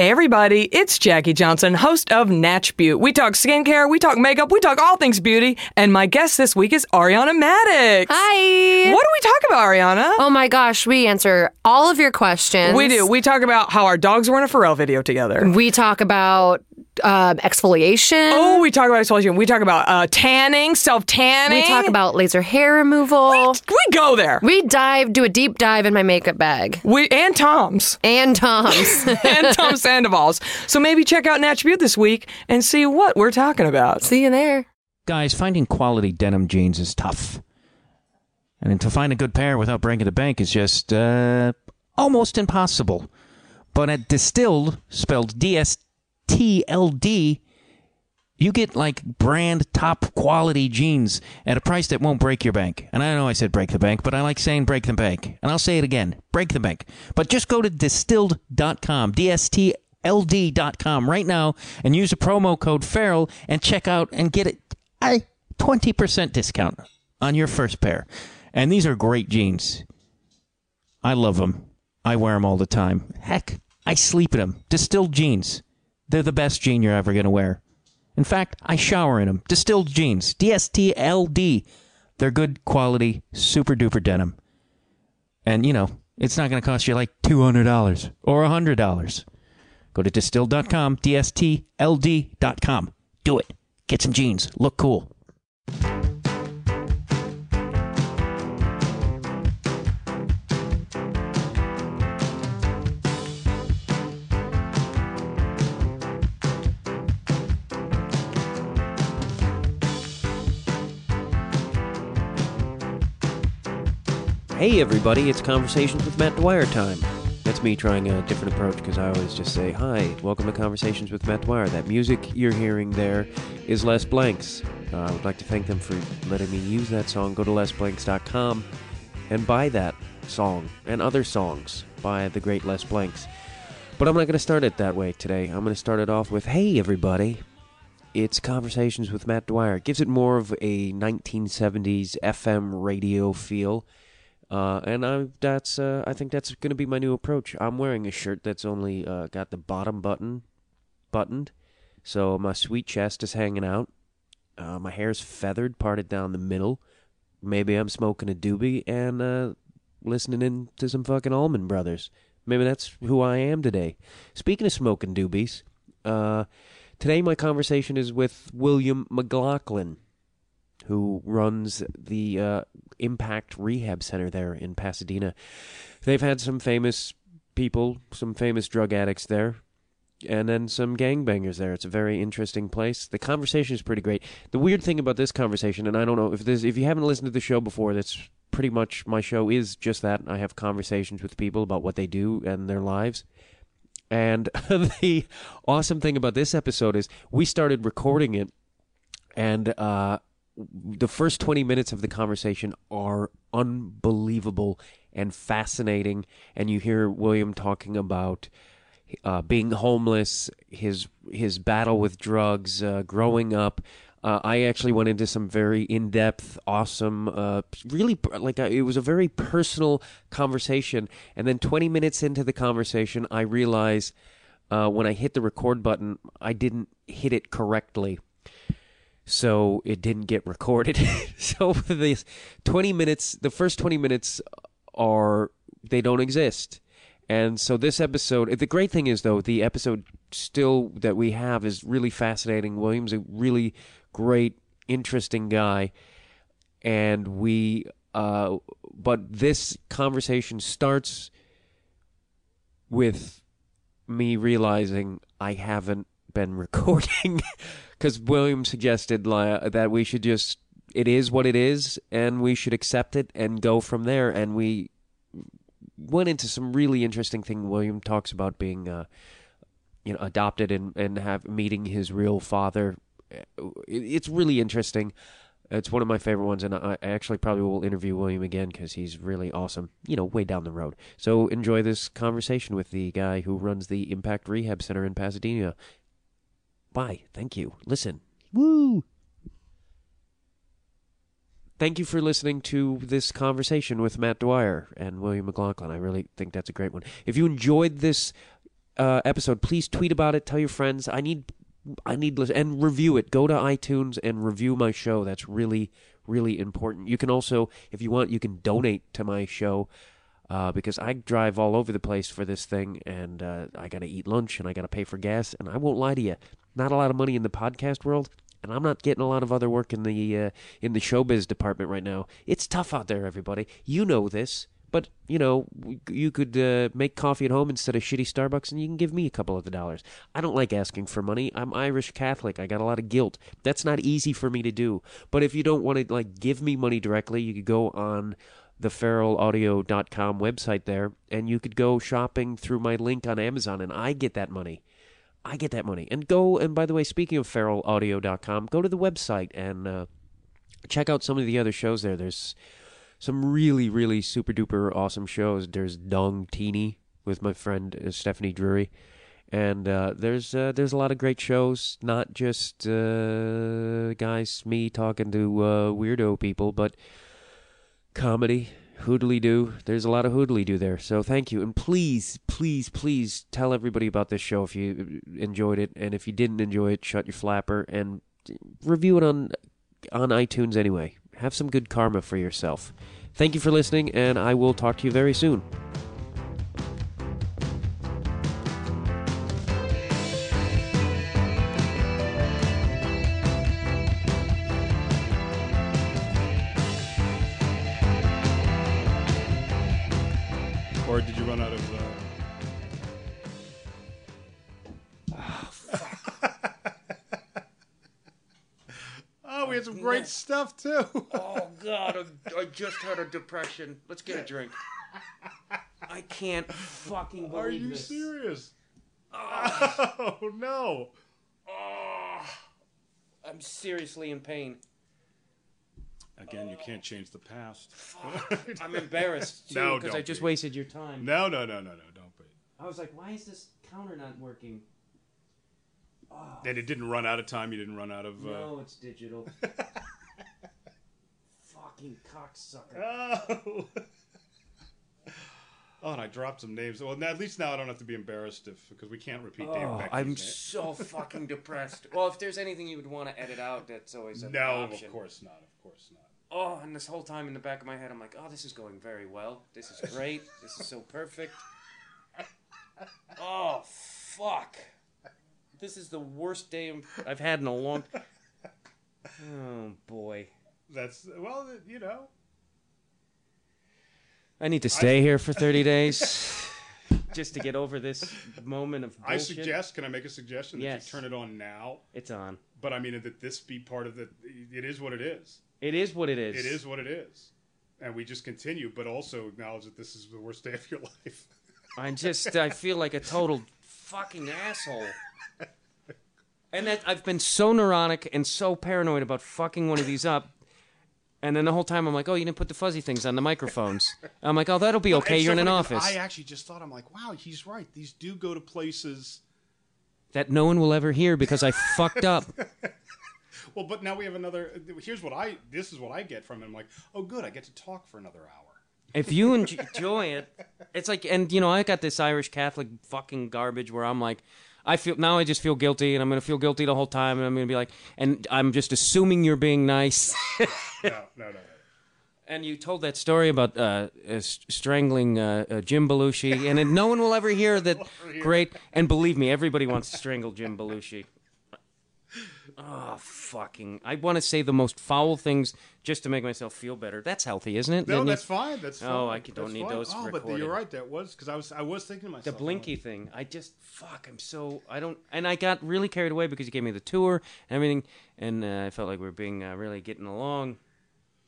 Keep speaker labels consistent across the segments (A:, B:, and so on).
A: Hey everybody, it's Jackie Johnson, host of Natch Beaut. We talk skincare, we talk makeup, we talk all things beauty, and my guest this week is Ariana Maddox.
B: Hi.
A: What do we talk about, Ariana?
B: Oh my gosh, we answer all of your questions.
A: We do. We talk about how our dogs were in a Pharrell video together.
B: We talk about um, exfoliation.
A: Oh, we talk about exfoliation. We talk about uh, tanning, self tanning.
B: we talk about laser hair removal.
A: We go there.
B: We dive, do a deep dive in my makeup bag.
A: We and Tom's
B: And Tom's.
A: and Tom Sandoval's. So maybe check out Natch Beaut this week and see what we're talking about.
B: See you there.
C: Guys, finding quality denim jeans is tough. And to find a good pair without breaking the bank is just uh, almost impossible. But at Distilled, spelled D S T L D, you get like brand top quality jeans at a price that won't break your bank. And I know I said break the bank, but I like saying break the bank. And I'll say it again break the bank. But just go to distilled.com, D S T L D.com right now and use the promo code Feral and check out and get a 20% discount on your first pair. And these are great jeans. I love them. I wear them all the time. Heck, I sleep in them. Distilled jeans. They're the best jean you're ever going to wear. In fact, I shower in them. Distilled jeans. D-S-T-L-D. They're good quality, super duper denim. And, you know, it's not going to cost you like $200 or $100. Go to distilled.com, D-S-T-L-D.com. Do it. Get some jeans. Look cool.
D: Hey everybody, it's Conversations with Matt Dwyer time. That's me trying a different approach because I always just say, Hi, welcome to Conversations with Matt Dwyer. That music you're hearing there is Les Blanks. Uh, I would like to thank them for letting me use that song. Go to lesblanks.com and buy that song and other songs by the great Les Blanks. But I'm not going to start it that way today. I'm going to start it off with, Hey everybody, it's Conversations with Matt Dwyer. It gives it more of a 1970s FM radio feel. Uh, and I that's uh, I think that's going to be my new approach. I'm wearing a shirt that's only uh, got the bottom button buttoned, so my sweet chest is hanging out. Uh, my hair's feathered, parted down the middle. Maybe I'm smoking a doobie and uh, listening in to some fucking Allman Brothers. Maybe that's who I am today. Speaking of smoking doobies, uh, today my conversation is with William McLaughlin who runs the uh, Impact Rehab Center there in Pasadena. They've had some famous people, some famous drug addicts there, and then some gangbangers there. It's a very interesting place. The conversation is pretty great. The weird thing about this conversation, and I don't know if this, if you haven't listened to the show before, that's pretty much my show is just that. I have conversations with people about what they do and their lives. And the awesome thing about this episode is we started recording it, and uh, the first 20 minutes of the conversation are unbelievable and fascinating and you hear William talking about uh, being homeless his his battle with drugs uh, growing up uh, I actually went into some very in-depth, awesome, uh, really like uh, it was a very personal conversation. And then 20 minutes into the conversation, I realized uh, when I hit the record button, I didn't hit it correctly so it didn't get recorded. so these 20 minutes, the first 20 minutes are they don't exist. And so this episode, the great thing is though, the episode still that we have is really fascinating. William's a really great, interesting guy, and we, uh, but this conversation starts with me realizing I haven't been recording because William suggested that we should just it is what it is and we should accept it and go from there. And we went into some really interesting thing William talks about being uh, you know adopted and and have meeting his real father. It's really interesting. It's one of my favorite ones and I actually probably will interview William again cuz he's really awesome you know way down the road. So enjoy this conversation with the guy who runs the Impact Rehab Center in Pasadena Bye. Thank you. Listen. Woo. Thank you for listening to this conversation with Matt Dwyer and William McLaughlin. I really think that's a great one. If you enjoyed this uh, episode, please tweet about it. Tell your friends. I need, I need, and review it. Go to iTunes and review my show. That's really, really important. You can also, if you want, you can donate to my show. Uh, because I drive all over the place for this thing, and uh, I got to eat lunch, and I got to pay for gas, and I won't lie to you, not a lot of money in the podcast world, and I'm not getting a lot of other work in the uh, in the showbiz department right now. It's tough out there, everybody. You know this, but you know you could uh, make coffee at home instead of shitty Starbucks, and you can give me a couple of the dollars. I don't like asking for money. I'm Irish Catholic. I got a lot of guilt. That's not easy for me to do. But if you don't want to like give me money directly, you could go on the feralaudio.com website there, and you could go shopping through my link on Amazon, and I get that money. I get that money. And go, and by the way, speaking of feralaudio.com, go to the website and uh, check out some of the other shows there. There's some really, really super duper awesome shows. There's Dong Teeny with my friend uh, Stephanie Drury. And uh, there's uh, there's a lot of great shows, not just uh, guys, me talking to uh, weirdo people, but comedy, hoodly doo. There's a lot of hoodly doo there. So thank you, and please, please, please tell everybody about this show if you enjoyed it, and if you didn't enjoy it, shut your flapper and review it on on iTunes anyway. Have some good karma for yourself. Thank you for listening, and I will talk to you very soon.
E: Stuff too.
D: Oh God, I, I just had a depression. Let's get a drink. I can't fucking believe
E: Are you
D: this.
E: serious? Ah. Oh no! Oh.
D: I'm seriously in pain.
E: Again, you can't change the past.
D: I'm embarrassed too
E: No,
D: because I just
E: be.
D: wasted your time.
E: No, no, no, no, no! Don't be.
D: I was like, why is this counter not working? Ah.
E: And it didn't run out of time. You didn't run out of. Uh...
D: No, it's digital. Fucking cocksucker.
E: Oh. oh, and I dropped some names. Well, at least now I don't have to be embarrassed if because we can't repeat Dave
D: Oh,
E: Becky's
D: I'm
E: name.
D: so fucking depressed. Well, if there's anything you would want to edit out, that's always an
E: No,
D: option.
E: of course not. Of course not.
D: Oh, and this whole time in the back of my head, I'm like, oh, this is going very well. This is great. this is so perfect. Oh, fuck. This is the worst day I've had in a long. Oh boy.
E: That's well, you know.
D: I need to stay here for 30 days just to get over this moment of bullshit.
E: I suggest. Can I make a suggestion that
D: Yes.
E: you turn it on now?
D: it's on.
E: But I mean that this be part of the. It is what it is.
D: It is what it is.
E: It is what it is, and we just continue, but also acknowledge that this is the worst day of your life.
D: I just I feel like a total fucking asshole. And that I've been so neurotic and so paranoid about fucking one of these up. And then the whole time I'm like, oh, you didn't put the fuzzy things on the microphones. I'm like, oh, that'll be okay. You're in an office.
E: I actually just thought, I'm like, wow, he's right. These do go to places.
D: that no one will ever hear because I fucked up.
E: Well, but now we have another. Here's what I. This is what I get from it. I'm like, oh, good. I get to talk for another hour.
D: If you enjoy it, it's like, and you know, I got this Irish Catholic fucking garbage where I'm like, I feel now I just feel guilty, and I'm gonna feel guilty the whole time, and I'm gonna be like, and I'm just assuming you're being nice.
E: No, no, no.
D: And you told that story about uh, uh, strangling uh, Jim Belushi, and no one will ever hear that. Great, and believe me, everybody wants to strangle Jim Belushi. Oh, fucking! I want to say the most foul things just to make myself feel better. That's healthy, isn't it?
E: No, that's fine. That's fine.
D: Oh, I don't
E: That's
D: need
E: fine.
D: those
E: Oh, but you're right. That was because I was I was thinking to
D: the
E: myself
D: blinky thing. I just fuck. I'm so I don't, and I got really carried away because you gave me the tour and everything, and uh, I felt like we were being uh, really getting along.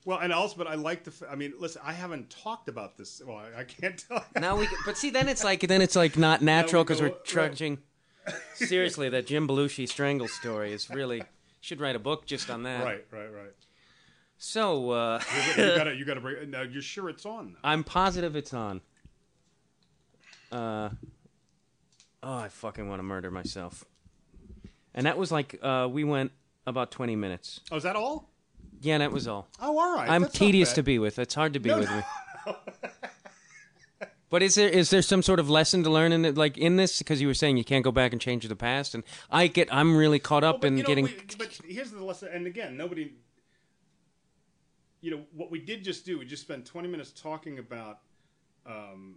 E: Well, and also, but I like the. f- I mean, listen, I haven't talked about this. Well, I, I can't tell.
D: Now we, but see, then it's like then it's like not natural because
E: go-
D: we're trudging. Seriously, that Jim Belushi strangle story is really should write a book just on that.
E: right, right, right.
D: So uh,
E: You gotta, you gotta bring. Now, you're sure it's on? Now?
D: I'm positive it's on. Uh, oh, I fucking want to murder myself. And that was like uh, we went about 20 minutes.
E: Oh, is that all?
D: Yeah, that was all.
E: Oh, all right.
D: I'm
E: That's
D: tedious to be with. It's hard to be
E: No,
D: with
E: no.
D: me.
F: But is there is there some sort of lesson to learn in it, like in this? Because you were saying you can't go back and change the past, and I get I'm really caught up
E: Well,
F: in
E: you know,
F: getting.
E: we- but here's the lesson, and again, nobody. You know what we did just do? We just spent 20 minutes talking about, um,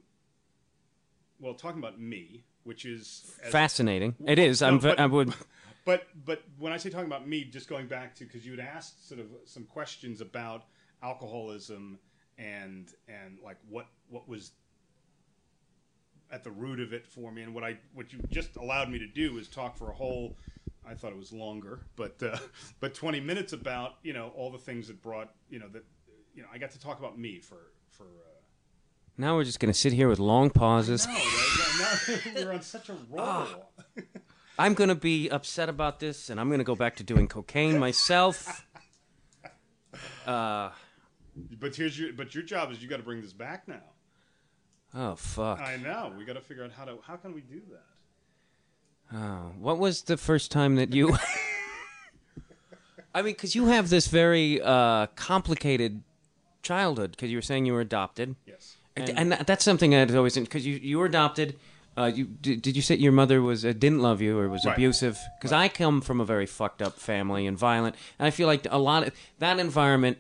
E: well, talking about me, which is as-
F: Fascinating. It is.
E: No,
F: I'm.
E: but-
F: I would.
E: But but when I say talking about me, just going back to because you had asked sort of some questions about alcoholism and and like what what was at the root of it for me, and what I what you just allowed me to do is talk for a whole. I thought it was longer, but uh, but twenty minutes about you know all the things that brought you know that you know I got to talk about me for for. Uh,
F: Now we're just gonna sit here with long pauses.
E: no, now we're on such a roll.
F: Ah. I'm gonna be upset about this, and I'm gonna go back to doing cocaine myself. Uh.
E: But here's your but your job is you got to bring this back now.
F: Oh fuck.
E: I know. We got to figure out how to how can we do that.
F: Oh, what was the first time that you? I mean, because you have this very uh, complicated childhood. Because you were saying you were adopted,
E: Yes.
F: and, and that's something that's always because you you were adopted. Uh, you did, did you say your mother was uh, didn't love you or was
E: Right.
F: abusive? Because I come from a very fucked up family and violent, and I feel like a lot of that environment,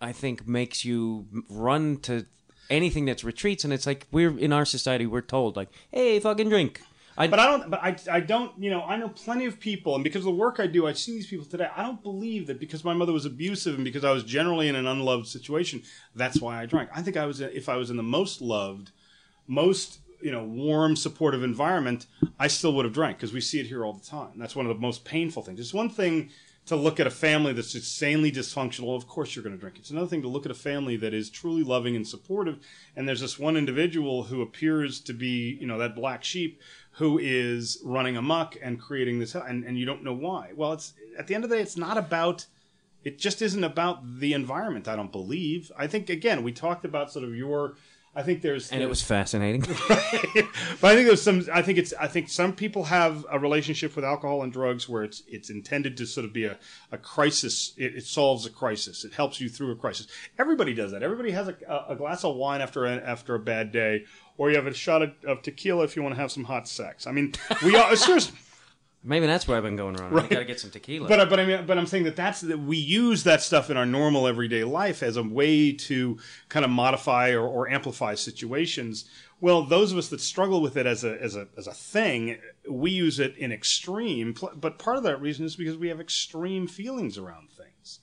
F: I think, makes you run to anything that's retreats, and it's like we're in our society we're told like, hey, fucking drink. I,
E: But I don't. But I. I don't. You know. I know plenty of people, and because of the work I do, I've seen these people today. I don't believe that because my mother was abusive and because I was generally in an unloved situation, that's why I drank. I think I was. If I was in the most loved, most you know warm, supportive environment, I still would have drank because we see it here all the time. That's one of the most painful things. It's one thing to look at a family that's insanely dysfunctional. Of course, you're going to drink. It's another thing to look at a family that is truly loving and supportive. And there's this one individual who appears to be, you know, that black sheep who is running amok and creating this, and, and you don't know why. Well, it's at the end of the day, it's not about. It just isn't about the environment. I don't believe. I think again, we talked about sort of your. I think there's
F: and it was fascinating.
E: but I think there's some. I think it's. I think some people have a relationship with alcohol and drugs where it's it's intended to sort of be a, a crisis. It, it solves a crisis. It helps you through a crisis. Everybody does that. Everybody has a, a, a glass of wine after a, after a bad day, or you have a shot of, of tequila if you want to have some hot sex. I mean, we all seriously.
F: Maybe that's where I've been going wrong. I gotta get some tequila.
E: But I- but I mean, but I'm saying that that's that we use that stuff in our normal everyday life as a way to kind of modify or, or amplify situations. Well, those of us that struggle with it as a as a as a thing, we use it in extreme. But part of that reason is because we have extreme feelings around things.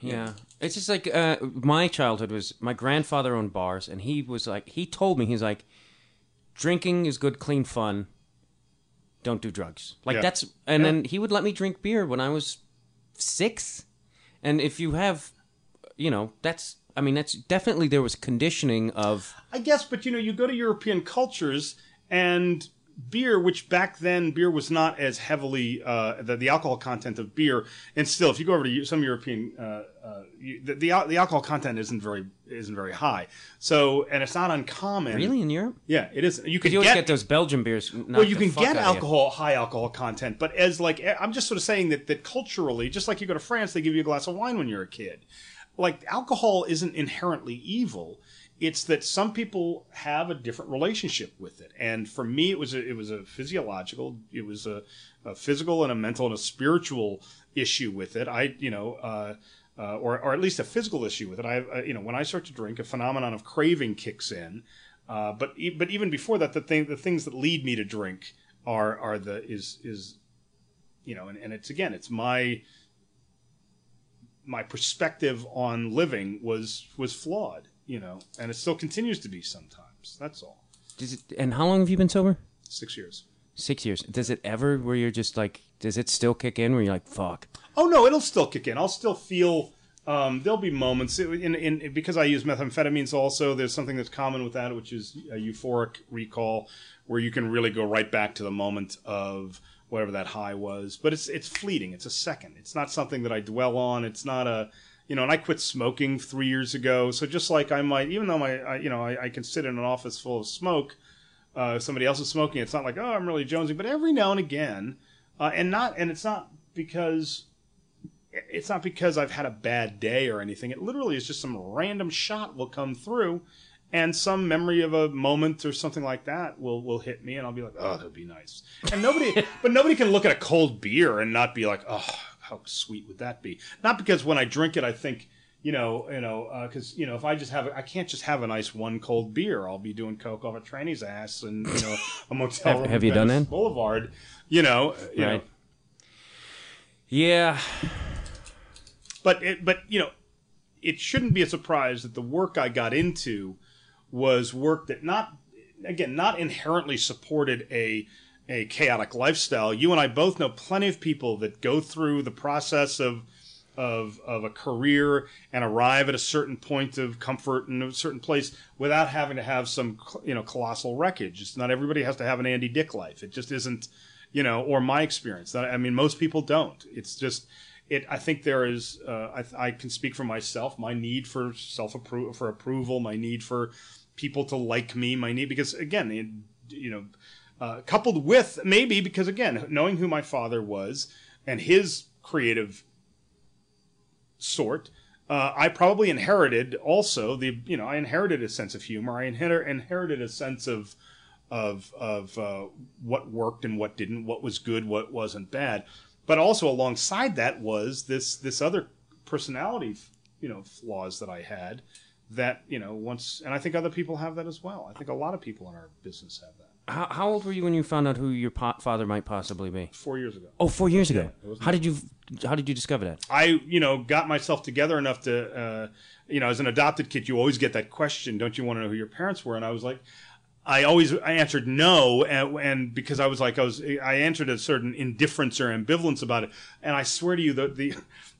F: yeah, it's just like uh, my childhood was. My grandfather owned bars, and he was like, he told me, he's like, drinking is good, clean fun. Don't do drugs. Like
E: Yeah.
F: that's, and
E: Yeah.
F: then he would let me drink beer when I was six. And if you have, you know, that's. I mean, that's definitely there was conditioning of
E: I guess, but you know, you go to European cultures and beer, which back then beer was not as heavily uh, the, the alcohol content of beer, and still, if you go over to some European, uh, uh, the, the the alcohol content isn't very isn't very high. So, and it's not uncommon.
F: really in Europe.
E: Yeah, it is. You can
F: You always
E: get,
F: get those Belgian beers.
E: well, you can get alcohol, high alcohol content, but as like eh, I'm just sort of saying that that culturally, just like you go to France, they give you a glass of wine when you're a kid. Like alcohol isn't inherently evil. It's that some people have a different relationship with it, and for me, it was a, it was a physiological, it was a, a physical and a mental and a spiritual issue with it. I, you know. Uh, uh, or, or at least a physical issue with it. I, uh, you know, when I start to drink, a phenomenon of craving kicks in. Uh, but e- but even before that, the thing, the things that lead me to drink are are the is is, you know, and, and it's again, it's my my perspective on living was was flawed, you know, and it still continues to be sometimes. That's all.
F: Does it, and how long have you been sober?
E: Six years.
F: Six years. Does it ever where you're just like, does it still kick in where you're like, fuck?
E: Oh no, it'll still kick in. I'll still feel. Um, there'll be moments in, in, because I use methamphetamines. Also, there's something that's common with that, which is a euphoric recall, where you can really go right back to the moment of whatever that high was. But it's it's fleeting. It's a second. It's not something that I dwell on. It's not a you know. And I quit smoking three years ago. So just like I might, even though my I, you know I, I can sit in an office full of smoke, uh, somebody else is smoking. It's not like oh I'm really jonesing. But every now and again, uh, and not and it's not because it's not because I've had a bad day or anything. It literally is just some random shot will come through, and some memory of a moment or something like that will will hit me, and I'll be like, oh, that'd be nice. And nobody, but nobody can look at a cold beer and not be like, oh, how sweet would that be? Not because when I drink it, I think. You know, you know, uh, because you know, if I just have, a, I can't just have a nice one cold beer. I'll be doing coke off a tranny's ass and you know, a motel.
D: Have-
E: room
D: have you done that?
E: Boulevard. You know, uh, you know,
D: Right. Yeah.
E: But it, but you know, it shouldn't be a surprise that the work I got into was work that not again not inherently supported a a chaotic lifestyle. You and I both know plenty of people that go through the process of of of a career and arrive at a certain point of comfort in a certain place without having to have some you know colossal wreckage. It's not everybody has to have an Andy Dick life. It just isn't you know or my experience. I mean most people don't. It's just it. I think there is. Uh, I, I can speak for myself. My need for self approval for approval. My need for people to like me. My need because again, it, you know, uh, coupled with maybe because again, knowing who my father was and his creative sort. Uh, I probably inherited also the you know I inherited a sense of humor. I inher- inherited a sense of of of uh, what worked and what didn't, what was good, what wasn't bad. But also alongside that was this this other personality you know flaws that I had that you know once and I think other people have that as well. I think a lot of people in our business have that.
D: How, how old were you when you found out who your po- father might possibly be?
E: Four years ago.
D: Oh, four years ago. How did you How did you discover that?
E: I, you know, got myself together enough to, uh, you know, as an adopted kid, you always get that question, don't you want to know who your parents were? And I was like, I always, I answered no, and, and because I was like, I was, I answered a certain indifference or ambivalence about it. And I swear to you, the, the,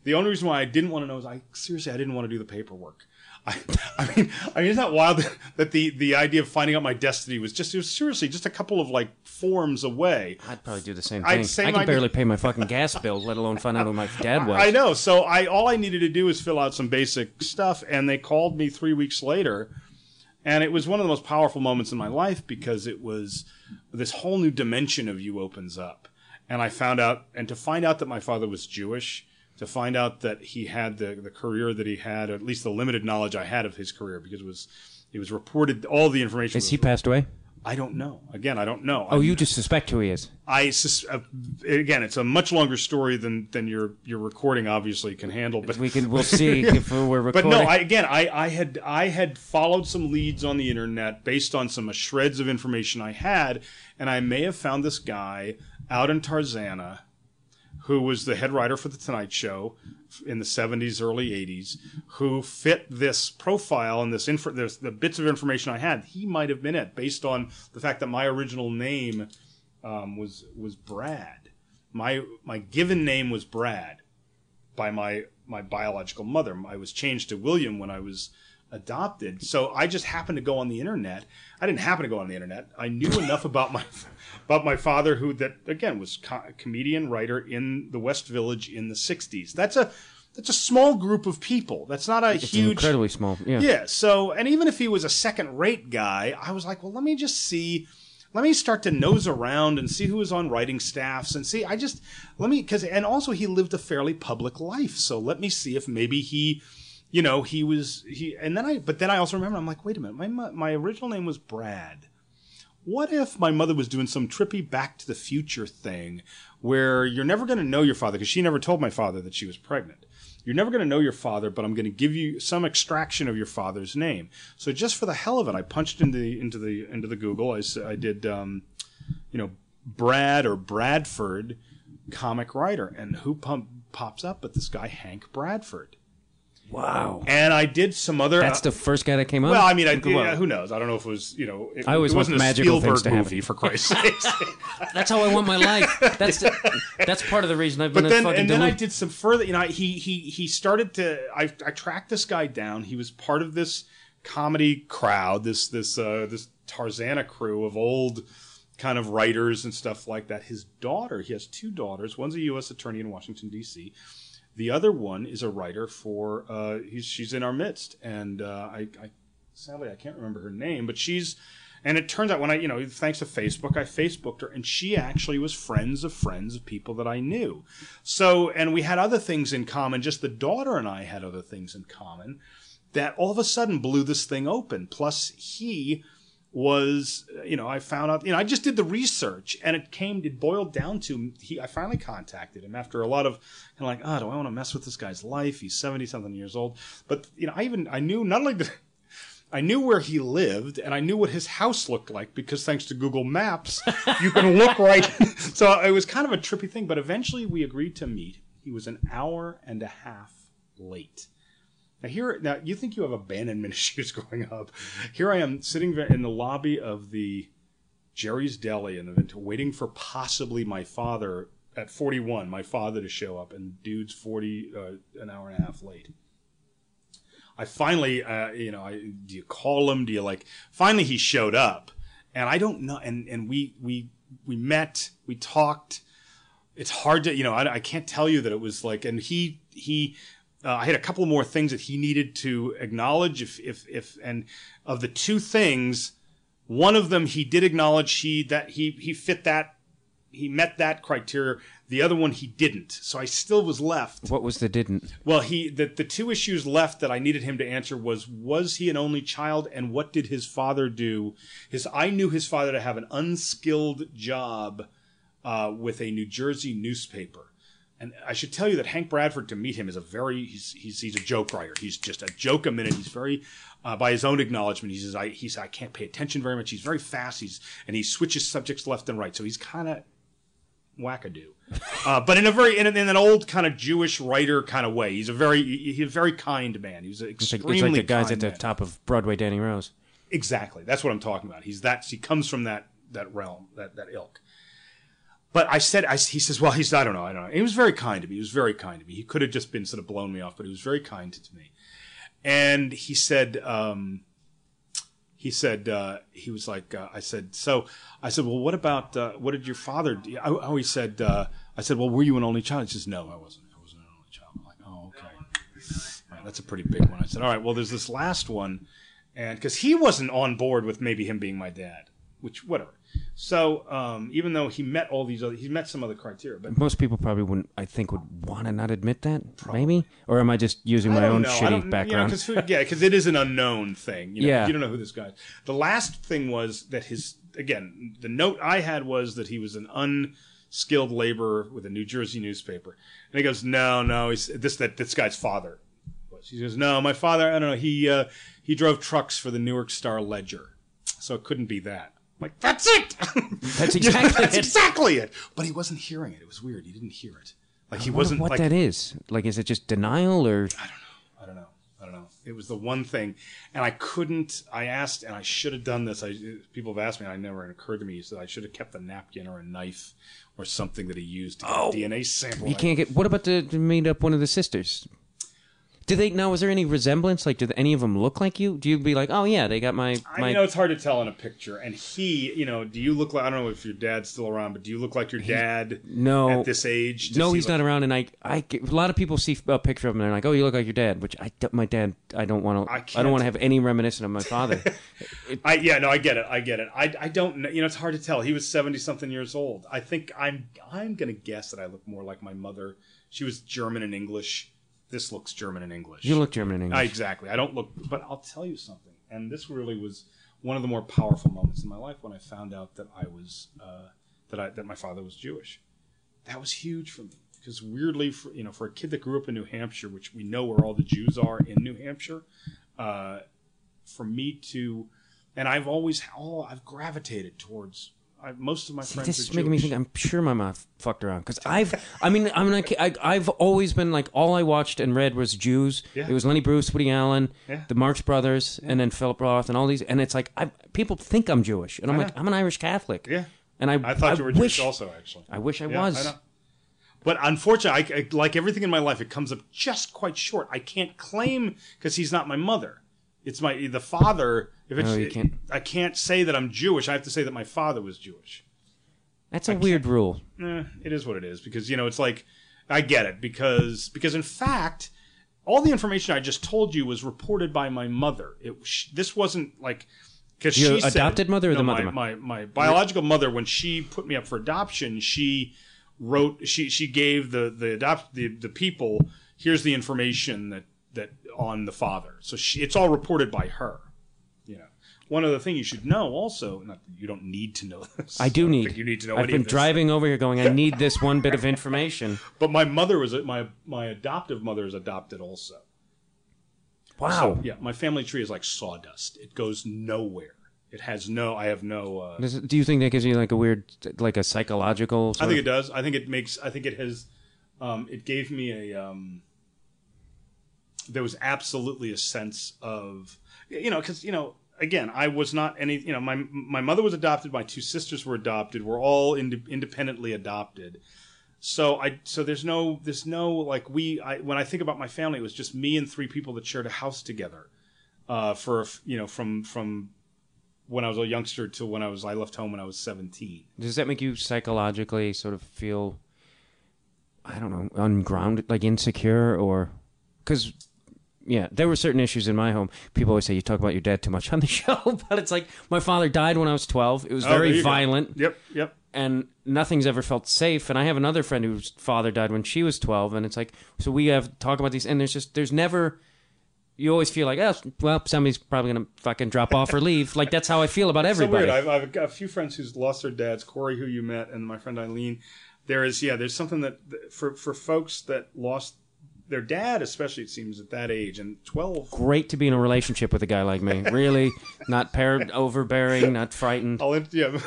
E: the only reason why I didn't want to know is I, seriously, I didn't want to do the paperwork. I, I mean, I mean, isn't that wild that the, the idea of finding out my destiny was just, it was seriously just a couple of like forms away.
D: I'd probably do the same
E: I'd
D: thing.
E: say
D: I can barely pay my fucking gas bill, let alone find out who my dad was.
E: I know. So I all I needed to do was fill out some basic stuff, and they called me three weeks later, and it was one of the most powerful moments in my life because it was this whole new dimension of you opens up, and I found out, and to find out that my father was Jewish, to find out that he had the the career that he had, or at least the limited knowledge I had of his career, because it was it was reported all the information.
D: Is he passed away?
E: I don't know. Again, I don't know.
D: Oh, you just suspect who he is.
E: I sus- uh, again, it's a much longer story than than your your recording obviously can handle. But
D: We can. We'll see if we're recording.
E: but no, I, again, I, I had I had followed some leads on the internet based on some shreds of information I had, and I may have found this guy out in Tarzana, who was the head writer for the Tonight Show in the '70s, early '80s, who fit this profile and this this, the bits of information I had. He might have been it based on the fact that my original name um, was was Brad. My my given name was Brad by my my biological mother. I was changed to William when I was adopted. So I just happened to go on the internet. I didn't happen to go on the internet. I knew enough about my about my father, who that again was co- comedian writer in the West Village in the '60s. That's a that's a small group of people. That's not a
D: It's
E: huge.
D: incredibly small. Yeah.
E: Yeah. So, and even if he was a second rate guy, I was like, well, let me just see. Let me start to nose around and see who was on writing staffs and see. I just, let me, because, and also he lived a fairly public life. So let me see if maybe he, you know, he was, he, and then I, but then I also remember, I'm like, wait a minute, my, my original name was Brad. What if my mother was doing some trippy back to the future thing where you're never going to know your father because she never told my father that she was pregnant. You're never going to know your father but i'm going to give you some extraction of your father's name. So just for the hell of it i punched into the into the into the google. I, I did um, you know brad or bradford comic writer and who pump, pops up but this guy hank bradford
D: Wow.
E: and i did some other
D: That's the first guy that came up.
E: well, I mean, I, yeah, who knows? I don't know if it was, you know, it,
D: I always
E: it
D: want
E: wasn't a
D: magical things
E: Spielberg
D: to happen.
E: movie, for Christ's sake.
D: That's how I want my life. That's the, that's part of the reason I've been
E: but
D: a
E: then,
D: fucking
E: and then I did some further. You know, he he he started to. I I tracked this guy down. He was part of this comedy crowd. This this uh, this Tarzana crew of old kind of writers and stuff like that. His daughter. He has two daughters. One's a U.S. attorney in Washington D.C. The other one is a writer for. Uh, he's she's in our midst, and uh, I, I sadly I can't remember her name, but she's. And it turns out when I, you know, thanks to Facebook, I Facebooked her, and she actually was friends of friends of people that I knew. So, and we had other things in common. Just the daughter and I had other things in common. that all of a sudden blew this thing open. Plus, he was, you know, I found out, you know, I just did the research and it came, it boiled down to he, I finally contacted him after a lot of kind of like, oh, do I want to mess with this guy's life? He's 70 something years old. But, you know, I even, I knew not only did, I knew where he lived and I knew what his house looked like because thanks to Google Maps, you can look right. so it was kind of a trippy thing, but eventually we agreed to meet. He was an hour and a half late. Now here, now you think you have abandonment issues growing up. Here I am sitting in the lobby of the Jerry's Deli and waiting for possibly my father at 41, my father to show up, and dude's 40, uh, an hour and a half late. I finally, uh, you know, I, do you call him? Do you like? Finally, he showed up, and I don't know. And and we we we met, we talked. It's hard to, you know, I, I can't tell you that it was like. And he he, uh, I had a couple more things that he needed to acknowledge. If if if and of the two things, one of them he did acknowledge he that he he fit that he met that criteria. The other one he didn't. So I still was left.
F: What was the didn't?
E: Well, he the, the two issues left that I needed him to answer was was he an only child and what did his father do? His I knew his father to have an unskilled job uh, with a New Jersey newspaper. And I should tell you that Hank Bradford to meet him is a very he's he's, he's a joke writer. He's just a joke a minute. He's very uh, by his own acknowledgement, he says I he I can't pay attention very much. He's very fast. He's and he switches subjects left and right. So he's kind of wackadoo, uh, but in a very in, in, an old kind of Jewish writer kind of way. He's a very he's a very kind man. He's
F: like,
E: extremely
F: it's like the guys at the
E: man.
F: top of Broadway, Danny Rose.
E: Exactly, that's what I'm talking about. He's that he comes from that that realm that that ilk. But I said, I, he says, well, he's, I don't know, I don't know. He was very kind to me. He was very kind to me. He could have just been sort of blown me off, but he was very kind to me. And he said, um, he said, uh, he was like, uh, I said, so I said, well, what about, uh, what did your father do? Oh, oh, he said, uh, I said, well, were you an only child? He says, no, I wasn't. I wasn't an only child. I'm like, oh, okay. Right, that's a pretty big one. I said, all right, well, there's this last one. And because he wasn't on board with maybe him being my dad, which, whatever. So um, even though he met all these other, he met some other criteria, but
F: Most people probably wouldn't, I think, would want to not admit that. Maybe, or am I just using
E: I
F: my own
E: know.
F: Shitty background?
E: You know, cause, yeah, because it is an unknown thing. You know,
F: Yeah.
E: you don't know who this guy. is. The last thing was that his again, the note I had was that he was an unskilled laborer with a New Jersey newspaper, and he goes, "No, no, he's this that this guy's father." was. He goes, "No, my father. I don't know. He uh, he drove trucks for the Newark Star Ledger, so it couldn't be that." Like that's it.
F: That's
E: You know,
F: exactly
E: that's
F: it.
E: exactly it. But he wasn't hearing it. It was weird. He didn't hear it. Like he wasn't
F: what
E: like
F: that is. Like, is it just denial or?
E: I don't know. I don't know. I don't know. It was the one thing, and I couldn't. I asked, and I should have done this. I people have asked me, and I never it occurred to me. So I should have kept a napkin or a knife or something that he used to get
F: Oh.
E: a DNA sample.
F: You can't get. What about the, to meet up one of the sisters? Do they now? Is there any resemblance? Like, do any of them look like you? Do you be like, oh yeah, they got my
E: I
F: my?
E: you know it's hard to tell in a picture. And he, you know, do you look like? I don't know if your dad's still around, but do you look like your dad?
F: no.
E: At this age? Does
F: no,
E: he
F: he's
E: look-
F: not around, and I, I, get- a lot of people see a picture of him and they're like, "Oh, you look like your dad," which I, my dad, I don't want to,
E: I
F: I, don't want to have any reminiscent of my father.
E: I yeah, no, I get it. I get it. I, I don't know. You know, it's hard to tell. He was seventy something years old. I think I'm I'm gonna guess that I look more like my mother. She was German and English. This looks German and English.
F: you look German and English.
E: I, exactly. I don't look, but I'll tell you something. And this really was one of the more powerful moments in my life when I found out that I was uh, that I that my father was Jewish. That was huge for me because weirdly, for you know, for a kid that grew up in New Hampshire, which we know where all the Jews are in New Hampshire, uh, for me to, and I've always all I've gravitated towards. I, most of my friends
F: this
E: are
F: is making me think. I'm sure my mom fucked around because I've. I mean, I'm not. I, I've always been like all I watched and read was Jews.
E: Yeah.
F: It was Lenny Bruce, Woody Allen,
E: Yeah.
F: the Marx Brothers, and then Philip Roth, and all these. And it's like I people think I'm Jewish, and I'm
E: I
F: like
E: know.
F: I'm an Irish Catholic.
E: Yeah.
F: And I.
E: I thought you were
F: wish,
E: Jewish also, actually.
F: I wish I
E: Yeah,
F: was.
E: Know. But unfortunately, I, I- like everything in my life, it comes up just quite short. I can't claim because he's not my mother. It's my the father. If it's,
F: No, you can't.
E: I can't say that I'm Jewish. I have to say that my father was Jewish.
F: That's a weird rule.
E: Eh, it is what it is because you know it's like I get it because because in fact all the information I just told you was reported by my mother. It sh- this wasn't like because
F: Your
E: she said-
F: adopted mother or
E: no,
F: the mother?
E: My, my my biological mother when she put me up for adoption, she wrote she she gave the the adopt the the people here's the information that that on the father. So she, it's all reported by her. You know, one other thing you should know also, not that you don't need to know this.
F: I do
E: don't
F: need.
E: you need to know.
F: I've been driving over here, going. I need this one bit of information.
E: But my mother was my my adoptive mother is adopted also.
F: Wow.
E: So yeah, my family tree is like sawdust. It goes nowhere. It has no. I have no. Uh,
F: Does do you think that gives you like a weird, like a psychological?
E: I think
F: of-
E: it does. I think it makes. I think it has. Um, it gave me a. Um, there was absolutely a sense of, you know, because you know, again, I was not any. You know, my my mother was adopted. My two sisters were adopted. We're all ind- independently adopted. So I so there's no there's no like we I when I think about my family, it was just me and three people that shared a house together, uh, for you know from from when I was a youngster to when I was I left home when I was seventeen.
F: Does that make you psychologically sort of feel, I don't know, ungrounded, like insecure, or because, yeah, there were certain issues in my home. People always say you talk about your dad too much on the show, but it's like my father died when I was twelve. It was
E: Oh, there
F: very
E: you go.
F: violent,
E: Yep, yep.
F: and nothing's ever felt safe. And I have another friend whose father died when she was twelve, and it's like so we have talk about these, and there's just there's never. You always feel like, oh, well, somebody's probably gonna fucking drop off or leave. Like that's how I feel about
E: So
F: everybody.
E: weird. I've, I've got a few friends who's lost their dads. Corey, who you met, and my friend Eileen. There is, yeah, there's something that for for folks that lost their dad, especially it seems at that age, and twelve.
F: great to be in a relationship with a guy like me. Really, not par- overbearing, not frightened.
E: I'll, yeah,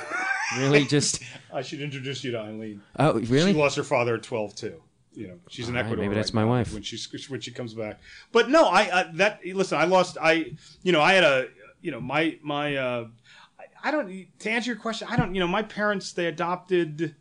F: Really, just
E: I should introduce you to Eileen.
F: oh, really?
E: She lost her father at twelve too. You know, she's in
F: All right,
E: Ecuador.
F: maybe that's my
E: now
F: wife.
E: when she's when she comes back. But no, I, I that listen. I lost. I you know I had a you know my my. uh I, I don't to answer your question. I don't you know my parents they adopted.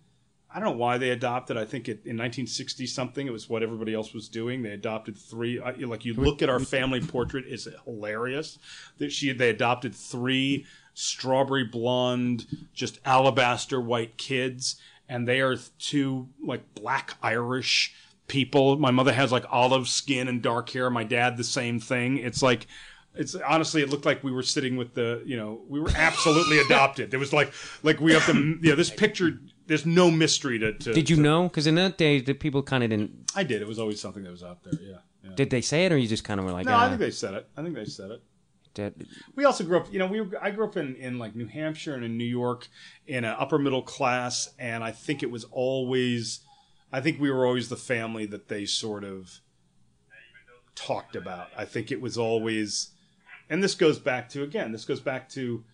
E: I don't know why they adopted. I think it, in 1960 something, it was what everybody else was doing. They adopted three. I, like you look at our family portrait, it's hilarious. That she they adopted three strawberry blonde, just alabaster white kids, and they are two like black Irish people. My mother has like olive skin and dark hair. My dad the same thing. It's like it's honestly it looked like we were sitting with the you know we were absolutely adopted. There was like like we have to you know this picture. There's no mystery to. to
F: Did you
E: to-
F: know? Because in that day, the people kind of didn't.
E: I did. It was always something that was out there. Yeah. yeah.
F: Did they say it, or you just kind of were like,
E: No,
F: ah,
E: I think they said it. I think they said it.
F: did-
E: We also grew up, you know, we were, I grew up in, in like New Hampshire and in New York in an upper middle class, and I think it was always, I think we were always the family that they sort of talked about. I think it was always, and this goes back to again, this goes back to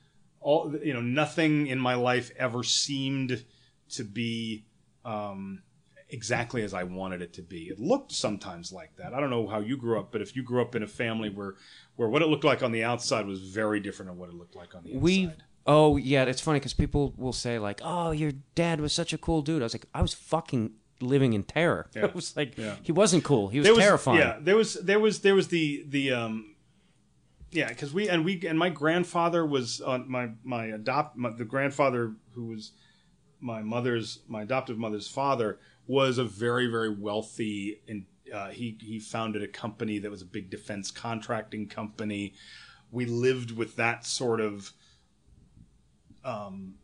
E: all, you know, nothing in my life ever seemed to be um, exactly as I wanted it to be. It looked sometimes like that. I don't know how you grew up, but if you grew up in a family where where what it looked like on the outside was very different than what it looked like on the inside.
F: we. Oh yeah, it's funny because people will say like, "Oh, your dad was such a cool dude." I was like, I was fucking living in terror.
E: Yeah.
F: It was like
E: Yeah.
F: he wasn't cool. He was,
E: was
F: terrifying.
E: Yeah, there was there was there was the the um yeah, because we and we and my grandfather was on my my adopt my, the grandfather who was my mother's my adoptive mother's father was a very very wealthy and uh, he he founded a company that was a big defense contracting company. We lived with that sort of um,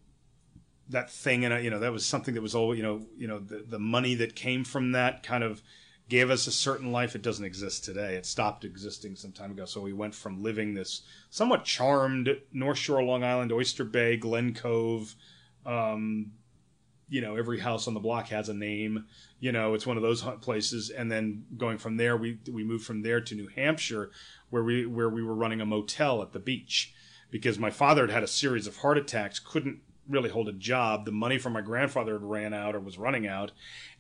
E: that thing, and you know that was something that was all you know you know the the money that came from that kind of gave us a certain life. It doesn't exist today. It stopped existing some time ago. So we went from living this somewhat charmed North Shore, Long Island, Oyster Bay, Glen Cove. Um, you know, every house on the block has a name. You know, it's one of those places. And then going from there, we we moved from there to New Hampshire, where we where we were running a motel at the beach because my father had had a series of heart attacks, couldn't really hold a job. The money from my grandfather had ran out or was running out,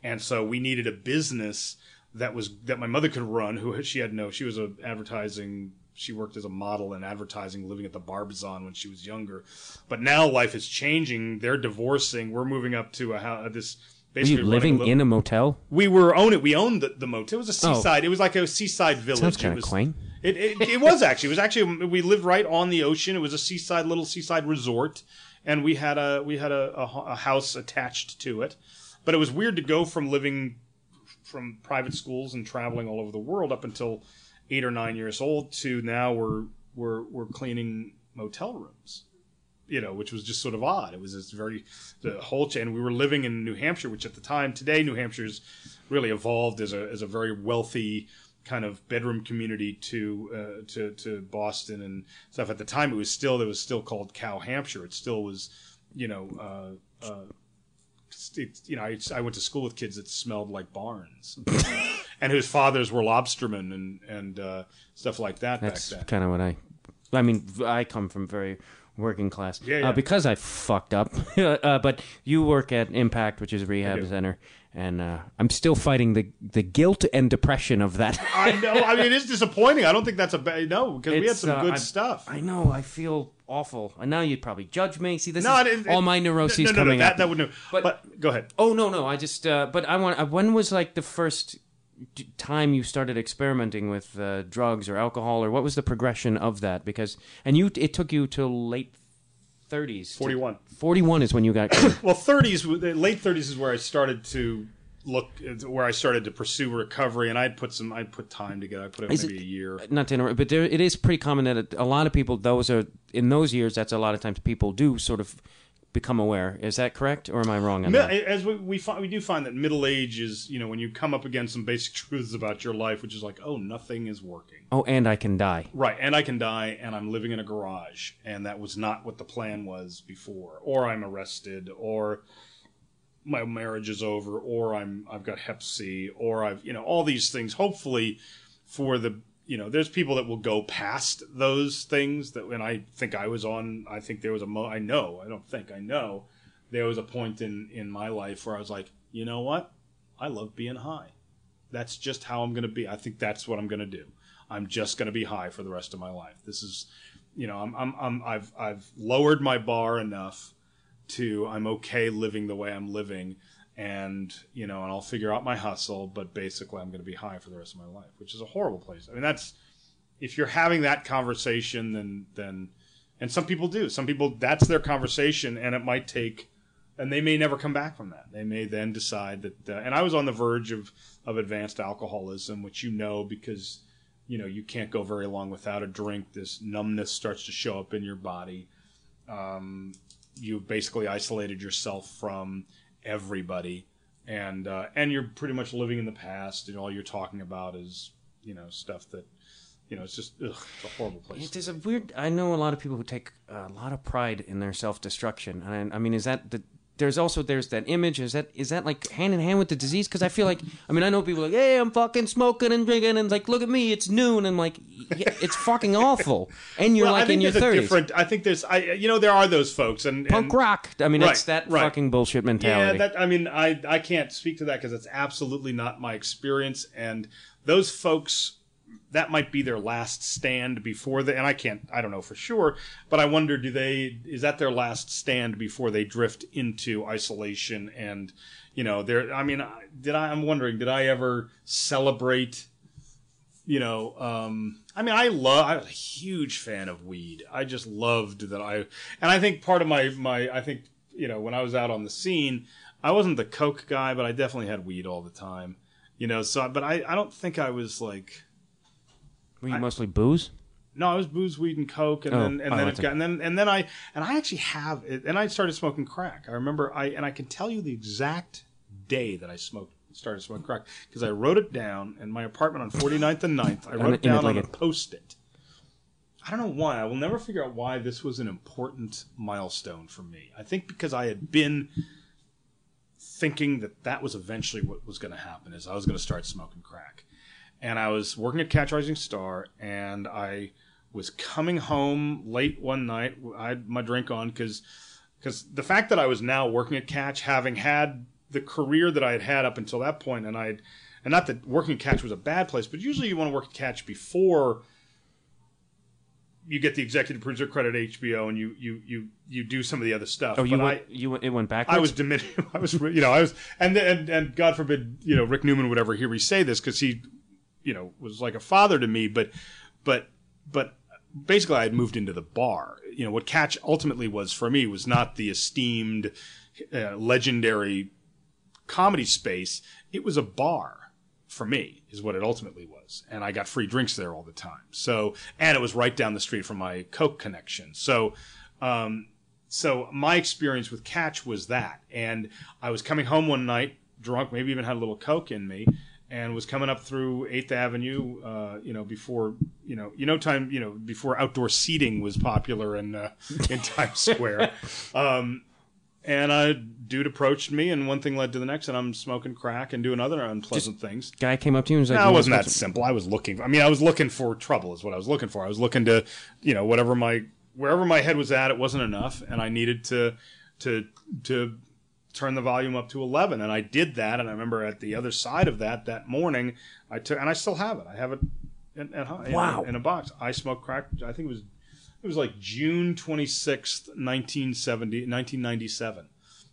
E: and so we needed a business that was that my mother could run. Who she had no, she was a advertising. She worked as a model in advertising, living at the Barbizon when she was younger. But now life is changing. They're divorcing. We're moving up to a house. Uh, this
F: Were
E: basically
F: you living
E: a little-
F: in a motel?
E: we were own it. We owned the, the motel. It was a
F: Oh.
E: seaside. It was like a seaside village.
F: Sounds
E: It
F: kinda
E: was-
F: quaint.
E: It, it, it was actually. It was actually. We lived right on the ocean. It was a seaside, little seaside resort, and we had a we had a, a, a house attached to it. But it was weird to go from living from private schools and traveling all over the world up until eight or nine years old to now we're we're we're cleaning motel rooms you know, which was just sort of odd. It was this very the whole chain. We were living in New Hampshire, which at the time today New Hampshire's really evolved as a as a very wealthy kind of bedroom community to uh, to to Boston and stuff. At the time, it was still it was still called Cow Hampshire. It still was, you know. Uh, uh, it, you know, I, I went to school with kids that smelled like barns, and whose fathers were lobstermen and and uh, stuff like that
F: That's
E: back then.
F: kind of what I. I mean, I come from very working class.
E: Yeah, yeah.
F: Uh, because I fucked up. uh, but you work at Impact, which is a rehab center, and uh, I'm still fighting the the guilt and depression of that.
E: I know. I mean, it is disappointing. I don't think that's a bad no because we had some
F: uh,
E: good
F: I-
E: stuff.
F: I know. I feel awful. And now you'd probably judge me. See, this
E: no,
F: is
E: it-
F: all my neuroses
E: no, no, no,
F: coming
E: that,
F: up.
E: That would no.
F: But-
E: But, go ahead.
F: Oh no, no. I just. Uh, but I want. Uh, when was like the first time you started experimenting with uh, drugs or alcohol, or what was the progression of that? Because and you, it took you till late thirties.
E: 41.
F: Forty-one is when you got.
E: Well, thirties, late thirties is where I started to look, where I started to pursue recovery, and I'd put some, I'd put time together. I put
F: Is
E: maybe
F: it-
E: a year.
F: Not to interrupt, but there, it is pretty common that a lot of people, those are in those years. That's a lot of times people do sort of become aware. Is that correct, or am I wrong on
E: Mi-
F: that?
E: As we we, find, we do find that middle age is, you know, when you come up against some basic truths about your life, which is like, oh, nothing is working.
F: Oh, and I can die.
E: Right, and I can die, and I'm living in a garage, and that was not what the plan was before. Or I'm arrested, or my marriage is over, or I'm I've got Hep C, or I've you know all these things. Hopefully, for the you know, there's people that will go past those things. That when I think I was on, I think there was a mo. I know, I don't think I know. There was a point in in my life where I was like, you know what, I love being high. That's just how I'm going to be. I think that's what I'm going to do. I'm just going to be high for the rest of my life. This is, you know, I'm, I'm, I'm I've, I've lowered my bar enough to I'm okay living the way I'm living, and you know, and I'll figure out my hustle. But basically, I'm going to be high for the rest of my life, which is a horrible place. I mean, that's if you're having that conversation, then then, and some people do. Some people that's their conversation, and it might take and they may never come back from that. They may then decide that. Uh, and I was on the verge of of advanced alcoholism, which you know because you know you can't go very long without a drink. This numbness starts to show up in your body. Um, you basically isolated yourself from everybody, and uh, and you're pretty much living in the past. And all you're talking about is you know stuff that you know it's just ugh, it's a horrible place.
F: There's a weird. I know a lot of people who take a lot of pride in their self destruction, and I, I mean, is that the? There's also there's that image. Is that is that like hand in hand with the disease? Because I feel like I mean I know people are like, hey, I'm fucking smoking and drinking, and like, look at me, it's noon, and like, yeah, it's fucking awful, and you're
E: Well,
F: like in your thirties.
E: I think there's. I you know there are those folks and
F: Punk
E: and,
F: rock. I mean,
E: Right,
F: it's that
E: right.
F: fucking bullshit
E: Yeah,
F: mentality.
E: that I mean, I I can't speak to that because it's absolutely not my experience. And those folks, that might be their last stand before they. And I can't, I don't know for sure, but I wonder, do they? Is that their last stand before they drift into isolation? And you know, there. I mean, did I? I'm wondering, did I ever celebrate? You know, um, I mean, I love. I was a huge fan of weed. I just loved that. I and I think part of my my. I think you know when I was out on the scene, I wasn't the coke guy, but I definitely had weed all the time. You know, so but I I don't think I was like.
F: Were you mostly booze?
E: No, I was booze, weed, and coke, and
F: Oh,
E: then and
F: oh,
E: then it got, and then and then I and I actually have it, and I started smoking crack. I remember I and I can tell you the exact day that I smoked started smoking crack because I wrote it down in my apartment on 49th and 9th. I wrote it down on a
F: a-
E: post-it. I don't know why. I will never figure out why this was an important milestone for me. I think because I had been thinking that that was eventually what was going to happen is I was going to start smoking crack. And I was working at Catch Rising Star and I was coming home late one night. I had my drink on because because the fact that I was now working at Catch, having had the career that I had had up until that point, and I had, and not that working at Catch was a bad place, but usually you want to work at Catch before you get the executive producer credit at HBO, and you you you you do some of the other stuff.
F: Oh, you
E: But
F: went,
E: I,
F: you went, it went backwards.
E: I was diminished. I was, you know, I was, and and and God forbid, you know, Rick Newman would ever hear me say this because he, you know, was like a father to me. But, but, but basically, I had moved into the bar. You know, what Catch ultimately was for me was not the esteemed, uh, legendary comedy space. It was a bar for me is what it ultimately was and i got free drinks there all the time so and it was right down the street from my coke connection so um, so my experience with catch was that and i was coming home one night drunk maybe even had a little coke in me and was coming up through Eighth Avenue. Uh, you know, before you know, you know, time, you know, before outdoor seating was popular in uh, in Times Square. Um, and a dude approached me, and one thing led to the next, and I'm smoking crack and doing other unpleasant things.
F: Guy came up to you and was like,
E: No, it wasn't that
F: some-"
E: simple. I was looking. I mean, I was looking for trouble. Is what I was looking for. I was looking to, you know, whatever my wherever my head was at, it wasn't enough, and I needed to to to turn the volume up to eleven, and I did that. And I remember at the other side of that that morning, I took, and I still have it. I have it in, at home, in-
F: Wow.
E: in, a box. I smoked crack. I think it was it was like June twenty sixth, 1970, 1997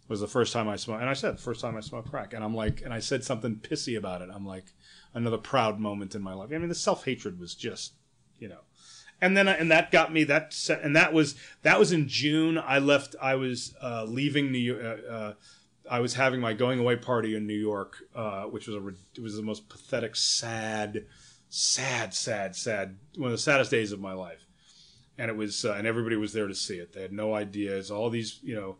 E: was the first time I smoked. And I said, first time I smoked crack. And I'm like, and I said something pissy about it. I'm like, another proud moment in my life. I mean, the self hatred was just, you know. And then, and that got me that, se- and that was that was in June. I left. I was uh, leaving New York. Uh, uh, I was having my going away party in New York, uh, which was a it was the most pathetic, sad, sad, sad, sad, one of the saddest days of my life. And it was, uh, and everybody was there to see it. They had no ideas. All these, you know,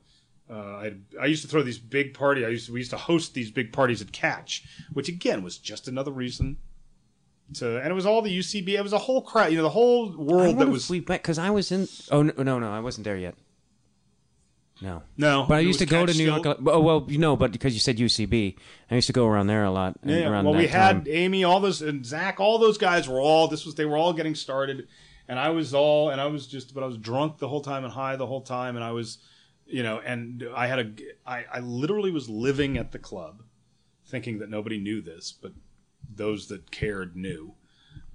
E: uh, I, I used to throw these big party. I used to, we used to host these big parties at Catch, which again was just another reason to. And it was all the UCB. It was a whole crowd. You know, the whole world that was.
F: we met because I was in. Oh no, no, no, I wasn't there yet. No,
E: no,
F: but I
E: it
F: used to
E: was
F: go
E: Catch
F: to New York. a lot- Oh well, you know, but because you said UCB, I used to go around there a lot. and
E: Yeah, yeah.
F: around
E: well,
F: that
E: we had
F: time.
E: Amy, all those, and Zach, all those guys were all. This was they were all getting started, and I was all, and I was just, but I was drunk the whole time and high the whole time, and I was, you know, and I had a, I, I literally was living at the club, thinking that nobody knew this, but those that cared knew,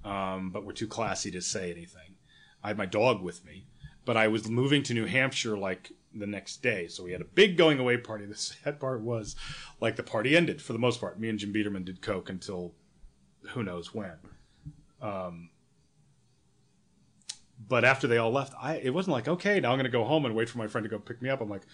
E: um, but were too classy to say anything. I had my dog with me, but I was moving to New Hampshire like the next day, so we had a big going away party. The sad part was, like, the party ended for the most part. Me and Jim Biederman did coke until who knows when. Um, but after they all left, I it wasn't like okay, now I'm going to go home and wait for my friend to go pick me up. I'm like,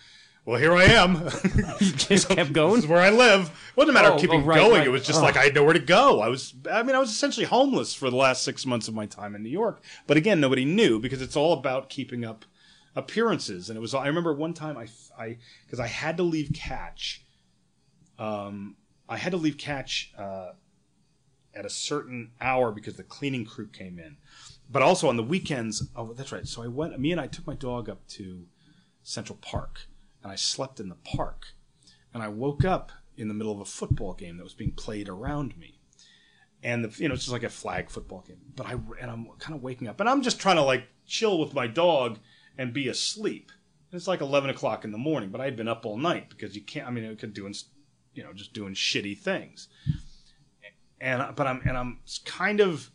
E: well, here I am.
F: just kept going.
E: this is where I live. It wasn't a matter
F: Oh,
E: of keeping
F: oh, right,
E: going.
F: right.
E: It was just
F: Oh.
E: like I had nowhere to go. I was, I mean, I was essentially homeless for the last six months of my time in New York. But again, nobody knew because it's all about keeping up appearances. And it was, I remember one time I, I, because I had to leave Catch. Um, I had to leave Catch uh, at a certain hour because the cleaning crew came in. But also on the weekends, oh, that's right. So I went. Me and I took my dog up to Central Park, and I slept in the park. And I woke up in the middle of a football game that was being played around me, and the you know it's just like a flag football game. But I and I'm kind of waking up, and I'm just trying to like chill with my dog and be asleep. And it's like eleven o'clock in the morning, but I had been up all night because you can't. I mean, I could doing you know just doing shitty things. And but I'm and I'm kind of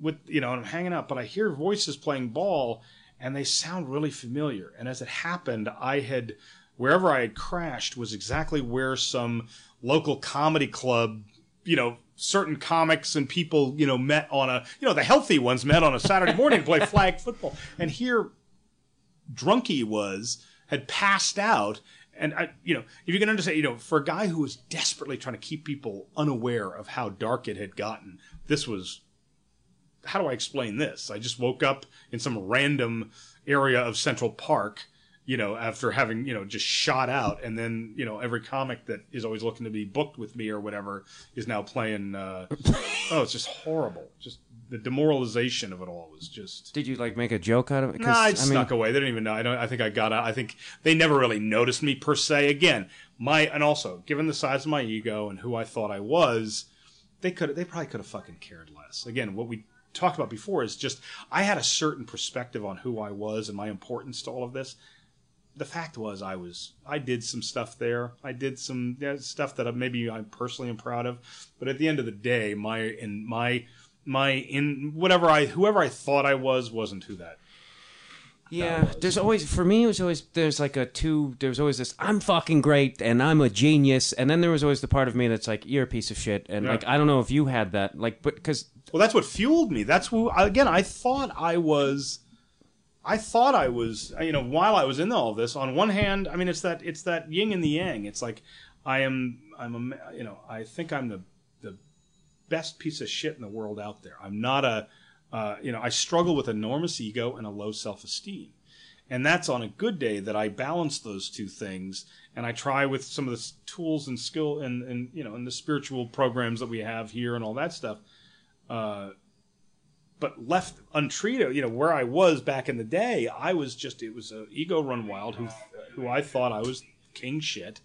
E: with you know, and I'm hanging out, but I hear voices playing ball, and they sound really familiar. And as it happened, I had wherever I had crashed was exactly where some local comedy club, you know, certain comics and people, you know, met on a, you know, the healthy ones met on a Saturday morning to play flag football. And here, drunky was had passed out. And I, you know, if you can understand, you know, for a guy who was desperately trying to keep people unaware of how dark it had gotten, this was how do I explain this? I just woke up in some random area of Central Park, you know, after having, you know, just shot out. And then, you know, every comic that is always looking to be booked with me or whatever is now playing. Uh, oh, it's just horrible. Just the demoralization of it all was just.
F: Did you like make a joke out of it?
E: Nah, I
F: I mean,
E: snuck away. They didn't even know. I don't. I think I got out. I think they never really noticed me per se. Again, my and also given the size of my ego and who I thought I was, they could. They probably could have fucking cared less. Again, what we talked about before is just I had a certain perspective on who I was and my importance to all of this. The fact was, I was I did some stuff there. I did some stuff that maybe I personally am proud of. But at the end of the day, my in my my in whatever I whoever I thought I was wasn't who that
F: Yeah, there's always for me it was always there's like a two there's always this I'm fucking great and I'm a genius and then there was always the part of me that's like you're a piece of shit and
E: Yeah.
F: like I don't know if you had that like but because
E: Well, that's what fueled me. That's who. Again, I thought I was. I thought I was. Uh, you know, while I was in all this, on one hand, I mean, it's that it's that yin and the yang. It's like I am. I'm a. ma- You know, I think I'm the the best piece of shit in the world out there. I'm not a. Uh, you know, I struggle with enormous ego and a low self esteem. And that's on a good day that I balance those two things, and I try with some of the tools and skill and and you know and the spiritual programs that we have here and all that stuff. Uh, but left untreated, you know, where I was back in the day, I was just it was a ego run wild who who I thought I was king shit,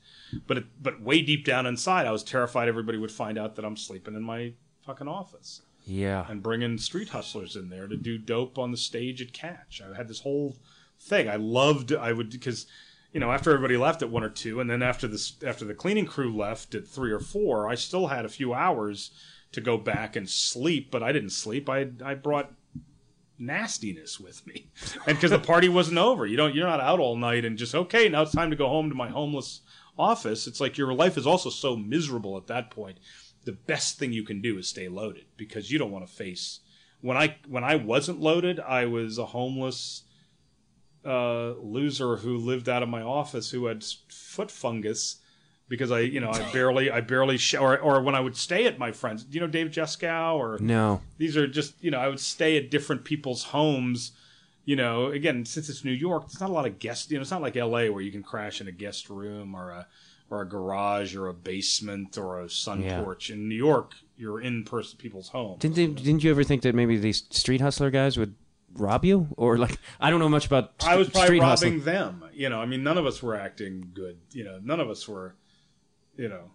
E: but it, but way deep down inside, I was terrified everybody would find out that I'm sleeping in my fucking office
F: Yeah.
E: and bringing street hustlers in there to do dope on the stage at Catch. I had this whole thing. I loved. I would because you know after everybody left at one or two, and then after this after the cleaning crew left at three or four, I still had a few hours to go back and sleep. But I didn't sleep. I I brought nastiness with me, and because the party wasn't over, you don't you're not out all night and just okay now it's time to go home to my homeless office. It's like your life is also so miserable at that point. The best thing you can do is stay loaded because you don't want to face when I when I wasn't loaded, I was a homeless uh, loser who lived out of my office who had foot fungus because I you know I barely I barely sh- or or when I would stay at my friends, you know Dave Jeskow or
F: No.
E: these are just you know I would stay at different people's homes. You know, again, since it's New York, there's not a lot of guests. You know, it's not like L.A. where you can crash in a guest room or a or a garage or a basement or a sun
F: Yeah.
E: porch. In New York, you're in person people's homes.
F: Didn't they, didn't you ever think that maybe these street hustler guys would rob you or like I don't know much about
E: I was probably robbing
F: hustling.
E: them. You know, I mean, none of us were acting good. You know, none of us were. You know,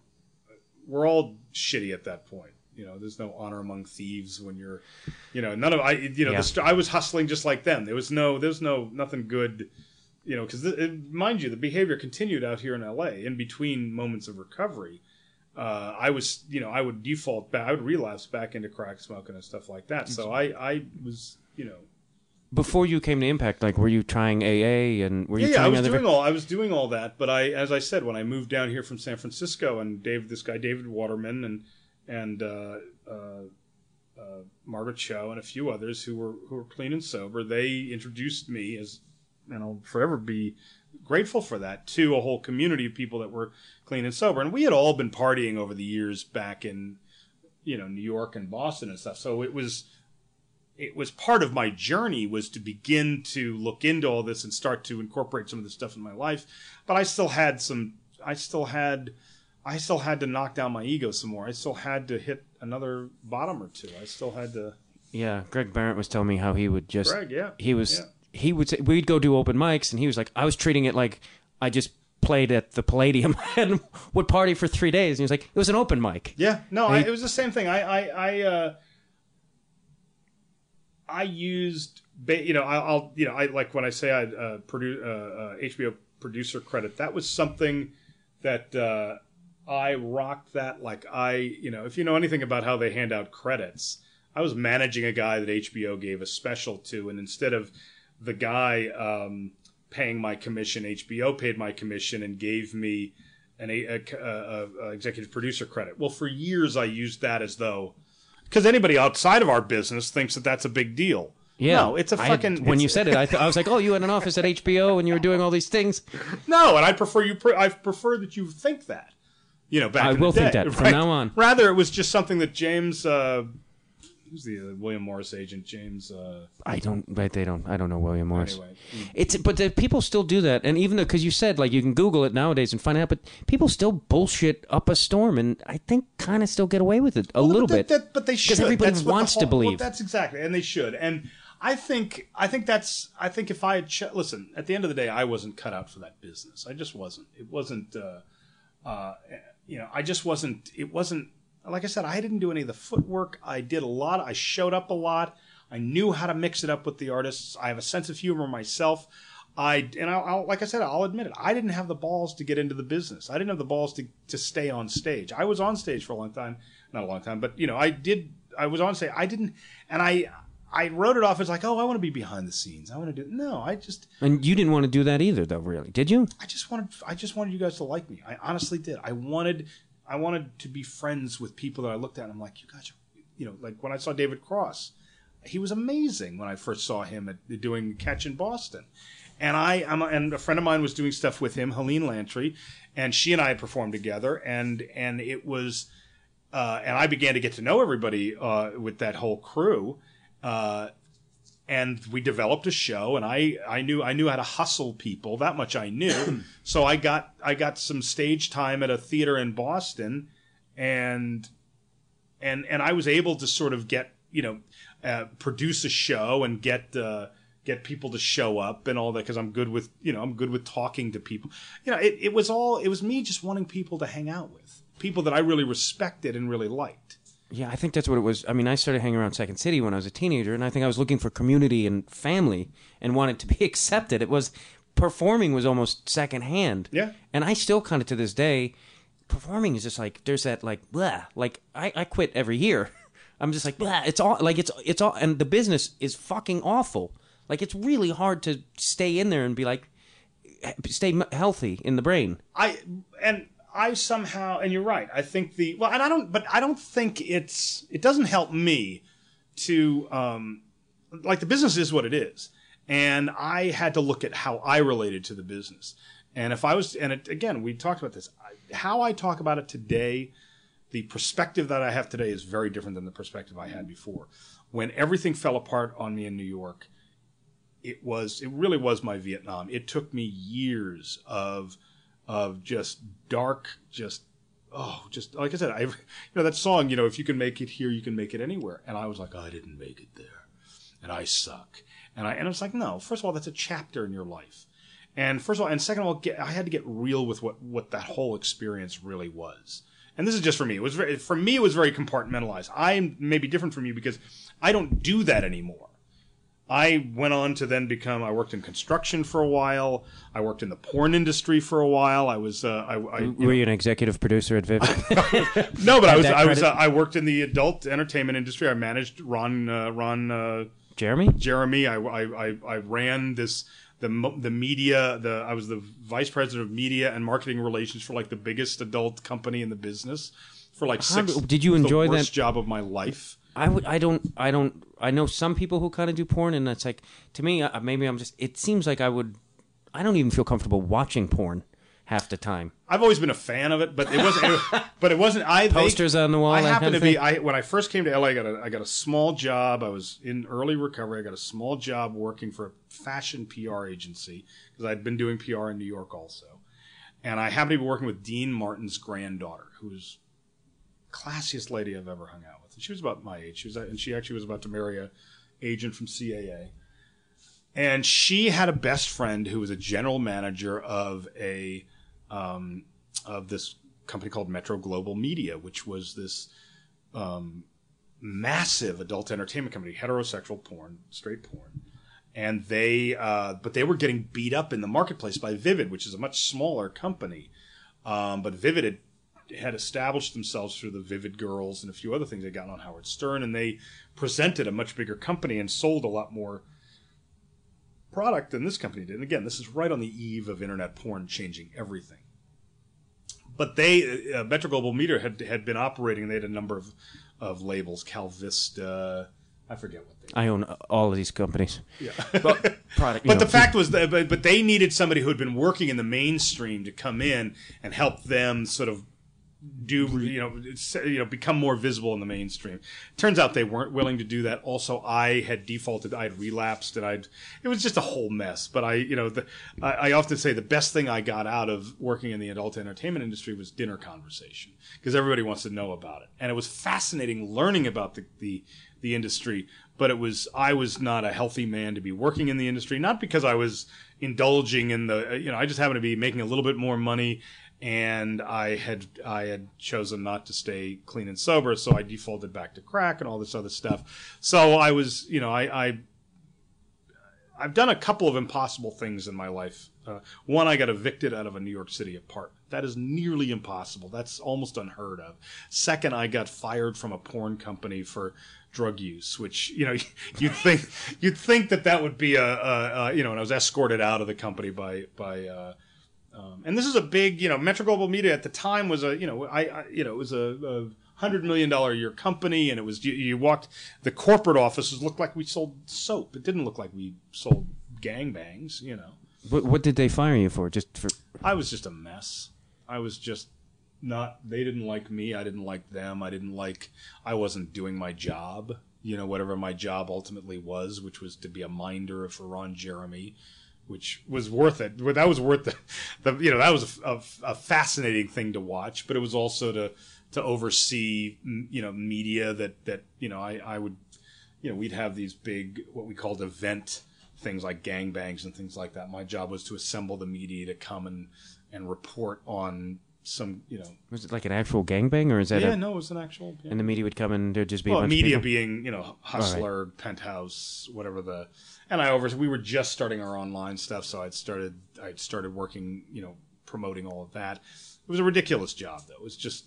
E: we're all shitty at that point. You know, there's no honor among thieves when you're. You know, none of I. You know,
F: Yeah.
E: the, I was hustling just like them. There was no. There's no nothing good. You know, because mind you, the behavior continued out here in L.A. in between moments of recovery. Uh, I was, you know, I would default back. I would relapse back into crack smoking and stuff like that. So I, I was, you know,
F: Before you came to Impact, like were you trying AA and were you
E: yeah, yeah, I
F: trying
E: was doing all I was doing all that, but I, as I said, when I moved down here from San Francisco, and Dave, this guy David Waterman, and and uh, uh, uh, Margaret Cho, and a few others who were who were clean and sober, they introduced me as, and I'll forever be grateful for that to a whole community of people that were clean and sober, and we had all been partying over the years back in, you know, New York and Boston and stuff, so it was it was part of my journey was to begin to look into all this and start to incorporate some of this stuff in my life. But i still had some i still had i still had to knock down my ego some more. I still had to hit another bottom or two. I still had to
F: Yeah, Greg Barrett was telling me how he would just
E: Greg, yeah,
F: he was
E: yeah.
F: He would say we'd go do open mics and he was like I was treating it like I just played at the Palladium and would party for three days and he was like it was an open mic.
E: Yeah, no, I,
F: He-
E: it was the same thing. I, I, I, uh, I used, ba- you know, I, I'll, you know, I like when I say I uh, produ- uh, uh, HBO producer credit. That was something that uh, I rocked. That like I, you know, if you know anything about how they hand out credits, I was managing a guy that HBO gave a special to, and instead of the guy um, paying my commission, HBO paid my commission and gave me an a, a, a, executive producer credit. Well, for years I used that as though because anybody outside of our business thinks that that's a big deal.
F: Yeah,
E: no, it's a
F: I had-
E: fucking.
F: when you said it, I, th- I was like, oh, you had an office at HBO and you were doing all these things.
E: no, and I prefer you. Pre- I prefer that you think that. You know, back
F: I will think that from now on.
E: Rather, it was just something that James, uh, who's the uh, William Morris agent, James. Uh,
F: I don't, but they don't. I don't know William Morris.
E: anyway,
F: It's but the, people still do that, and even though because you said like you can Google it nowadays and find out, but people still bullshit up a storm, and I think kind of still get away with it a little
E: but
F: bit.
E: that- that- but they should.
F: everybody
E: That's
F: wants to believe.
E: Well, that's exactly, and they should. And I think, I think that's, I think if I had ch- listen, at the end of the day, I wasn't cut out for that business. I just wasn't. It wasn't. Uh, uh, you know, I just wasn't. It wasn't. Like I said, I didn't do any of the footwork. I did a lot. I showed up a lot. I knew how to mix it up with the artists. I have a sense of humor myself. I and I'll, I'll like I said, I'll admit it. I didn't have the balls to get into the business. I didn't have the balls to to stay on stage. I was on stage for a long time, not a long time, but you know, I did. I was on stage. I didn't, and I I wrote it off as like, oh, I want to be behind the scenes. I want to do. No, I just
F: and you didn't want to do that either, though. Really, did you?
E: I just wanted I just wanted you guys to like me. I honestly did. I wanted I wanted to be friends with people that I looked at and I'm like, you guys are you know, like when I saw David Cross, he was amazing when I first saw him at doing Catch in Boston. And I I'm a, and a friend of mine was doing stuff with him, Helene Lantry, and she and I had performed together and and it was uh, and I began to get to know everybody uh, with that whole crew. Uh, and we developed a show and I, I knew I knew how to hustle people that much I knew. So I got I got some stage time at a theater in Boston and and and I was able to sort of get you know uh, produce a show and get uh, get people to show up and all that because I'm good with you know I'm good with talking to people. You know it, it was all it was me just wanting people to hang out with people that I really respected and really liked
F: Yeah, I think that's what it was. I mean, I started hanging around Second City when I was a teenager, and I think I was looking for community and family and wanted to be accepted. It was performing was almost secondhand.
E: Yeah.
F: And I still kind of to this day, performing is just like there's that like blah. Like I, I quit every year. I'm just like blah. It's all like it's it's all and the business is fucking awful. Like it's really hard to stay in there and be like eh, stay healthy in the brain.
E: I and I somehow and you're right. I think the well, and I don't, but I don't think it's it doesn't help me to um like the business is what it is, and I had to look at how I related to the business, and if I was and it, again we talked about this, how I talk about it today. The perspective that I have today is very different than the perspective I had before. When everything fell apart on me in New York, it was it really was my Vietnam. It took me years of of just dark, just oh, just like I said, I you know that song, you know, if you can make it here, you can make it anywhere. And I was like, oh, I didn't make it there, and I suck. And I and it's like, no. First of all, that's a chapter in your life. And first of all, and second of all, get, I had to get real with what what that whole experience really was. And this is just for me. It was very, for me. It was very compartmentalized. I may be different from you because I don't do that anymore. I went on to then become. I worked in construction for a while. I worked in the porn industry for a while. I was. Uh, I, I you
F: Were you an executive producer at Vivid?
E: no, but I was. I was. Uh. I worked in the adult entertainment industry. I managed Ron. Uh, Ron. Uh,
F: Jeremy?
E: Jeremy. I, I, I, I ran this the the media. The I was the vice president of media and marketing relations for like the biggest adult company in the business for like six.
F: do- did you enjoy
E: the worst
F: that-
E: job of my life?
F: I would. I don't. I don't. I know some people who kind of do porn, and it's like to me. Uh, maybe I'm just. It seems like I would. I don't even feel comfortable watching porn half the time.
E: I've always been a fan of it, but it wasn't. it- but it wasn't. I they-
F: Posters on the wall,
E: I happened to be. I when I first came to LA, I got a I got a small job. I was in early recovery. I got a small job working for a fashion PR agency because I'd been doing PR in New York also, and I happened to be working with Dean Martin's granddaughter, who's classiest lady I've ever hung out she was about my age. She was, and she actually was about to marry a agent from CAA. And she had a best friend who was a general manager of a um, of this company called Metro Global Media, which was this um, massive adult entertainment company, heterosexual porn, straight porn. And they, uh, but they were getting beat up in the marketplace by Vivid, which is a much smaller company. Um, but Vivid had had established themselves through the Vivid Girls and a few other things. They got on Howard Stern, and they presented a much bigger company and sold a lot more product than this company did. And again, this is right on the eve of internet porn changing everything. But they, uh, Metro Global Media had had been operating. And they had a number of of labels, Calvista. I forget what they.
F: I own all of these companies.
E: Yeah.
F: But product.
E: But
F: know,
E: the fact was that, but, but they needed somebody who had been working in the mainstream to come in and help them sort of do you know you know become more visible in the mainstream. Turns out they weren't willing to do that. Also, I had defaulted, I had relapsed, and I'd it was just a whole mess. But I you know the, I, I often say the best thing I got out of working in the adult entertainment industry was dinner conversation because everybody wants to know about it, and it was fascinating learning about the the the industry, but it was I was not a healthy man to be working in the industry, not because I was indulging in the you know I just happened to be making a little bit more money and I had I had chosen not to stay clean and sober, so I defaulted back to crack and all this other stuff. So I was, you know, I, I I've done a couple of impossible things in my life. Uh, one, I got evicted out of a New York City apartment. That is nearly impossible. That's almost unheard of. Second, I got fired from a porn company for drug use, which you know you'd think you'd think that that would be a, a, a you know, and I was escorted out of the company by by. Uh, um, and this is a big, you know, Metro Global Media at the time was a, you know, I, I you know, it was a, a hundred million dollar a year company, and it was you, you walked the corporate offices looked like we sold soap. It didn't look like we sold gangbangs, you know.
F: what, what did they fire you for? Just for
E: I was just a mess. I was just not. They didn't like me. I didn't like them. I didn't like. I wasn't doing my job. you know, whatever my job ultimately was, which was to be a minder for Ron Jeremy, which was worth it. That was worth the, the you know, that was a, a, a fascinating thing to watch, but it was also to to oversee, you know, media that that you know, I I would, you know, we'd have these big what we called event things like gangbangs and things like that. My job was to assemble the media to come and and report on some, you know,
F: Was it like an actual gangbang, or is that?
E: yeah,
F: a,
E: no, it was an actual. yeah.
F: And the media would come and there'd just be a
E: Well, media being you know Hustler, Penthouse, whatever the, and I over. We were just starting our online stuff, so I'd started. I'd started working, you know, promoting all of that. It was a ridiculous job, though. It was just.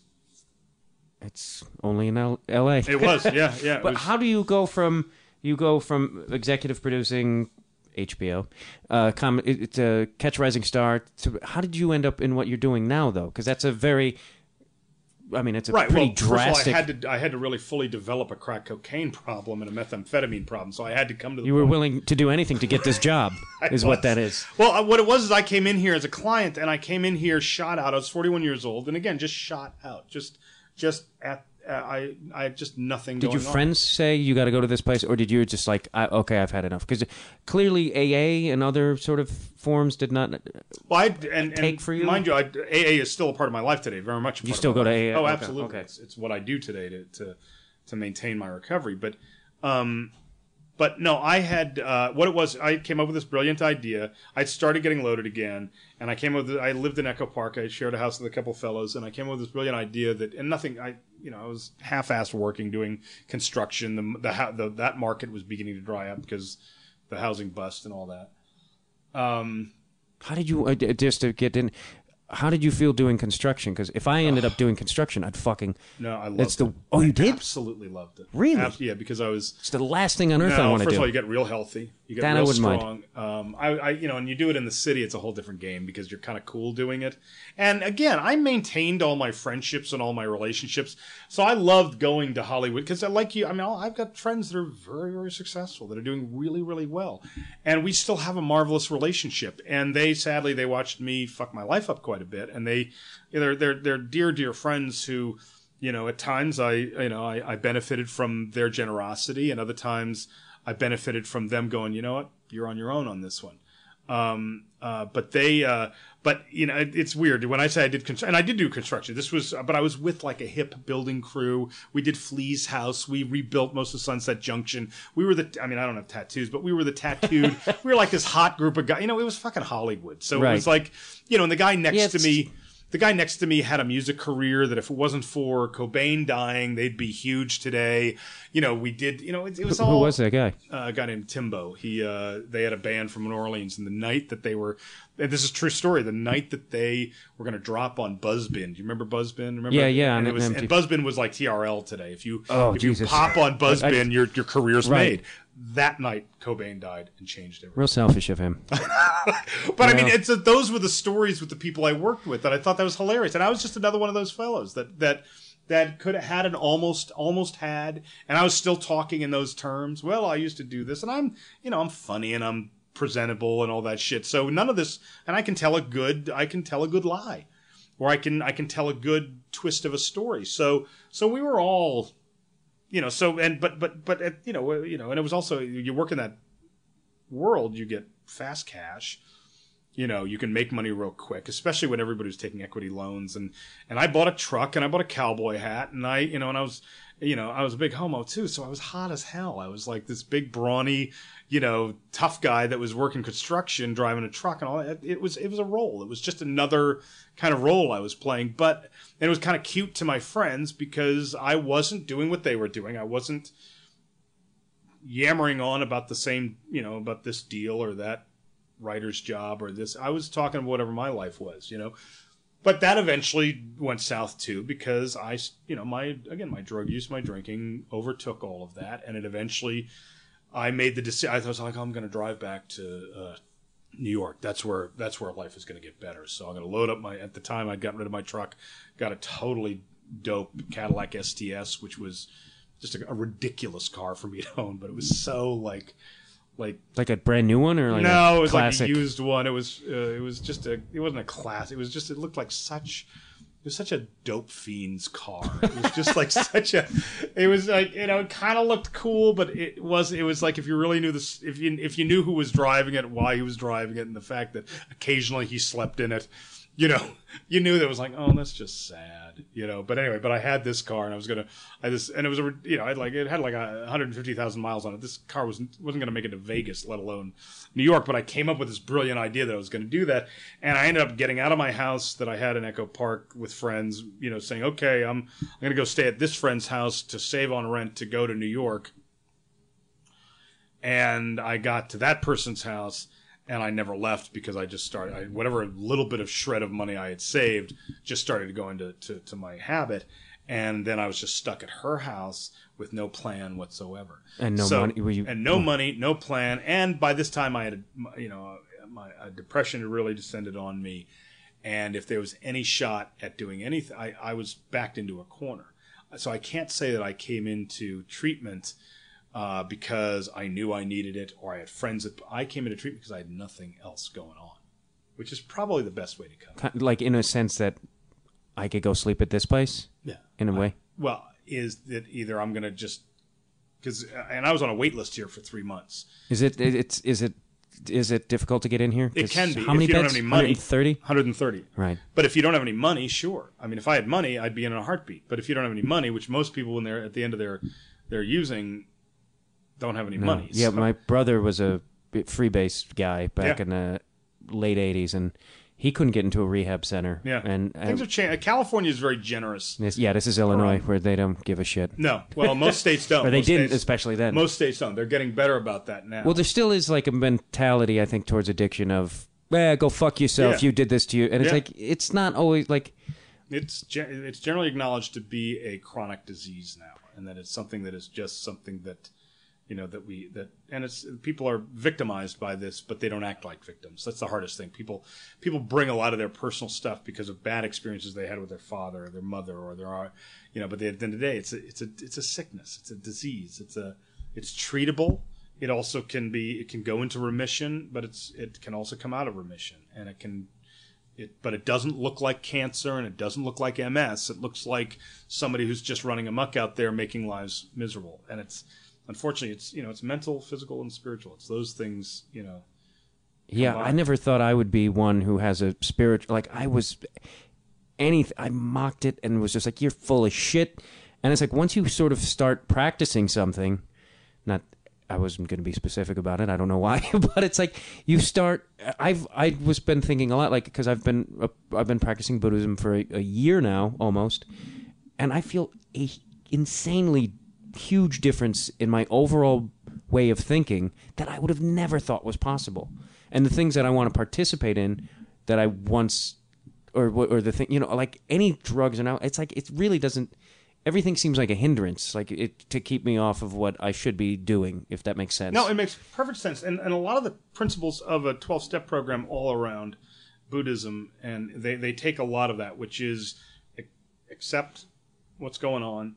F: It's only in L- L.A.
E: It was, yeah, yeah.
F: But
E: was,
F: how do you go from you go from executive producing HBO, uh, com- it- it, uh, Catch a Rising Star to how did you end up in what you're doing now though? Because that's a very, I mean, it's a
E: right.
F: pretty
E: Well, first of all. I had to. I had to really fully develop a crack cocaine problem and a methamphetamine problem, so I had to come to. The
F: you were
E: point-
F: willing to do anything to get this job, is what that is.
E: Well, uh, what it was is I came in here as a client, and I came in here shot out. I was 41 years old, and again, just shot out. Just, just at. Uh, I, I had just nothing.
F: Did your
E: on.
F: friends say you got to go to this place, or did you just like, I, okay, I've had enough? Because clearly AA and other sort of forms did not.
E: Well, I, and, and
F: take for you?
E: Mind you, I, AA is still a part of my life today. Very much. A part
F: You still go to. AA?
E: Oh,
F: Okay,
E: absolutely.
F: okay.
E: It's, it's what I do today to to, to maintain my recovery. But, um, but no, I had uh, what it was. I came up with this brilliant idea. I started getting loaded again, and I came up with. I lived in Echo Park. I shared a house with a couple fellows, and I came up with this brilliant idea that and nothing. I you know I was half-assed working doing construction. The the, the that market was beginning to dry up because the housing bust and all that.
F: How did you uh, just to get in? How did you feel doing construction? Because if I ended up doing construction, I'd fucking.
E: No, I loved
F: It's the
E: it.
F: oh, you
E: I
F: did.
E: Absolutely loved it.
F: Really?
E: Ab- yeah, because I was.
F: It's the last thing on earth I
E: No,
F: want
E: first
F: to
E: of all, you get real healthy. You get
F: That I
E: real
F: wouldn't mind.
E: strong. Um, I, I, you know, and you do it in the city, it's a whole different game because you're kind of cool doing it. And again, I maintained all my friendships and all my relationships, so I loved going to Hollywood because I like you. I mean, I've got friends that are very, very successful that are doing really, really well, and we still have a marvelous relationship. And they, sadly, they watched me fuck my life up quite a bit, and they, they're, they're, they're dear, dear friends who you know, at times I, you know, I, I benefited from their generosity, and other times I benefited from them going, you know what, you're on your own on this one. Um, uh, but they, uh, but you know, it, it's weird when I say I did, construction and I did do construction. This was, but I was with like a hip building crew. We did Flea's house. We rebuilt most of Sunset Junction. We were the, I mean, I don't have tattoos, but we were the tattooed. we were like this hot group of guys. You know, it was fucking Hollywood. So it was like, you know, and the guy next
F: Yeah,
E: to me the guy next to me had a music career that if it wasn't for Cobain dying, they'd be huge today. You know, we did, you know, it, it was all.
F: Who was that guy?
E: Uh, a guy named Timbo. He, uh, they had a band from New Orleans, and the night that they were, and this is a true story, the night that they were going to drop on Buzzbin. Do you remember Buzzbin? Remember?
F: Yeah, yeah,
E: And, it was,
F: MTV.
E: and Buzzbin was like TRL today. If you,
F: Oh,
E: if
F: Jesus.
E: you pop on Buzzbin,
F: I-
E: your your career's
F: Right.
E: made. That night, Cobain died and changed everything.
F: Real selfish of him.
E: But I mean, it's uh those were the stories with the people I worked with that I thought that was hilarious, and I was just another one of those fellows that that that could have had an almost almost had, and I was still talking in those terms. Well, I used to do this, and I'm you know I'm funny and I'm presentable and all that shit. So none of this, and I can tell a good I can tell a good lie, or I can I can tell a good twist of a story. So so we were all. You know, so and but but but you know you know, and it was also you work in that world, you get fast cash. You know, you can make money real quick, especially when everybody's taking equity loans. And and I bought a truck and I bought a cowboy hat and I you know and I was you know I was a big homo too, so I was hot as hell. I was like this big brawny, you know, tough guy that was working construction, driving a truck and all that. It was it was a role. It was just another kind of role I was playing, but and it was kind of cute to my friends because I wasn't doing what they were doing. I wasn't yammering on about the same, you know, about this deal or that writer's job or this. I was talking about whatever my life was, you know. But that eventually went south too because I, you know, my again my drug use, my drinking overtook all of that, and it eventually, I made the decision. I was like, I'm going to drive back to uh, New York. That's where that's where life is going to get better. So I'm going to load up my. At the time, I'd gotten rid of my truck, got a totally dope Cadillac STS, which was just a, a ridiculous car for me to own, but it was so like like
F: Like a brand new one or like
E: no,
F: a
E: it was
F: classic?
E: like a used one. It was uh, it was just a it wasn't a class. It was just it looked like such it was such a dope fiend's car. It was just like such a. It was like you know, it kind of looked cool, but it was it was like if you really knew this, if you if you knew who was driving it, why he was driving it, and the fact that occasionally he slept in it, you know, you knew that was like, oh, that's just sad, you know. But anyway, but I had this car, and I was gonna, I just, and it was a, you know, I had like it had like a 150,000 miles on it. This car was wasn't gonna make it to Vegas, let alone New York. But I came up with this brilliant idea that I was gonna do that, and I ended up getting out of my house that I had in Echo Park with friends, you know, saying, okay, I'm I'm gonna go stay at this friend's house to save on rent to go to New York. And I got to that person's house and I never left because I just started I, whatever little bit of shred of money I had saved just started to go into to, to my habit, and then I was just stuck at her house with no plan whatsoever.
F: And no
E: So-
F: money- were you-
E: and no money, no plan, and by this time I had a, you know my a depression had really descended on me, and if there was any shot at doing anything, I, I was backed into a corner. So I can't say that I came into treatment uh, because I knew I needed it or I had friends that I came into treatment because I had nothing else going on, which is probably the best way to come.
F: Ki- Like in a sense that I could go sleep at this place
E: Yeah.
F: in a way.
E: Well, is that either I'm going to just because and I was on a wait list here for three months.
F: Is it? It's is it? Is it difficult to get in here?
E: It
F: 'Cause
E: can be
F: How many
E: if you don't
F: beds?
E: have any money.
F: 130?
E: 130.
F: Right.
E: But if you don't have any money, sure. I mean, if I had money, I'd be in a heartbeat. But if you don't have any money, which most people when they're at the end of their they're using, don't have any money.
F: Yeah,
E: So-
F: my brother was a freebase guy back
E: Yeah.
F: in the late '80s, and he couldn't get into a rehab center.
E: yeah.
F: and
E: things
F: uh,
E: have changed. California is very generous.
F: this, yeah, this is Illinois where they don't give a shit.
E: No, well, most states don't.
F: Or they
E: Most
F: didn't,
E: states-
F: especially then.
E: Most states don't. They're getting better about that now.
F: well, there still is like a mentality, I think, towards addiction of, eh, go fuck yourself.
E: Yeah.
F: You did this to you, and it's
E: Yeah.
F: like it's not always like
E: it's it's generally acknowledged to be a chronic disease now, and that it's something that is just something that you know that we that and it's people are victimized by this, but they don't act like victims. That's the hardest thing. People people bring a lot of their personal stuff because of bad experiences they had with their father or their mother or their you know. But they at the end of the day, it's a it's a it's a sickness. It's a disease. It's a it's treatable. It also can be it can go into remission, but it's it can also come out of remission, and it can it, but it doesn't look like cancer and it doesn't look like MS. It looks like somebody who's just running amuck out there making lives miserable. And it's unfortunately it's you know it's mental, physical, and spiritual. It's those things you know.
F: Yeah, I never thought I would be one who has a spirit. Like I was, anything. I mocked it and was just like, "You're full of shit." And it's like once you sort of start practicing something, not. I wasn't going to be specific about it. I don't know why, but it's like you start. I've I was been thinking a lot, like because I've been I've been practicing Buddhism for a, a year now almost, and I feel a insanely huge difference in my overall way of thinking that I would have never thought was possible. And the things that I want to participate in that I once or or the thing, you know, like any drugs now it's like it really doesn't everything seems like a hindrance like it to keep me off of what I should be doing if that makes sense.
E: No, it makes perfect sense, and and a lot of the principles of a twelve step program all around Buddhism, and they they take a lot of that, which is accept what's going on.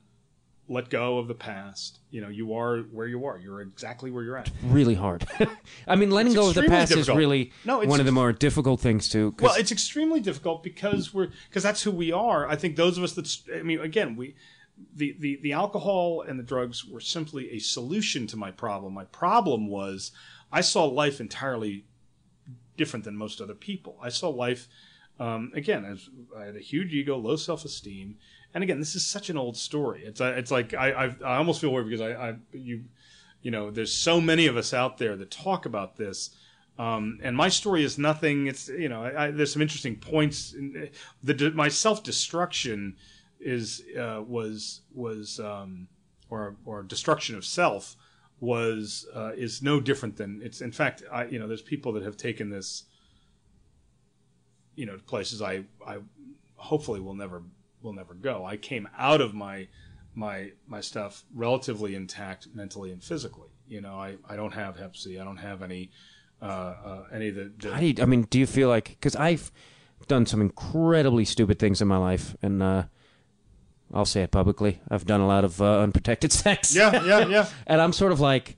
E: Let go of the past. You know, you are where you are. You're exactly where you're at.
F: really hard. I mean, letting
E: It's
F: go of the past
E: difficult.
F: is really
E: No, it's
F: one of the more difficult things to
E: Well, it's extremely difficult because we're because that's who we are. I think those of us that I mean, again, we the, the the alcohol and the drugs were simply a solution to my problem. My problem was I saw life entirely different than most other people. I saw life um, again as I had a huge ego, low self esteem, and again, this is such an old story. It's uh, it's like I I've, I almost feel weird because I, I you you know there's so many of us out there that talk about this. Um, and my story is nothing. It's you know, I, there's some interesting points. In, the my self destruction is uh, was was um, or or destruction of self was uh, is no different than it's. In fact, I you know, there's people that have taken this, you know, places I I hopefully will never will never go. I came out of my my my stuff relatively intact mentally and physically. You know, I, I don't have Hep C. I don't have any uh, uh, any of the, the
F: How do you, I mean, do you feel like because I've done some incredibly stupid things in my life, and uh, I'll say it publicly. I've done a lot of uh, unprotected sex.
E: yeah yeah yeah.
F: and I'm sort of like,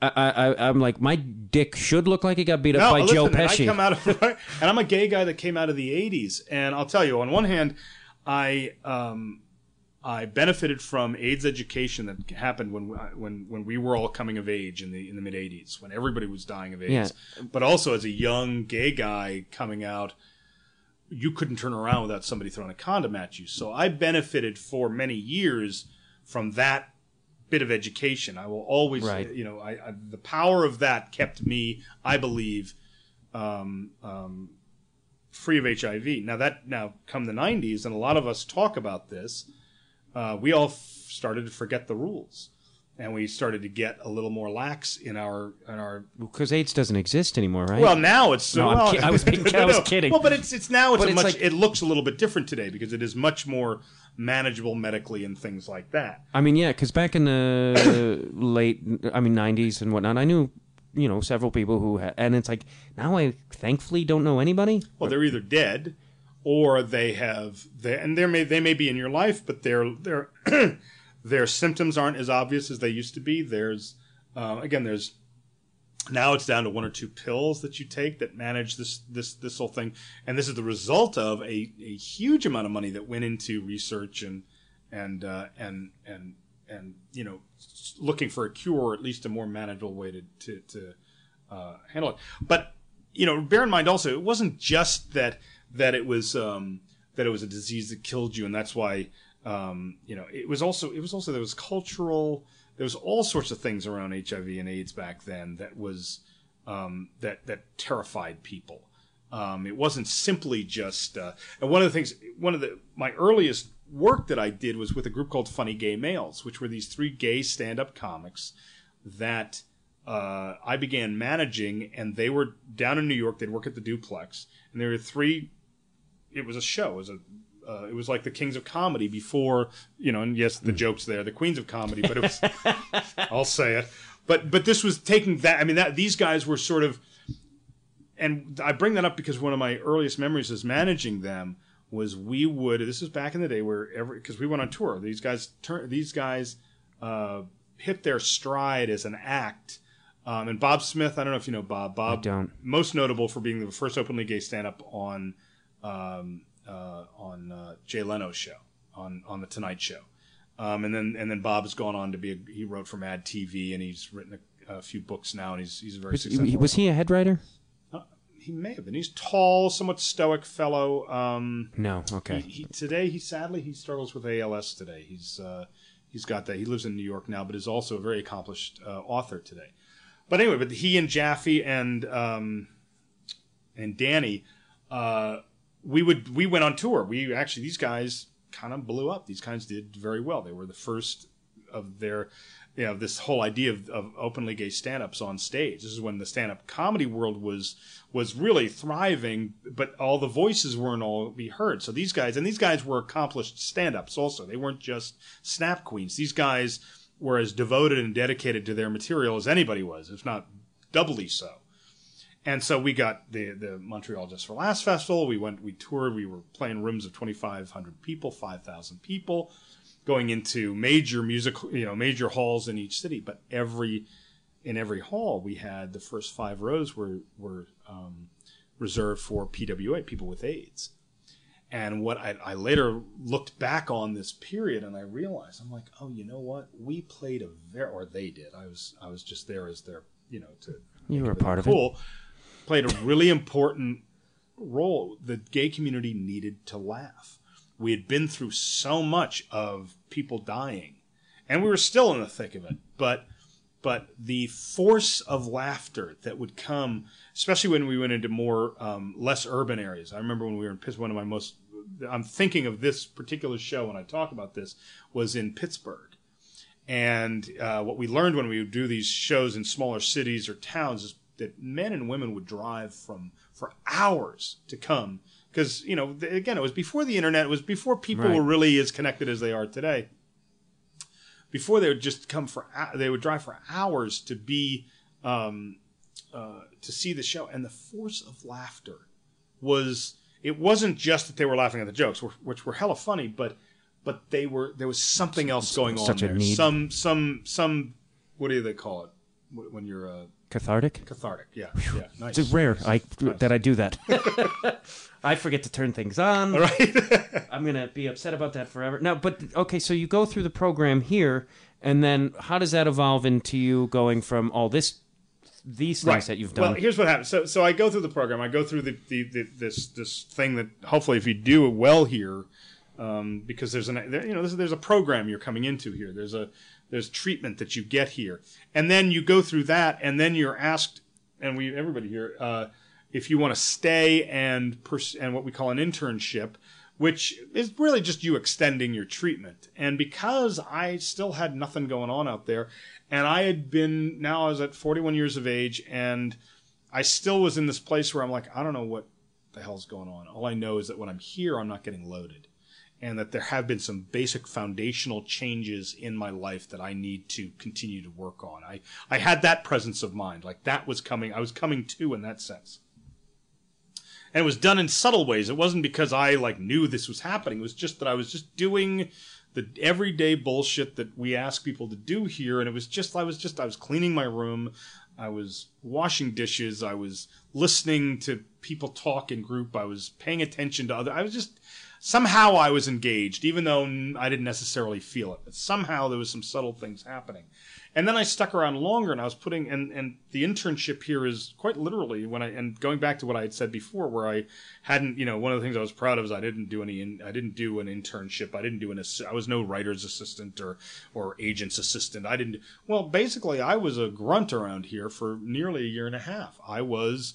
F: I, I, I'm like, my dick should look like it got beat up
E: No,
F: by
E: listen,
F: Joe Pesci.
E: I come out of, and I'm a gay guy that came out of the '80s, and I'll tell you, on one hand, I um, I benefited from AIDS education that happened when when when we were all coming of age in the in the mid '80s, when everybody was dying of AIDS. But also as a young gay guy coming out, you couldn't turn around without somebody throwing a condom at you. So I benefited for many years from that bit of education. I will always,
F: Right.
E: you know, I, I the power of that kept me, I believe, um, um, free of HIV. Now that now come the '90s, and a lot of us talk about this. Uh, we all f- started to forget the rules, and we started to get a little more lax in our in our
F: Because AIDS doesn't exist anymore, right?
E: well, now it's
F: No,
E: well,
F: ki- I was being- I was kidding.
E: Well, but it's it's now it's a
F: it's
E: much
F: like-
E: it looks a little bit different today because it is much more manageable medically and things like that.
F: I mean, yeah, because back in the late, I mean, '90s and whatnot, I knew, you know, several people who, had, and it's like now I thankfully don't know anybody.
E: Well, they're either dead or they have they and they may they may be in your life, but their their their symptoms aren't as obvious as they used to be. There's uh, again, there's now it's down to one or two pills that you take that manage this this this whole thing, and this is the result of a, a huge amount of money that went into research and and uh, and and and you know looking for a cure or at least a more manageable way to to, to uh, handle it. But you know, bear in mind also, it wasn't just that that it was um, that it was a disease that killed you, and that's why um, you know it was also it was also there was cultural there was all sorts of things around HIV and AIDS back then that was um, that that terrified people. Um, it wasn't simply just uh, and one of the things one of the my earliest work that I did was with a group called Funny Gay Males, which were these three gay stand-up comics that uh, I began managing, and they were down in New York. They'd work at the Duplex, and there were three. It was a show. It was a. Uh, it was like the Kings of Comedy before, you know, and yes, the jokes there, the Queens of Comedy, but it was. I'll say it, but but this was taking that. I mean, that these guys were sort of, and I bring that up because one of my earliest memories is managing them was we would. This is back in the day where every because we went on tour. These guys turn. These guys uh, hit their stride as an act. Um, and Bob Smith, I don't know if you know Bob. Bob,
F: don't.
E: most notable for being the first openly gay stand-up on um, uh, on uh, Jay Leno's show on on the Tonight Show. Um, and then and then Bob has gone on to be a, he wrote for Mad TV and he's written a, a few books now and he's he's very
F: Was,
E: successful.
F: was he a head writer?
E: He may have been. He's tall, somewhat stoic fellow. Um,
F: No. Okay.
E: he, he today he sadly he struggles with ALS today. He's uh, he's got that. He lives in New York now, but is also a very accomplished uh, author today. But anyway, but he and Jaffe and um, and Danny, uh, we would we went on tour. We actually these guys kind of blew up. These guys did very well. They were the first of their you know this whole idea of, of openly gay stand-ups on stage. This is when the stand-up comedy world was was really thriving, but all the voices weren't all be heard. So these guys and these guys were accomplished stand-ups also. They weren't just snap queens. These guys were as devoted and dedicated to their material as anybody was, if not doubly so. And so we got the the Montreal Just for Laughs festival. We went, we toured. We were playing rooms of twenty five hundred people, five thousand people, going into major music, you know, major halls in each city. But every in every hall, we had the first five rows were were um, reserved for PWA, people with AIDS. And what I, I later looked back on this period, and I realized I'm like, oh, you know what? We played a very, or they did. I was I was just there as their, you know, to
F: You were a part of it.
E: Played a really important role. The gay community needed to laugh. We had been through so much of people dying, and we were still in the thick of it. But but the force of laughter that would come, especially when we went into more um, less urban areas. I remember when we were in Pittsburgh. One of my most I'm thinking of this particular show when I talk about this was in Pittsburgh. And uh, what we learned when we would do these shows in smaller cities or towns is that men and women would drive from for hours to come because you know again it was before the internet. It was before people
F: Right.
E: were really as connected as they are today. Before they would just come for they would drive for hours to be um, uh, to see the show, and the force of laughter was it wasn't just that they were laughing at the jokes, wh- which were hella funny, but but they were there was something else going on
F: Such a
E: there. Some some some what do they call it when you're uh,
F: Cathartic.
E: Cathartic. Yeah. Yeah. Nice.
F: It's rare I that I do that. I forget to turn things on.
E: Right.
F: I'm gonna be upset about that forever. No, but okay, so you go through the program here, and then how does that evolve into you going from all this, these things that you've done?
E: Well, here's what happens. So, so I go through the program. I go through the, the, the this this thing that hopefully, if you do it well here, um, because there's an there, you know there's, there's a program you're coming into here. There's a there's treatment that you get here, and then you go through that, and then you're asked, and we everybody here, uh, if you want to stay and pers- and what we call an internship. Which is really just you extending your treatment. And because I still had nothing going on out there, and I had been, now I was at 41 years of age, and I still was in this place where I'm like, I don't know what the hell's going on. All I know is that when I'm here, I'm not getting loaded. And that there have been some basic foundational changes in my life that I need to continue to work on. I, I had that presence of mind. Like that was coming, I was coming to in that sense. And it was done in subtle ways. It wasn't because I like knew this was happening. It was just that I was just doing the everyday bullshit that we ask people to do here. And it was just, I was just, I was cleaning my room. I was washing dishes. I was listening to people talk in group. I was paying attention to other. I was just somehow I was engaged, even though I didn't necessarily feel it. But somehow there was some subtle things happening. And then I stuck around longer, and I was putting and and the internship here is quite literally when I and going back to what I had said before, where I hadn't, you know, one of the things I was proud of is I didn't do any, in, I didn't do an internship, I didn't do an, I was no writer's assistant or or agent's assistant. I didn't. Well, basically, I was a grunt around here for nearly a year and a half. I was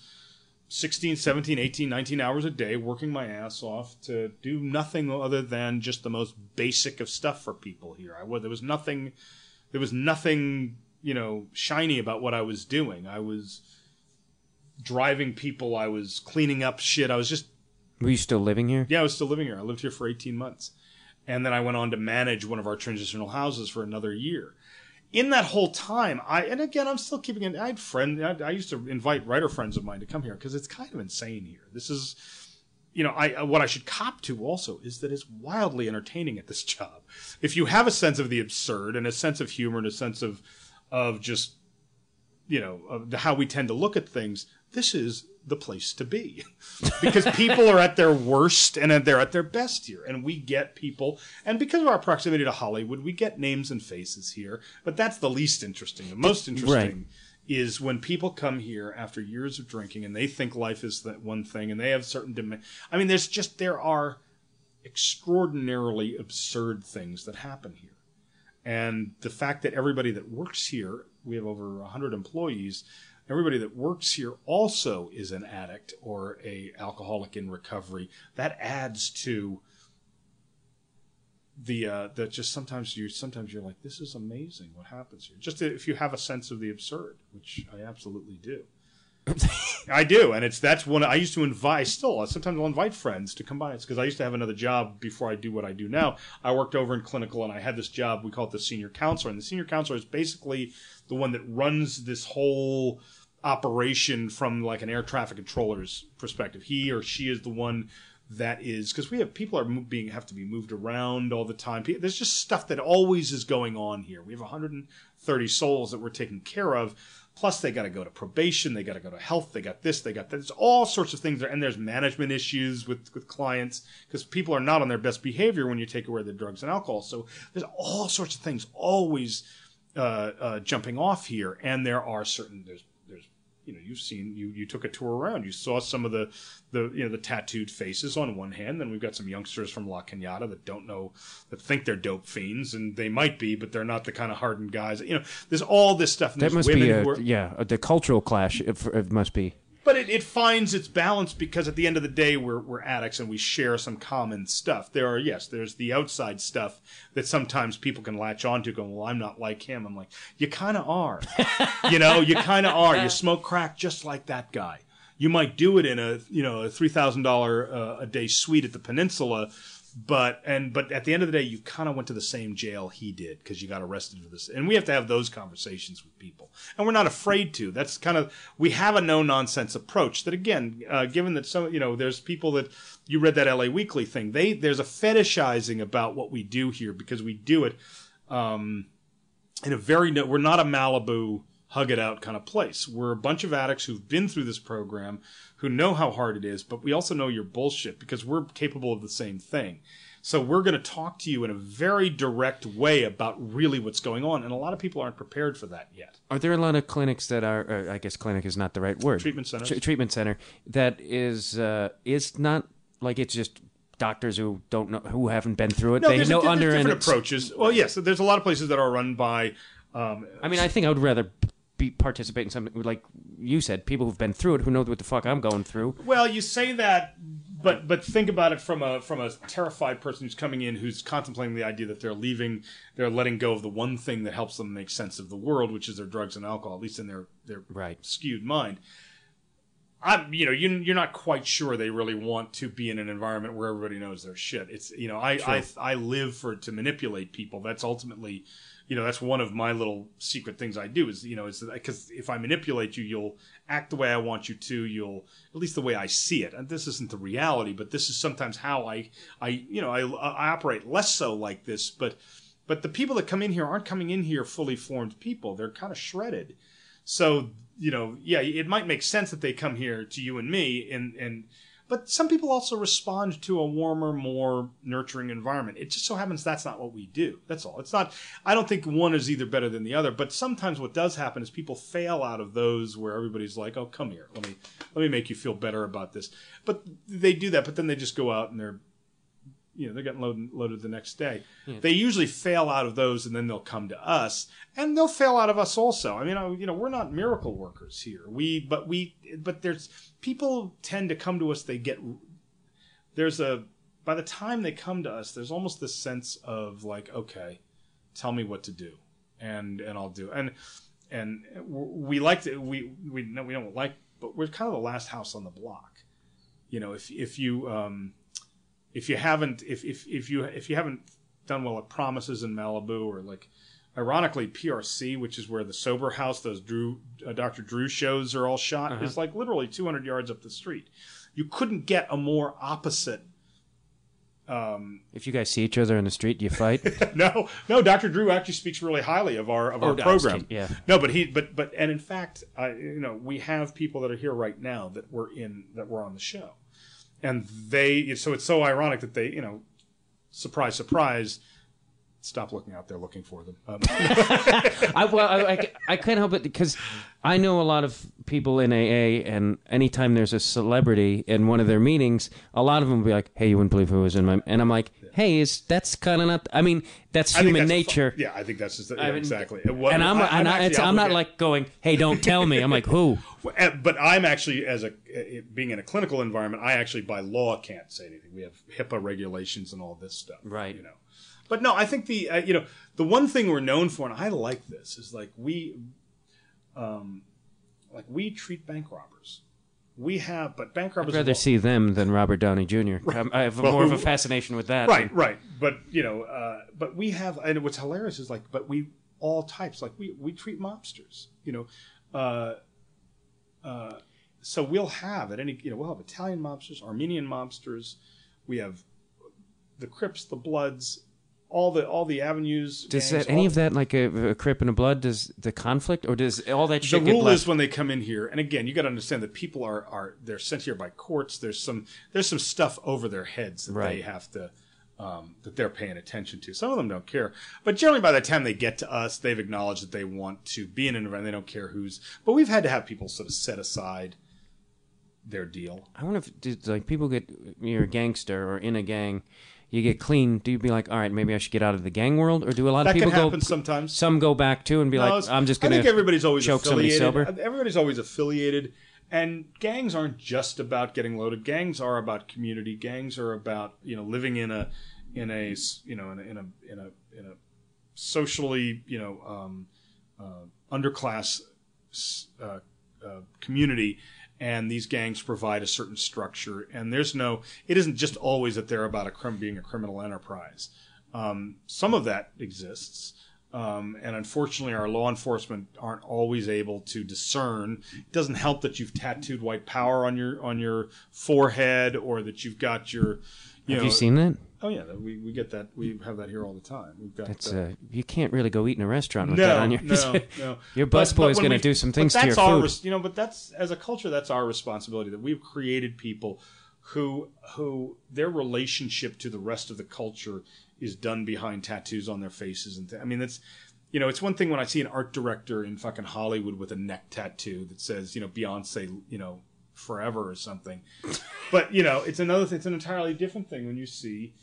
E: 16, 17, 18, 19 hours a day working my ass off to do nothing other than just the most basic of stuff for people here. I was there was nothing there was nothing, you know, shiny about what I was doing. I was driving people, I was cleaning up shit. I was just
F: Were you still living here?
E: yeah, I was still living here. I lived here for 18 months. And then I went on to manage one of our transitional houses for another year. In that whole time, I and again, I'm still keeping it. I had friends. I, I used to invite writer friends of mine to come here because it's kind of insane here. This is, you know, I what I should cop to also is that it's wildly entertaining at this job. If you have a sense of the absurd and a sense of humor and a sense of of just you know of how we tend to look at things, this is the place to be because people are at their worst and they're at their best here, and we get people. And because of our proximity to Hollywood, we get names and faces here. But that's the least interesting. The most interesting. Is when people come here after years of drinking and they think life is that one thing and they have certain demand. I mean, there's just, there are extraordinarily absurd things that happen here. And the fact that everybody that works here, we have over 100 employees, everybody that works here also is an addict or a alcoholic in recovery. That adds to the uh, that just sometimes you sometimes you're like this is amazing what happens here. Just if you have a sense of the absurd, which I absolutely do. I do, and it's that's one I used to invite. Still, sometimes I'll invite friends to come by. It's because I used to have another job before I do what I do now. I worked over in clinical, and I had this job. We call it the senior counselor, and the senior counselor is basically the one that runs this whole operation from like an air traffic controller's perspective. He or she is the one that is because we have people are being have to be moved around all the time. There's just stuff that always is going on here. We have 130 souls that we're taking care of. Plus, they got to go to probation. They got to go to health. They got this. They got that. There's all sorts of things there, and there's management issues with with clients because people are not on their best behavior when you take away their drugs and alcohol. So there's all sorts of things always uh, uh, jumping off here, and there are certain there's there's you know you've seen you you took a tour around you saw some of the the you know the tattooed faces on one hand then we've got some youngsters from La Cañada that don't know that think they're dope fiends and they might be but they're not the kind of hardened guys you know there's all this stuff and
F: That must be a,
E: are-
F: yeah, the cultural clash. It, it must be.
E: But it, it finds its balance because at the end of the day we're, we're addicts and we share some common stuff. There are yes there's the outside stuff that sometimes people can latch onto going well i'm not like him. I'm like you kind of are. You know you kind of are. You smoke crack just like that guy. You might do it in a you know a $3000 uh, a day suite at the peninsula but and but at the end of the day you kind of went to the same jail he did because you got arrested for this and we have to have those conversations with people and we're not afraid to. That's kind of we have a no nonsense approach that again uh, given that some you know there's people that you read that la weekly thing they there's a fetishizing about what we do here because we do it um, in a very no- we're not a Malibu hug it out kind of place. We're a bunch of addicts who've been through this program, who know how hard it is, but we also know you're bullshit because we're capable of the same thing. So we're going to talk to you in a very direct way about really what's going on, and a lot of people aren't prepared for that yet.
F: Are there a lot of clinics that are? Or I guess clinic is not the right word.
E: Treatment centers?
F: Tr- treatment center that is uh, is not like it's just doctors who don't know who haven't been through it. they
E: there's,
F: know
E: a,
F: under
E: different approaches. Well, yes, there's a lot of places that are run by. Um,
F: I mean, I think I would rather be participate in something like you said, people who've been through it who know what the fuck I'm going through.
E: Well, you say that, but but think about it from a from a terrified person who's coming in, who's contemplating the idea that they're leaving, they're letting go of the one thing that helps them make sense of the world, which is their drugs and alcohol, at least in their their
F: Right.
E: skewed mind. I'm, you know, you, you're not quite sure they really want to be in an environment where everybody knows their shit. It's, you know, I, I, I live for to manipulate people. That's ultimately, you know, that's one of my little secret things I do is, you know, is because if I manipulate you, you'll act the way I want you to. You'll, at least the way I see it. And this isn't the reality, but this is sometimes how I, I, you know, I, I operate less so like this, but, but the people that come in here aren't coming in here fully formed people. They're kind of shredded. So, you know, yeah, it might make sense that they come here to you and me and, and, but some people also respond to a warmer, more nurturing environment. It just so happens that's not what we do. That's all. It's not, I don't think one is either better than the other, but sometimes what does happen is people fail out of those where everybody's like, oh, come here. Let me, let me make you feel better about this. But they do that, but then they just go out and they're, you know, they're getting loaded, loaded the next day. They usually fail out of those and then they'll come to us and they'll fail out of us also. I mean, I- you know, we're not miracle workers here. We, but we, but there's, people tend to come to us, they get, there's a, by the time they come to us, there's almost this sense of like, okay, tell me what to do and, and I'll do. And, and we like to, we, we, no, we don't like, but we're kind of the last house on the block. You know, if, if you, um, if you haven't if, if if you if you haven't done well at promises in Malibu or like ironically PRC which is where the sober house those Drew uh, Dr. Drew shows are all shot is like literally 200 yards up the street you couldn't get a more opposite
F: If you guys see each other in the street, do you fight?
E: no, no. Dr. Drew actually speaks really highly of our of our
F: Oh, was
E: program.
F: yeah.
E: No, but he, but but, and in fact, I, you know, we have people that are here right now that were in that were on the show, and they. So it's so ironic that they, you know, surprise, surprise. Stop looking out there looking for them. Um,
F: I, well, I, I, I can't help it because I know a lot of people in AA, and anytime there's a celebrity in one of their meetings, a lot of them will be like, "Hey, you wouldn't believe who was in my," and I'm like, "Hey, is that's kind of not? I mean, that's
E: I think
F: human
E: that's-
F: nature."
E: Yeah, I think that's just yeah,
F: I mean,
E: exactly. What-
F: and I'm,
E: I-
F: and I,
E: actually
F: it's, I'm not
E: obligated-
F: like going, "Hey, don't tell me." I'm like, "Who?"
E: Uh, But I'm actually, as a uh, being in a clinical environment, I actually by law can't say anything. We have HIPAA regulations and all this stuff,
F: Right.
E: You know, but no, I think the uh, you know the one thing we're known for, and I like this, is like we, um, like we treat bank robbers. We have, but bank robbers.
F: I'd rather see them than Robert Downey Jr. I'm- I have
E: Well,
F: more of a fascination with that.
E: right, right. But you know, uh, but we have, and what's hilarious is like, but we all types, like we we treat mobsters. You know, uh, uh, so we'll have at any, you know, we'll have Italian mobsters, Armenian mobsters. We have the Crips, the Bloods, all the all the avenues.
F: Does
E: gangs,
F: that any
E: all-
F: of that like a, a crip and a blood? Does the conflict or does all that
E: the rule is when they come in here, and again, you got to understand that people are are they're sent here by courts. There's some there's some stuff over their heads that they have to. Um, that they're paying attention to. Some of them don't care, but generally by the time they get to us, they've acknowledged that they want to be in an environment. They don't care who's. But we've had to have people sort of set aside their deal.
F: I wonder if did, like people get you're a gangster or in a gang, you get clean. Do you be like, all right, maybe I should get out of the gang world, or do a lot
E: That
F: of people
E: can happen
F: go?
E: sometimes.
F: Some go back too and be
E: No,
F: like, I'm just gonna.
E: think everybody's always
F: choke somebody
E: affiliated.
F: sober.
E: Everybody's always affiliated, and gangs aren't just about getting loaded. Gangs are about community. Gangs are about you know living in a in a you know in a in a in a, in a socially you know um, uh, underclass uh, uh, community. And these gangs provide a certain structure, and there's no. It isn't just always that they're about a crim- being a criminal enterprise. Um, some of that exists, um, and unfortunately, our law enforcement aren't always able to discern. It doesn't help that you've tattooed white power on your on your forehead, or that you've got your. You
F: Have
E: know,
F: you seen that?
E: Oh yeah, we, we get that. We have that here all the time. We've got
F: It's
E: uh,
F: you can't really go eat in a restaurant with
E: no,
F: that on your.
E: no, no.
F: Your busboy is going to do some things to your
E: our
F: food.
E: you know, but that's as a culture, that's our responsibility. That we've created people who who their relationship to the rest of the culture is done behind tattoos on their faces and th- I mean that's you know it's one thing when I see an art director in fucking Hollywood with a neck tattoo that says you know Beyonce you know forever or something, but you know it's another th- it's an entirely different thing when you see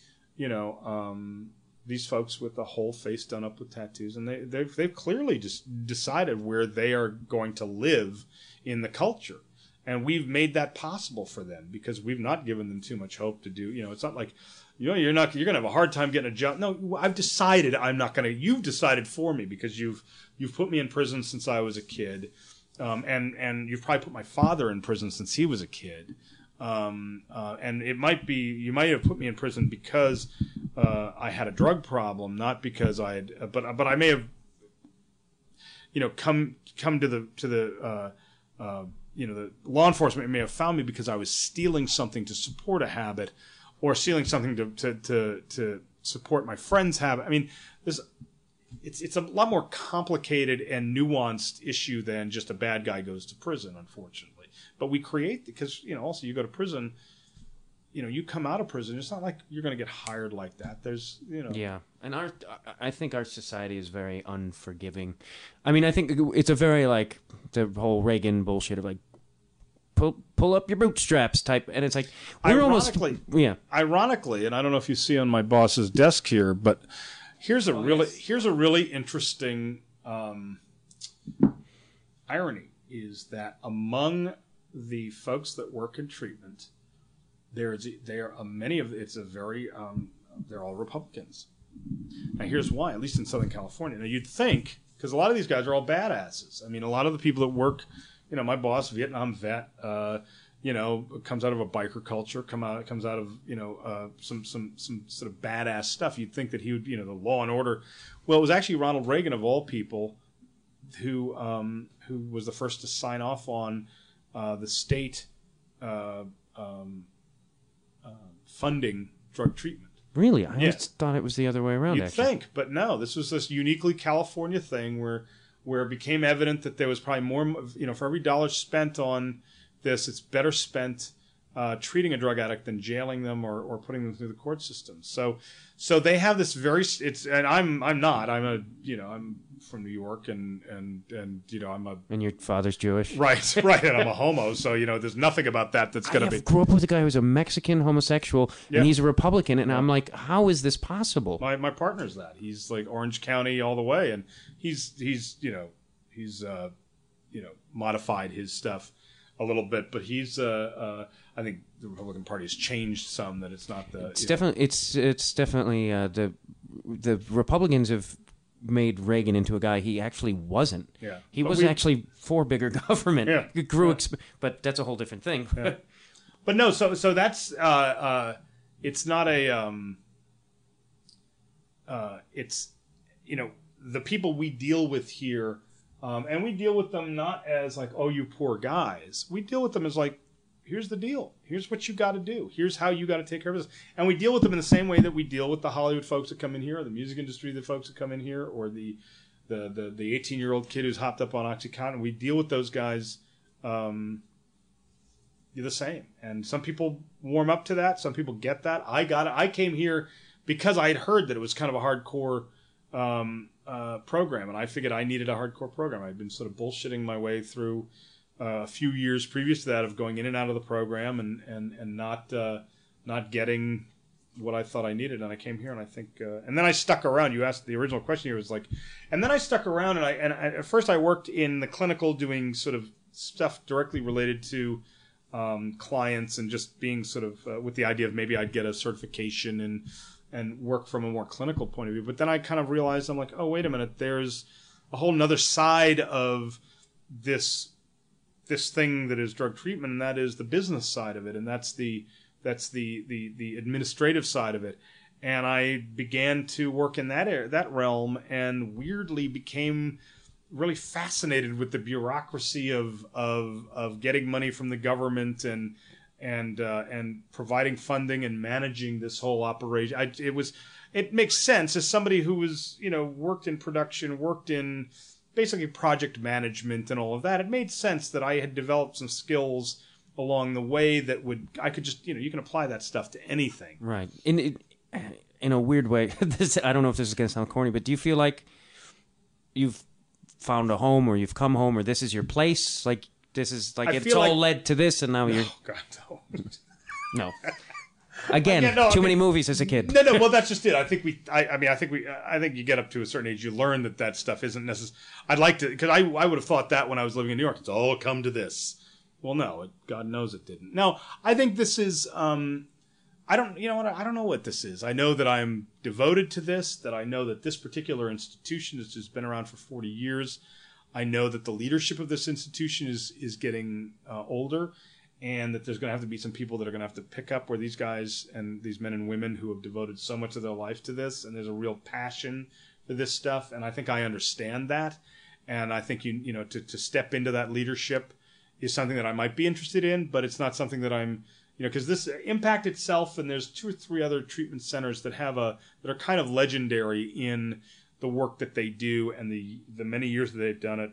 E: you know um, these folks with the whole face done up with tattoos, and they they've, they've clearly just decided where they are going to live in the culture, and we've made that possible for them because we've not given them too much hope to do. You know, it's not like you know you're not you're going to have a hard time getting a job. No, I've decided I'm not going to. You've decided for me because you've you've put me in prison since I was a kid. Um, and and you've probably put my father in prison since he was a kid um, uh, and it might be you might have put me in prison because uh, I had a drug problem, not because I had, uh, but but I may have, you know, come come to the to the uh, uh, you know the law enforcement may have found me because I was stealing something to support a habit, or stealing something to to to, to support my friend's habit. I mean, there's it's it's a lot more complicated and nuanced issue than just a bad guy goes to prison, unfortunately. But we create because you know also you go to prison, you know you come out of prison. It's not like you're going to get hired like that. There's you know
F: Yeah, and our I think our society is very unforgiving. I mean, I think it's a very like the whole Reagan bullshit of like pull pull up your bootstraps type, and it's like we're almost yeah.
E: ironically, and I don't know if you see on my boss's desk here, but here's a really here's a really interesting um, irony is that among the folks that work in treatment, there's there are many of it's a very um, they're all Republicans. Now here's why, at least in Southern California. Now you'd think because a lot of these guys are all badasses. I mean, a lot of the people that work, you know, my boss, Vietnam vet, uh, you know, comes out of a biker culture, come out comes out of you know uh, some some some sort of badass stuff. You'd think that he would, you know, the law and order. Well, it was actually Ronald Reagan of all people who um, who was the first to sign off on uh, the state uh, um, uh, funding drug treatment.
F: Really, I
E: Yeah.
F: always thought it was the other way around.
E: You'd
F: actually.
E: think, but no. This was this uniquely California thing where where it became evident that there was probably more. You know, for every dollar spent on this, it's better spent uh, treating a drug addict than jailing them or, or putting them through the court system. So, so they have this very. It's and I'm I'm not. I'm a you know I'm from New York and and and you know I'm a
F: And your father's Jewish.
E: right right and I'm a homo. So you know there's nothing about that that's gonna
F: have-
E: be.
F: grew up with a guy who's a Mexican homosexual,
E: Yeah.
F: and he's a Republican, and I'm like, how is this possible?
E: my my partner's that he's like Orange County all the way, and he's he's you know he's uh, you know modified his stuff a little bit, but he's uh, uh, I think the Republican Party has changed some that it's not the
F: It's definitely it's it's definitely uh, the the Republicans have made Reagan into a guy he actually wasn't.
E: Yeah.
F: he
E: But
F: was
E: we-
F: actually for bigger government.
E: Yeah.
F: It grew, exp- but that's a whole different thing. Yeah.
E: but no, so so that's uh, uh, it's not a um, uh, it's you know the people we deal with here, um, and we deal with them not as like oh you poor guys. We deal with them as like here's the deal. Here's what you got to do. Here's how you got to take care of this. And we deal with them in the same way that we deal with the Hollywood folks that come in here, or the music industry the folks that come in here, or the the the the 18 year old kid who's hopped up on OxyContin. We deal with those guys. Um, the same. And some people warm up to that. Some people get that. I got it. I came here because I had heard that it was kind of a hardcore um, uh, program, and I figured I needed a hardcore program. I'd been sort of bullshitting my way through a few years previous to that of going in and out of the program and and and not uh, not getting what I thought I needed. And I came here, and I think, uh, and then I stuck around. You asked the original question here was like, and then I stuck around, and I and I, at first I worked in the clinical doing sort of stuff directly related to um, clients and just being sort of uh, with the idea of maybe I'd get a certification and and work from a more clinical point of view. But then I kind of realized I'm like, oh wait a minute, there's a whole nother side of this this thing that is drug treatment, and that is the business side of it, and that's the that's the the the administrative side of it. And I began to work in that area, that realm, and weirdly became really fascinated with the bureaucracy of of of getting money from the government and and uh, and providing funding and managing this whole operation. I, it was it makes sense as somebody who was you know worked in production, worked in basically project management and all of that. It made sense that I had developed some skills along the way that would I could just you know you can apply that stuff to anything.
D: Right. In in, in a weird way, this I don't know if this is going to sound corny, but do you feel like you've found a home or you've come home or this is your place? Like this is like
E: I
D: it's all
E: like-
D: led to this, and now you're
E: Oh God, no.
D: no. Again,
E: no, I
D: too
E: mean-
D: many movies as a kid.
E: no, no. Well, that's just it. I think we. I, I mean, I think we. I think you get up to a certain age, you learn that that stuff isn't necessary. I'd like to, because I, I would have thought that when I was living in New York. It's all come to this. Well, no, it, God knows it didn't. No, I think this is. Um, I don't. You know what? I don't know what this is. I know that I'm devoted to this. That I know that this particular institution has just been around for 40 years. I know that the leadership of this institution is is getting uh, older, and that there's going to have to be some people that are going to have to pick up where these guys and these men and women who have devoted so much of their life to this, and there's a real passion for this stuff, and I think I understand that, and I think you you know to to step into that leadership is something that I might be interested in, but it's not something that I'm you know because this impact itself and there's two or three other treatment centers that have a that are kind of legendary in the work that they do and the the many years that they've done it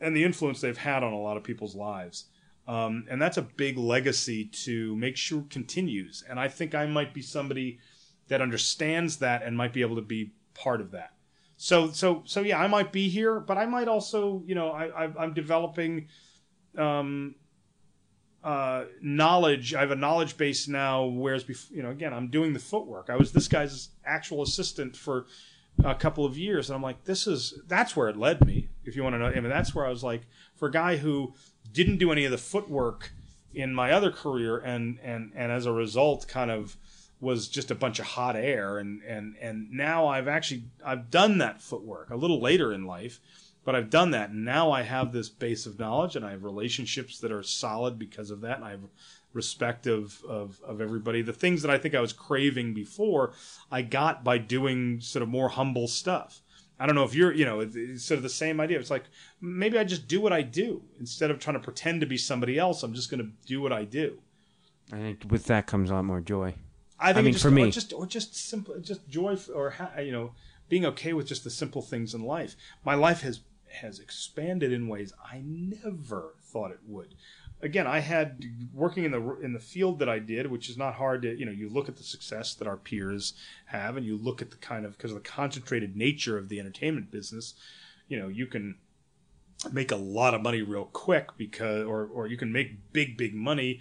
E: and the influence they've had on a lot of people's lives. Um, and that's a big legacy to make sure continues. And I think I might be somebody that understands that and might be able to be part of that. So, so, so yeah, I might be here, but I might also, you know, I, I, I'm developing um, uh, knowledge. I have a knowledge base now. Whereas, bef- you know, again, I'm doing the footwork. I was this guy's actual assistant for a couple of years, and I'm like, this is that's where it led me. If you want to know, I mean, that's where I was like, for a guy who didn't do any of the footwork in my other career, and and and as a result, kind of was just a bunch of hot air, and and and now I've actually I've done that footwork a little later in life. But I've done that, and now I have this base of knowledge, and I have relationships that are solid because of that, and I have respect of, of, of everybody. The things that I think I was craving before, I got by doing sort of more humble stuff. I don't know if you're, you know, it's sort of the same idea. It's like maybe I just do what I do instead of trying to pretend to be somebody else. I'm just going to do what I do.
D: I think with that comes a lot more joy.
E: I think
D: I mean,
E: just,
D: for me-
E: or just or just simple, just joy, or ha- you know, being okay with just the simple things in life. My life has has expanded in ways I never thought it would. Again, I had working in the in the field that I did, which is not hard to you know. You look at the success that our peers have, and you look at the kind of because of the concentrated nature of the entertainment business. You know, you can make a lot of money real quick because, or or you can make big big money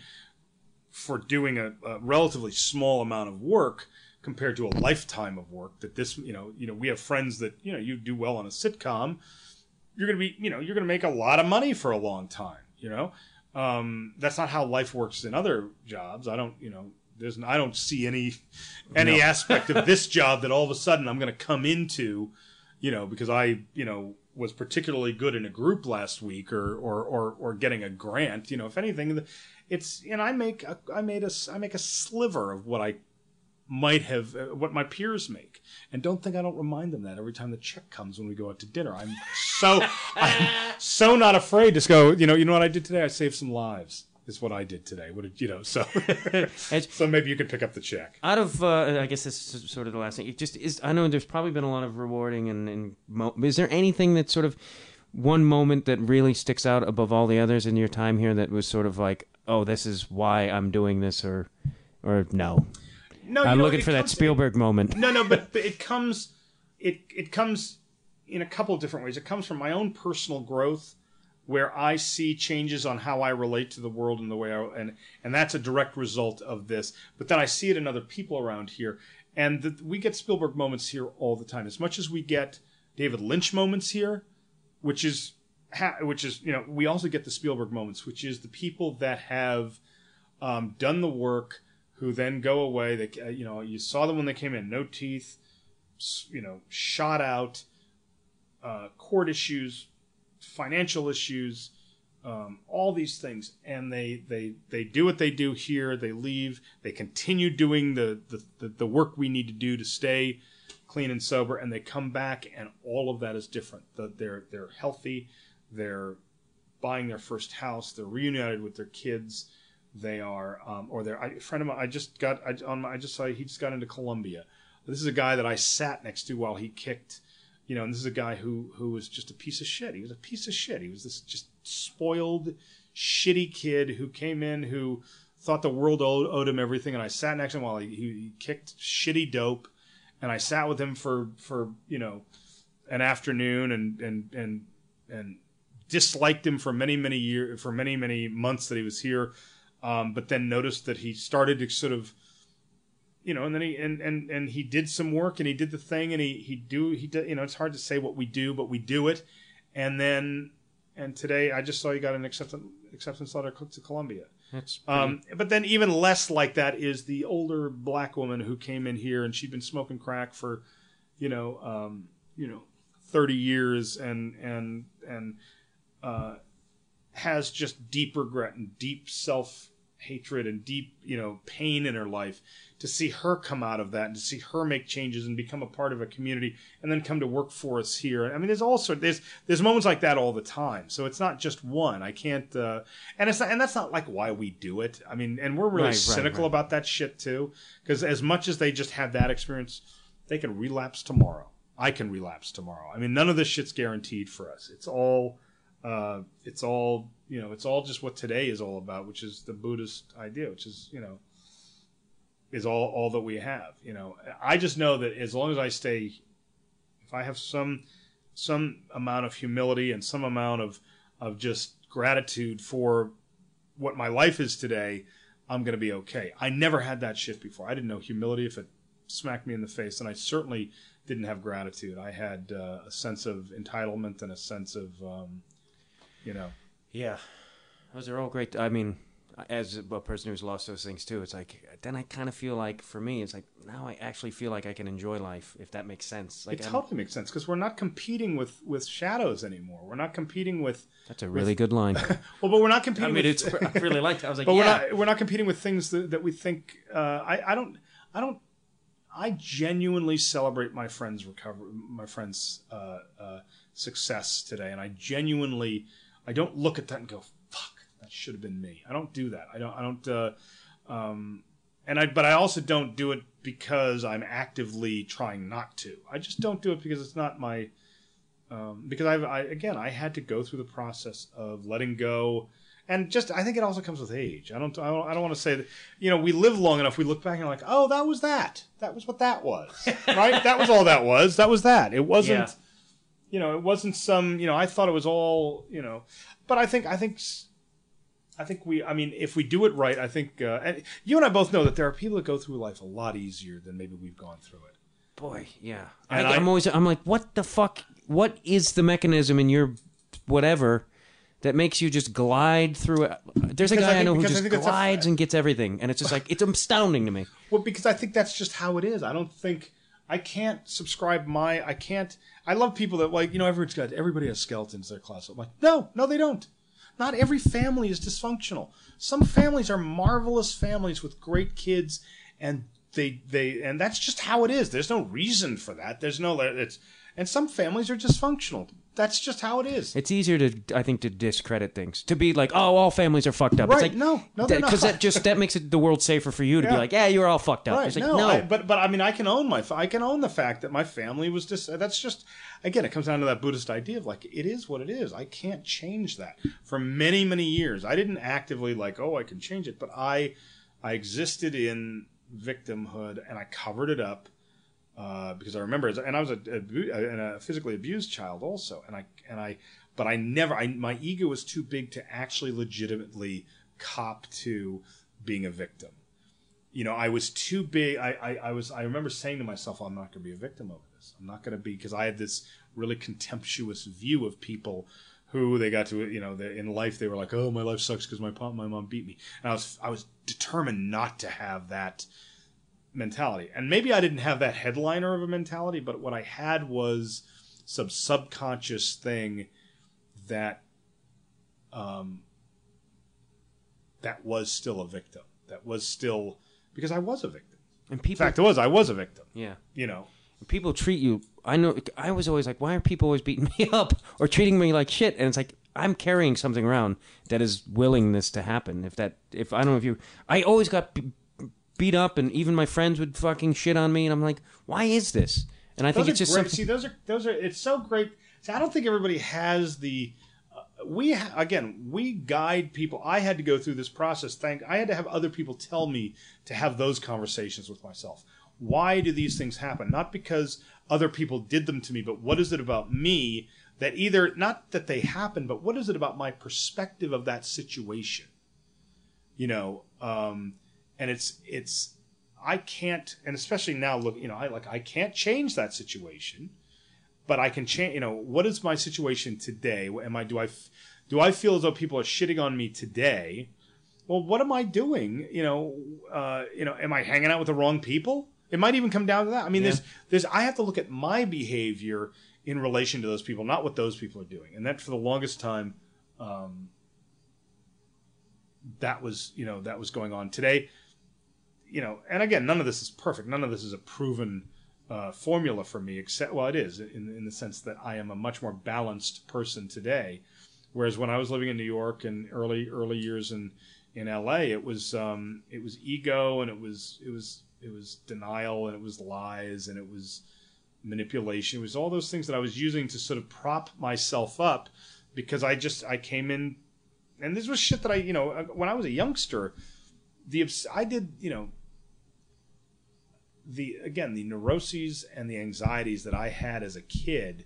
E: for doing a, a relatively small amount of work compared to a lifetime of work that this you know you know we have friends that you know you do well on a sitcom you're going to be you know you're going to make a lot of money for a long time you know um, that's not how life works in other jobs. I don't you know there's i don't see any any aspect of this job that all of a sudden i'm going to come into you know because i you know was particularly good in a group last week or or or, or getting a grant. You know if anything it's and i make a, i made a i make a sliver of what i might have uh, what my peers make and don't think i don't remind them that every time the check comes when we go out to dinner i'm so i'm so not afraid to go you know you know what i did today i saved some lives is what i did today what did you know so so maybe you could pick up the check
D: Out of, uh, I guess this is sort of the last thing. It just is. I know there's probably been a lot of rewarding and, and mo- is there anything that sort of one moment that really sticks out above all the others in your time here that was sort of like, oh, this is why I'm doing this, or, or no?
E: No
D: I'm
E: know,
D: looking for that Spielberg moment.
E: no, no, but, but it comes, it it comes in a couple of different ways. It comes from my own personal growth, where I see changes on how I relate to the world and the way I and and that's a direct result of this. But then I see it in other people around here, and the, we get Spielberg moments here all the time. As much as we get David Lynch moments here, which is ha- which is you know we also get the Spielberg moments, which is the people that have um, done the work who then go away. They uh, you know you saw them when they came in, no teeth, you know, shot out, uh, court issues, financial issues, um, all these things, and they they they do what they do here. They leave. They continue doing the the, the, work we need to do to stay clean and sober, and they come back, and all of that is different. The, they're they're healthy. They're buying their first house. They're reunited with their kids. They are, um, or they're friend of mine. I just got I, on my, I just saw he just got into Columbia. This is a guy that I sat next to while he kicked. You know, and this is a guy who who was just a piece of shit. He was a piece of shit. He was this just spoiled, shitty kid who came in who thought the world owed, owed him everything. And I sat next to him while he, he, he kicked shitty dope, and I sat with him for for you know an afternoon and and and and disliked him for many many years for many many months that he was here um, but then noticed that he started to sort of you know and then he and, and and he did some work and he did the thing and he he do he did you know it's hard to say what we do but we do it. And then and today i just saw he got an acceptance acceptance letter to columbia.
F: That's
E: um, but then even less like that is the older black woman who came in here and she'd been smoking crack for, you know, um, you know, thirty years and and and uh, has just deep regret and deep self hatred and deep you know pain in her life. To see her come out of that and to see her make changes and become a part of a community and then come to work for us here. I mean, there's also there's there's moments like that all the time. So it's not just one. I can't, uh, and it's not, and that's not like why we do it. I mean, and we're really
F: Right, right,
E: cynical
F: right.
E: about that shit too. Because as much as they just had that experience, they can relapse tomorrow. I can relapse tomorrow. I mean, none of this shit's guaranteed for us. It's all, uh, it's all, you know, it's all just what today is all about, which is the Buddhist idea, which is, you know, is all all that we have. You know, I just know that as long as I stay, if I have some some amount of humility and some amount of of just gratitude for what my life is today, I'm going to be okay. I never had that shift before. I didn't know humility if it smacked me in the face, and I certainly didn't have gratitude. I had uh, a sense of entitlement and a sense of, um, you know,
F: Yeah, those are all great. I mean, as a person who's lost those things too, it's like then I kind of feel like for me, it's like now I actually feel like I can enjoy life if that makes sense. Like
E: it
F: I'm-
E: totally makes sense because we're not competing with with shadows anymore. We're not competing with
F: that's a really good line.
E: well, but we're not competing.
F: I mean,
E: with,
F: it's I really liked. it. I was like,
E: but
F: yeah,
E: we're not we're not competing with things that, that we think. Uh, I I don't I don't I genuinely celebrate my friend's recovery, my friend's uh, uh, success today, and I genuinely I don't look at that and go fuck that should have been me. I don't do that. I don't I don't. Uh, um, and I but I also don't do it because I'm actively trying not to. I just don't do it because it's not my um, because I've I, again I had to go through the process of letting go, and just I think it also comes with age. I don't I don't, I don't want to say that you know we live long enough. We look back and like, oh, that was that. That was what that was, right? That was all that was. That was that. It wasn't.
F: Yeah.
E: You know, it wasn't some. You know, I thought it was all. You know, but I think I think. I think we. I mean, if we do it right, I think. Uh, and you and I both know that there are people that go through life a lot easier than maybe we've gone through it.
F: boy, yeah.
E: And I-
F: I'm always, I'm like, what the fuck? What is the mechanism in your whatever that makes you just glide through it? There's a
E: Because I
F: guy I, know who just
E: think that's a-
F: glides and gets everything, and it's just like it's astounding to me.
E: Well, because I think that's just how it is. I don't think I can't subscribe my. I can't. I love people that like you know everyone's got everybody has skeletons in their closet. I'm like, no, no, they don't. Not every family is dysfunctional. Some families are marvelous families with great kids, and they they and that's just how it is. There's no reason for that. There's no it's and some families are dysfunctional. That's just how it is.
F: It's easier to, I think, to discredit things. To be like, oh, all families are fucked up.
E: Right,
F: It's like,
E: no, no,
F: because that just that makes it the world safer for you to be like, yeah, you're all fucked up.
E: Right.
F: It's like,
E: no,
F: no,
E: I, but but I mean, I can own my I can own the fact that my family was just that's just again, it comes down to that Buddhist idea of like it is what it is. I can't change that. For many many years, I didn't actively like oh I can change it, but I I existed in victimhood and I covered it up. Uh, because I remember, and I was a, a, a physically abused child also, and I and I, but I never, I my ego was too big to actually legitimately cop to being a victim you know, I was too big. I, I, I was. I remember saying to myself, "I'm not going to be a victim over this. I'm not going to be," because I had this really contemptuous view of people who they got to, you know, in life they were like, "Oh, my life sucks because my pop, my mom beat me," and I was, I was determined not to have that mentality. And maybe I didn't have that headliner of a mentality, but what I had was some subconscious thing that, um, that was still a victim. That was still because I was a victim.
F: and
E: In
F: people,
E: fact, it was I was a victim.
F: yeah,
E: You know,
F: people treat you. I know. I was always like, why are people always beating me up or treating me like shit? And it's like,
D: I'm carrying something around that is willingness to happen. If that, if I don't know if you, I always got beat up, and even my friends would fucking shit on me, and I'm like, why is this? And I think it's just
E: great.
D: something.
E: See, those are those are. It's so great. See, I don't think everybody has the. Uh, we ha- again, we guide people. I had to go through this process. Thank. I had to have other people tell me to have those conversations with myself. Why do these things happen? Not because other people did them to me, but what is it about me that either not that they happen, but what is it about my perspective of that situation? You know, um, and it's it's I can't, and especially now, look, you know, I like I can't change that situation, but I can change. You know, what is my situation today? Am I do I do I feel as though people are shitting on me today? Well, what am I doing? You know, uh, you know, am I hanging out with the wrong people? It might even come down to that. I mean, there's there's I have to look at my behavior in relation to those people, not what those people are doing, and that for the longest time. Um, that was you know that was going on today you know, and again, none of this is perfect. None of this is a proven uh, formula for me, except well, it is in in the sense that I am a much more balanced person today. Whereas when I was living in New York and early early years in in L.A., it was um, it was ego and it was it was it was denial and it was lies and it was manipulation. It was all those things that I was using to sort of prop myself up because I just I came in and this was shit that I you know when I was a youngster the I did you know the again the neuroses and the anxieties that I had as a kid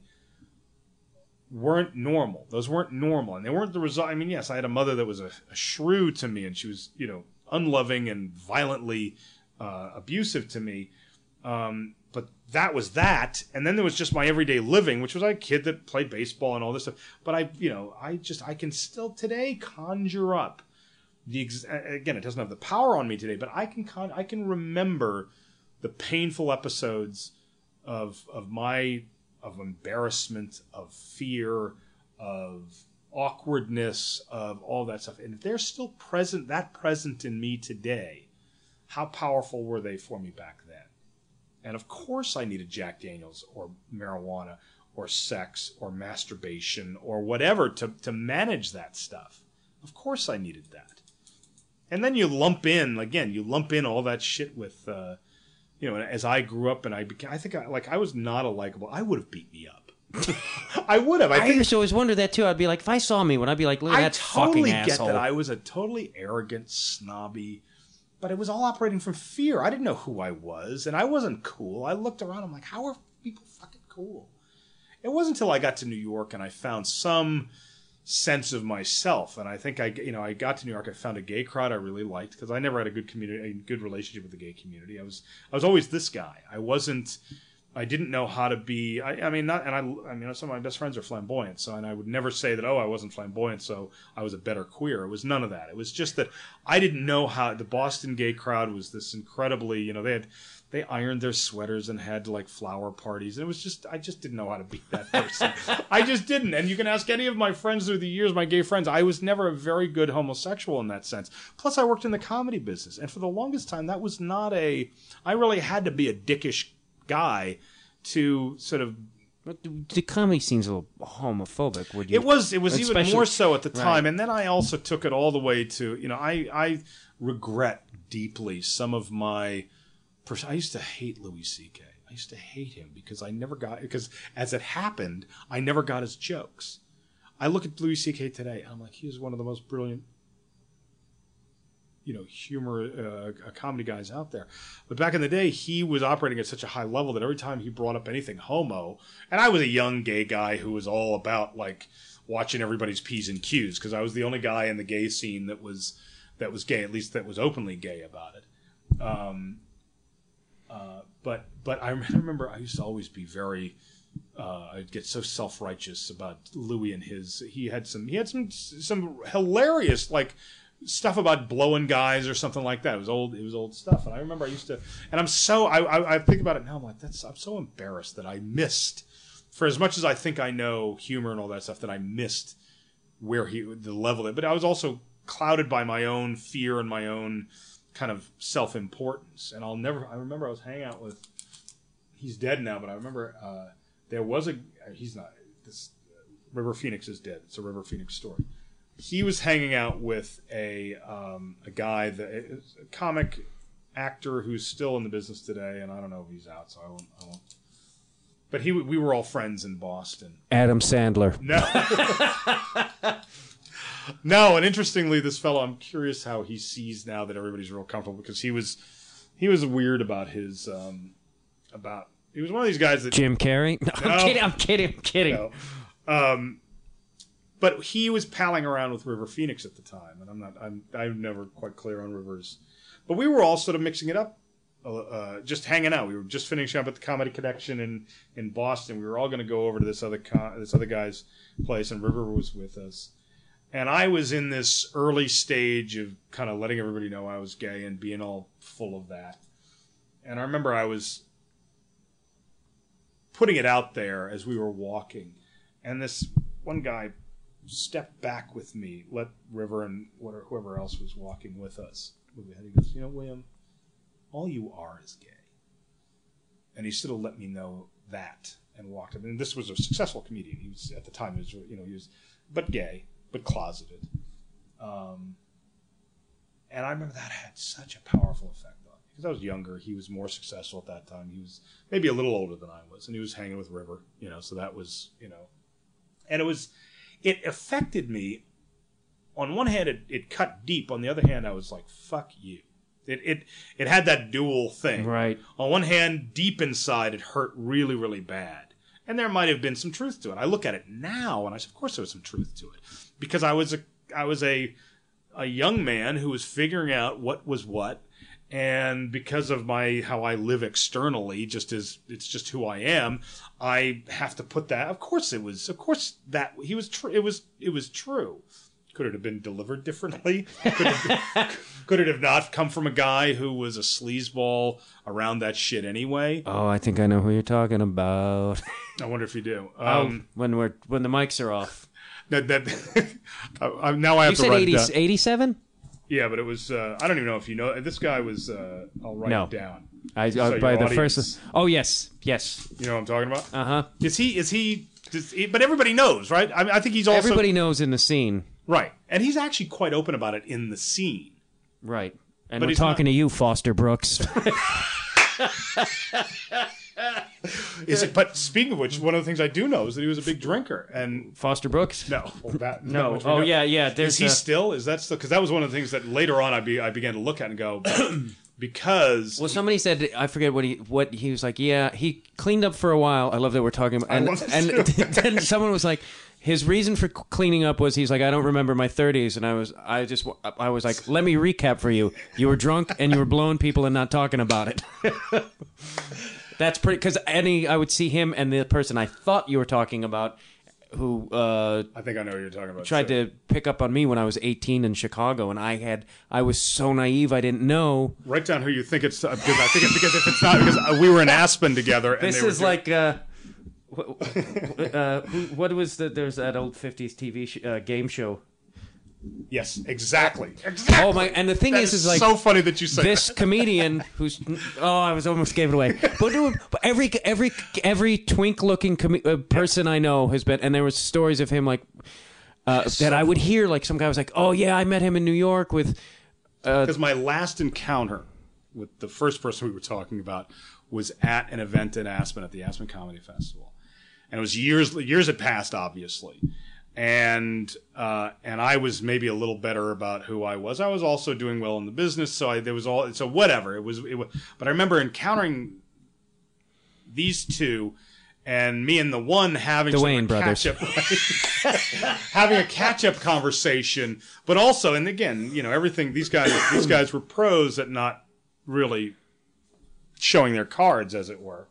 E: weren't normal. Those weren't normal, and they weren't the result. I mean, yes, I had a mother that was a, a shrew to me, and she was you know unloving and violently uh, abusive to me. Um, but that was that, and then there was just my everyday living, which was a kid that played baseball and all this stuff. But I, you know, I just I can still today conjure up the ex- again it doesn't have the power on me today but i can con- i can remember the painful episodes of of my of embarrassment of fear of awkwardness of all that stuff. And if they're still present that present in me today how powerful were they for me back then? And of course i needed jack daniels or marijuana or sex or masturbation or whatever to, to manage that stuff. Of course i needed that and then you lump in again you lump in all that shit with uh, you know as i grew up and i became i think I, like i was not a likable i would have beat me up. I would have i
D: I
E: think
D: used to always wonder that too. I'd be like, if I saw me, would I be like, look at
E: i
D: that
E: totally
D: fucking
E: get
D: asshole?
E: that. I was a totally arrogant snobby but it was all operating from fear. I didn't know who i was and i wasn't cool. I looked around i'm like how are people fucking cool? It wasn't until i got to new york and i found some sense of myself. And I think I, you know, I got to New York. I found a gay crowd I really liked because I never had a good community, a good relationship with the gay community. I was, I was always this guy. I wasn't, I didn't know how to be. I, I mean, not, and I, I mean, some of my best friends are flamboyant. So, and I would never say that. Oh, I wasn't flamboyant, so I was a better queer. It was none of that. It was just that I didn't know how the Boston gay crowd was this incredibly, you know, they had they ironed their sweaters and had like flower parties and it was just i just didn't know how to be that person i just didn't and you can ask any of my friends through the years my gay friends i was never a very good homosexual in that sense plus i worked in the comedy business and for the longest time that was not a i really had to be a dickish guy to sort of
D: But the, comedy scene's a little homophobic. Would you?
E: it was it was even more so at the time,
D: Right.
E: and then I also took it all the way to you know I I regret deeply some of my. Pers- I used to hate Louis C.K. I used to hate him because I never got because as it happened, I never got his jokes. I look at Louis C.K. today, I'm like, he is one of the most brilliant, you know, humor uh, comedy guys out there. But back in the day, he was operating at such a high level that every time he brought up anything homo, and I was a young gay guy who was all about like watching everybody's p's and q's because I was the only guy in the gay scene that was that was gay, at least that was openly gay about it. Um, uh, but but I remember I used to always be very uh, I'd get so self righteous about Louis and his. He had some he had some some hilarious like stuff about blowing guys or something like that. It was old it was old stuff, and I remember I used to. And I'm so I I, I think about it now. I'm like that's I'm so embarrassed that I missed. For as much as I think I know humor and all that stuff, that I missed where he the level it. But I was also clouded by my own fear and my own kind of self importance. And I'll never. I remember I was hanging out with. He's dead now, but I remember uh, there was a. He's not. This River Phoenix is dead. It's a River Phoenix story. He was hanging out with a um, a guy that is a comic actor who's still in the business today, and I don't know if he's out, so I won't. I won't. But he, we were all friends in Boston.
F: Adam Sandler.
E: No. no, and interestingly, this fellow, I'm curious how he sees now that everybody's real comfortable because he was he was weird about his um about he was one of these guys that
F: Jim Carrey. No, I'm
E: No.
F: kidding. I'm kidding. I'm kidding.
E: know, um, but he was palling around with River Phoenix at the time, and I'm not I'm I'm never quite clear on Rivers, but we were all sort of mixing it up. Uh, just hanging out. We were just finishing up at the Comedy Connection in, in Boston. We were all going to go over to this other this other guy's place, and River was with us. And I was in this early stage of kind of letting everybody know I was gay and being all full of that. And I remember I was putting it out there as we were walking, and this one guy stepped back with me, let River and whatever, whoever else was walking with us. move ahead. He goes, "You know, William, all you are is gay," and he sort of let me know that and walked up. And this was a successful comedian. He was at the time. He was, you know, he was, but gay, but closeted. Um, and I remember that had such a powerful effect on me because I was younger. He was more successful at that time. He was maybe a little older than I was, and he was hanging with River, you know. So that was, you know, and it was, it affected me. On one hand, it, it cut deep. On the other hand, I was like, "Fuck you." It it it had that dual thing.
F: Right.
E: On one hand, deep inside, it hurt really, really bad. And there might have been some truth to it. I look at it now, and I said, of course, there was some truth to it, because I was a, I was a, a young man who was figuring out what was what, and because of my how I live externally, just as it's just who I am, I have to put that. Of course, it was. Of course, that he was true. It was. It was true. Could it have been delivered differently? Could it, have, could it have not come from a guy who was a sleazeball around that shit anyway?
F: Oh, I think I know who you're talking about.
E: I wonder if you do. Um,
F: Um, when we're when the mics are off.
E: That, that I- I- now I have
F: You
E: to
F: said
E: write
F: 80,
E: it down.
F: 87?
E: Yeah, but it was. Uh, I don't even know if you know. This guy was. Uh, I'll write
F: No.
E: it down.
F: I,
E: So
F: uh,
E: your
F: by the
E: audience-
F: first. Oh yes, yes.
E: You know what I'm talking about?
F: Uh huh.
E: Is he? Is he? Does he but everybody knows, right? I, mean, I think he's also
F: Everybody knows in the scene,
E: right, and he's actually quite open about it in the scene.
F: right? And
E: But
F: we're talking
E: not-
F: to you, Foster Brooks.
E: Is it? But speaking of which, one of the things I do know is that he was a big drinker, and
F: Foster Brooks?
E: no, well, that,
F: No.
E: that
F: Oh
E: know.
F: yeah, yeah.
E: Is he
F: a-
E: still? Is that still? Because that was one of the things that later on I be I began to look at and go, because
F: Well, somebody said I forget what he what he was like. Yeah, he cleaned up for a while. I love that we're talking about. And, and then someone was like, his reason for cleaning up was he's like, I don't remember my 30s, and I was I just I was like, let me recap for you. You were drunk and you were blowing people and not talking about it. That's pretty because any I would see him and the person I thought you were talking about, who uh,
E: I think I know what you're talking about.
F: tried
E: too.
F: to pick up on me when I was 18 in Chicago, and I had I was so naive I didn't know.
E: write down who you think it's uh, because I think it's because if it's not because uh, we were in Aspen together. And
F: This
E: they were
F: is
E: doing-
F: like uh, wh- wh- uh, who, what was the there's that old 50s TV sh- uh, game show.
E: Yes, exactly. exactly.
F: Oh my! And the thing
E: That
F: is, is like
E: so funny that you say
F: this
E: that.
F: comedian who's oh I was almost gave it away. But, dude, but every every every twink looking com- uh, person I know has been, and there was stories of him like uh, that I would hear like some guy was like, oh yeah, I met him in New York with.
E: because my last encounter with the first person we were talking about was at an event in Aspen at the Aspen Comedy Festival, and it was years years had passed, obviously, and uh, and I was maybe a little better about who I was. I was also doing well in the business, so I, there was all so whatever it was. It was but I remember encountering these two. And me and the one having
F: the
E: Wayne
F: brothers.
E: catch-up- having a catch up conversation, but also, and again, you know, everything these guys these guys were pros at not really showing their cards, as it were.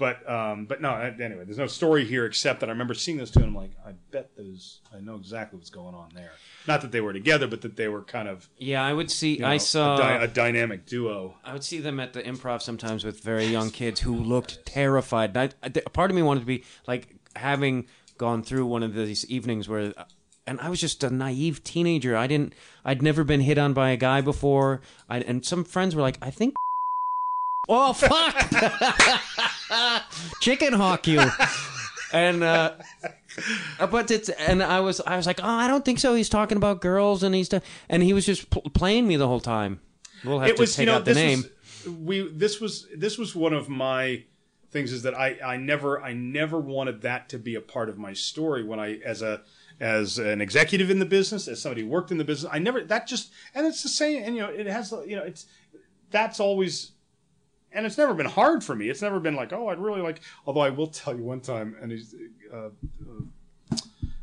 E: But um, but no, anyway, there's no story here except that I remember seeing those two, and I'm like, I bet those, I know exactly what's going on there. Not that they were together, but that they were kind of,
F: Yeah, I would see.
E: you know,
F: I saw.
E: a, dy- a dynamic duo.
F: I would see them at the improv sometimes with very young kids who looked terrified. And I, I- part of me wanted to be like having gone through one of these evenings where, and I was just a naive teenager. I didn't, I'd never been hit on by a guy before. I, and some friends were like, I think. Oh fuck! Chicken hawk you. And uh,
D: Uh, but it's and I was I was like, oh, I don't think so. He's talking about girls, and he's t-, and he was just pl- playing me the whole time. We'll have
E: it
D: to
E: was
D: take
E: you know
D: out the name.
E: was we this was this was one of my things is that I I never I never wanted that to be a part of my story when I as a as an executive in the business as somebody who worked in the business I never that just and it's the same and you know it has you know it's that's always and it's never been hard for me it's never been like oh I'd really like although I will tell you one time and he's uh, uh,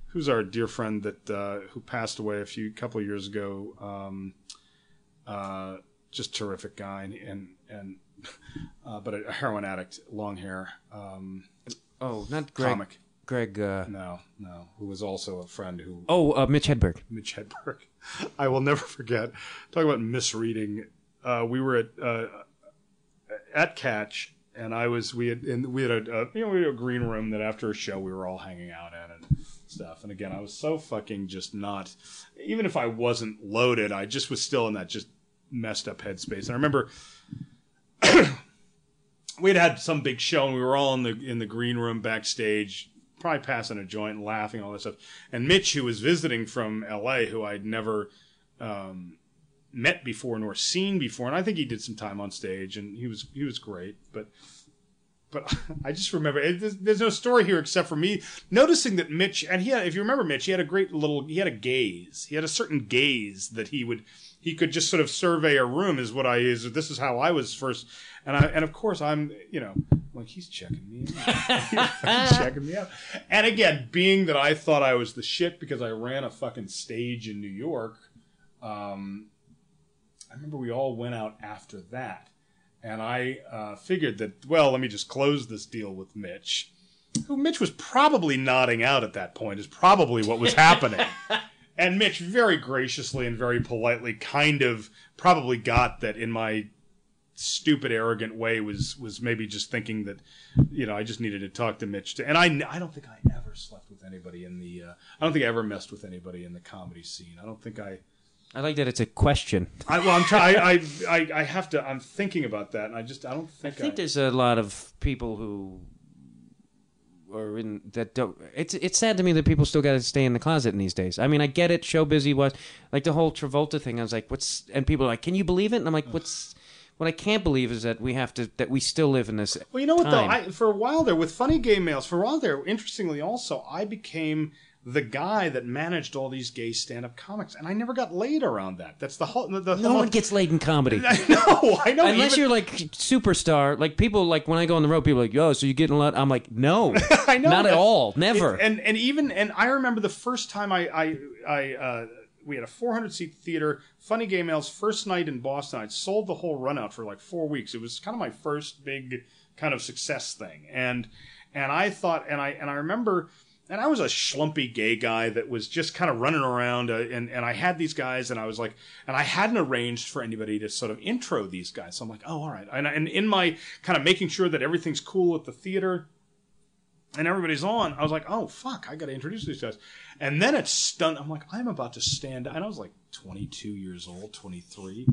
E: who's our dear friend that uh, who passed away a few couple of years ago um, uh, just terrific guy and and, and uh, but a heroin addict, long hair, um,
D: Oh, not Greg.
E: comic.
D: Greg. Uh,
E: No, no, who was also a friend who
D: oh, uh, Mitch Hedberg.
E: Mitch Hedberg. I will never forget. Talk about misreading. Uh, we were at uh, at Catch, and I was we had and we had a, a you know we had a green room that after a show we were all hanging out in and stuff. And again, I was so fucking just not. Even if I wasn't loaded, I just was still in that just messed up headspace. And I remember. we had had some big show and we were all in the in the green room backstage probably passing a joint laughing all that stuff and mitch who was visiting from la who i'd never um, met before nor seen before and i think he did some time on stage and he was he was great but but I just remember it, there's, there's no story here except for me noticing that Mitch and he had, if you remember Mitch, he had a great little he had a gaze. He had a certain gaze that he would he could just sort of survey a room is what I is this is how I was first and I and of course I'm you know like he's checking me out. he's checking me out. And again, being that I thought I was the shit because I ran a fucking stage in New York, um, remember we all went out after that and I uh, figured that, well, let me just close this deal with Mitch, who Mitch was probably nodding out at that point, is probably what was happening. and Mitch very graciously and very politely kind of probably got that in my stupid, arrogant way was was maybe just thinking that, you know, I just needed to talk to Mitch. To, and I, I don't think I ever slept with anybody in the, uh, I don't think I ever messed with anybody in the comedy scene. I don't think I.
D: I like that it's a question.
E: I, well, I'm trying. I, I, I have to. I'm thinking about that, and I just. I don't think.
D: I
E: think.
D: think there's a lot of people who are in that don't. It's it's sad to me that people still got to stay in the closet in these days. I mean, I get it. Show busy was like the whole Travolta thing. I was like, what's? And people are like, can you believe it? And I'm like, what's? What I can't believe is that we have to that we still live in this.
E: Well, you know what
D: time.
E: though? I, for a while there, with funny gay males, for a while there, interestingly, also, I became the guy that managed all these gay stand-up comics, and I never got laid around that. That's the whole. The, the
D: no
E: whole,
D: one gets laid in comedy.
E: I know. I know.
D: Unless
E: even-
D: you're like superstar, like people like when I go on the road, people are like, "Yo, so you getting a lot?" I'm like, "No,
E: I know.
D: not at all, never."
E: And and even and I remember the first time I I I uh, we had a 400 seat theater, Funny Gay Males first night in Boston. I'd sold the whole run out for like four weeks. It was kind of my first big kind of success thing, and and I thought and I and I remember. And I was a schlumpy gay guy that was just kind of running around, uh, and and I had these guys, and I was like, and I hadn't arranged for anybody to sort of intro these guys. So I'm like, oh, all right. And, and in my kind of making sure that everything's cool at the theater, and everybody's on, I was like, oh fuck, I got to introduce these guys. And then it's stunned. I'm like, I'm about to stand, and I was like 22 years old, 23,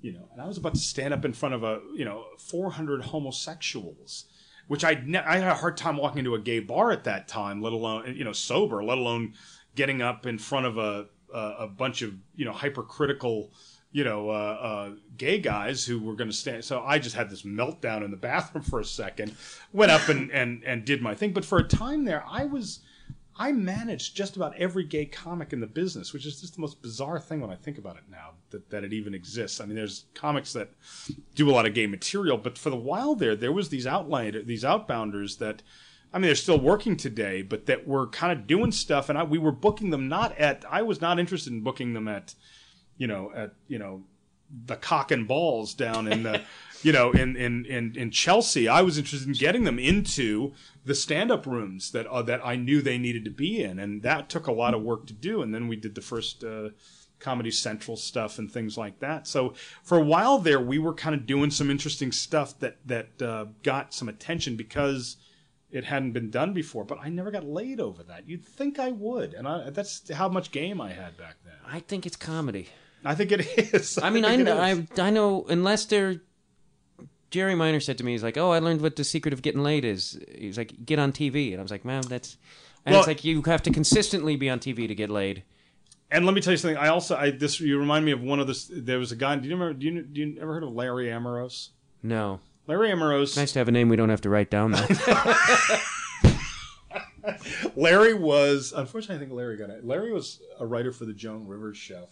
E: you know, and I was about to stand up in front of a, you know, 400 homosexuals, which I ne- I had a hard time walking into a gay bar at that time, let alone you know sober, let alone getting up in front of a a, a bunch of you know hypercritical you know, uh, uh, gay guys who were going to stand. So I just had this meltdown in the bathroom for a second, went up and, and, and did my thing. But for a time there, I was, I managed just about every gay comic in the business, which is just the most bizarre thing when I think about it now that, that it even exists. I mean, there's comics that do a lot of gay material, but for the while there, there was these outline, these outbounders that, I mean, they're still working today, but that were kind of doing stuff, and I, we were booking them not at. I was not interested in booking them at, you know, at you know, the cock and balls down in the, you know, in in in in Chelsea. I was interested in getting them into the stand-up rooms that uh, that I knew they needed to be in, and that took a lot of work to do. And then we did the first. Uh, Comedy Central stuff and things like that. So for a while there, we were kind of doing some interesting stuff that that uh, got some attention because it hadn't been done before. But I never got laid over that. You'd think I would, and I, that's how much game I had back then.
D: I think it's comedy.
E: I think it is.
D: I mean, I know. I, I know, unless they're. Jerry Minor said to me, he's like, "Oh, I learned what the secret of getting laid is." He's like, "Get on TV," and I was like, "Man, that's." And
E: Well-
D: it's like you have to consistently be on TV to get laid.
E: And let me tell you something. I also I this you remind me of one of this. There was a guy. Do you remember? Do you, do you ever heard of Larry Amoros?
D: No.
E: Larry Amoros.
D: Nice to have a name we don't have to write down, though.
E: Larry was unfortunately I think Larry got it. Larry was a writer for the Joan Rivers show.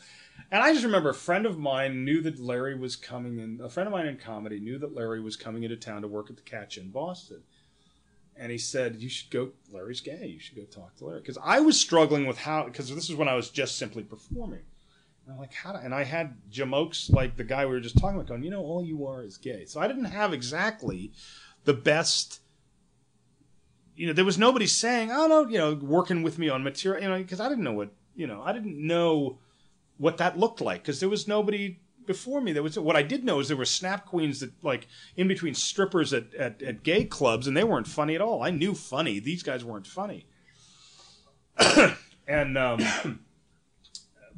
E: And I just remember a friend of mine knew that Larry was coming in a friend of mine in comedy knew that Larry was coming into town to work at the catch in Boston. And he said, You should go Larry's gay, you should go talk to Larry. Because I was struggling with how because this is when I was just simply performing. And I'm like, how do, and I had Jim Oakes, like the guy we were just talking about, going, you know, all you are is gay. So I didn't have exactly the best you know, there was nobody saying, "Oh no," you know, working with me on material, you know, because I didn't know what, you know, I didn't know what that looked like because there was nobody before me. There was what I did know is there were snap queens that like in between strippers at, at, at gay clubs, and they weren't funny at all. I knew funny; these guys weren't funny. and um,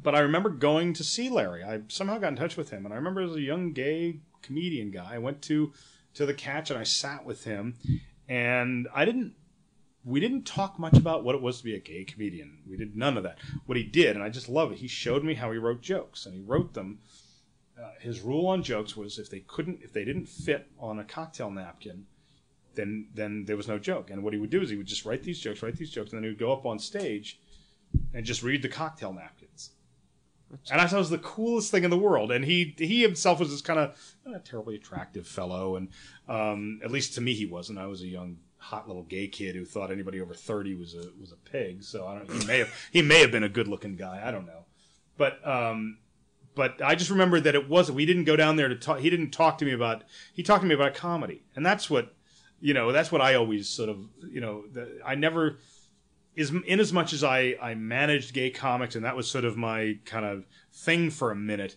E: but I remember going to see Larry. I somehow got in touch with him, and I remember as a young gay comedian guy, I went to to the catch and I sat with him, and I didn't we didn't talk much about what it was to be a gay comedian. We did none of that. What he did, and I just love it, he showed me how he wrote jokes, and he wrote them. Uh, his rule on jokes was if they couldn't, if they didn't fit on a cocktail napkin, then then there was no joke. And what he would do is he would just write these jokes, write these jokes, and then he would go up on stage and just read the cocktail napkins. And I thought it was the coolest thing in the world. And he he himself was this kind of not terribly attractive fellow, and um, at least to me he wasn't. I was a young hot little gay kid who thought anybody over thirty was a was a pig. So I don't. He may have he may have been a good looking guy. I don't know, but um, but I just remember that it wasn't. We didn't go down there to talk. He didn't talk to me about. He talked to me about comedy, and that's what you know. That's what I always sort of you know. The, I never is in as much as I I managed gay comics, and that was sort of my kind of thing for a minute.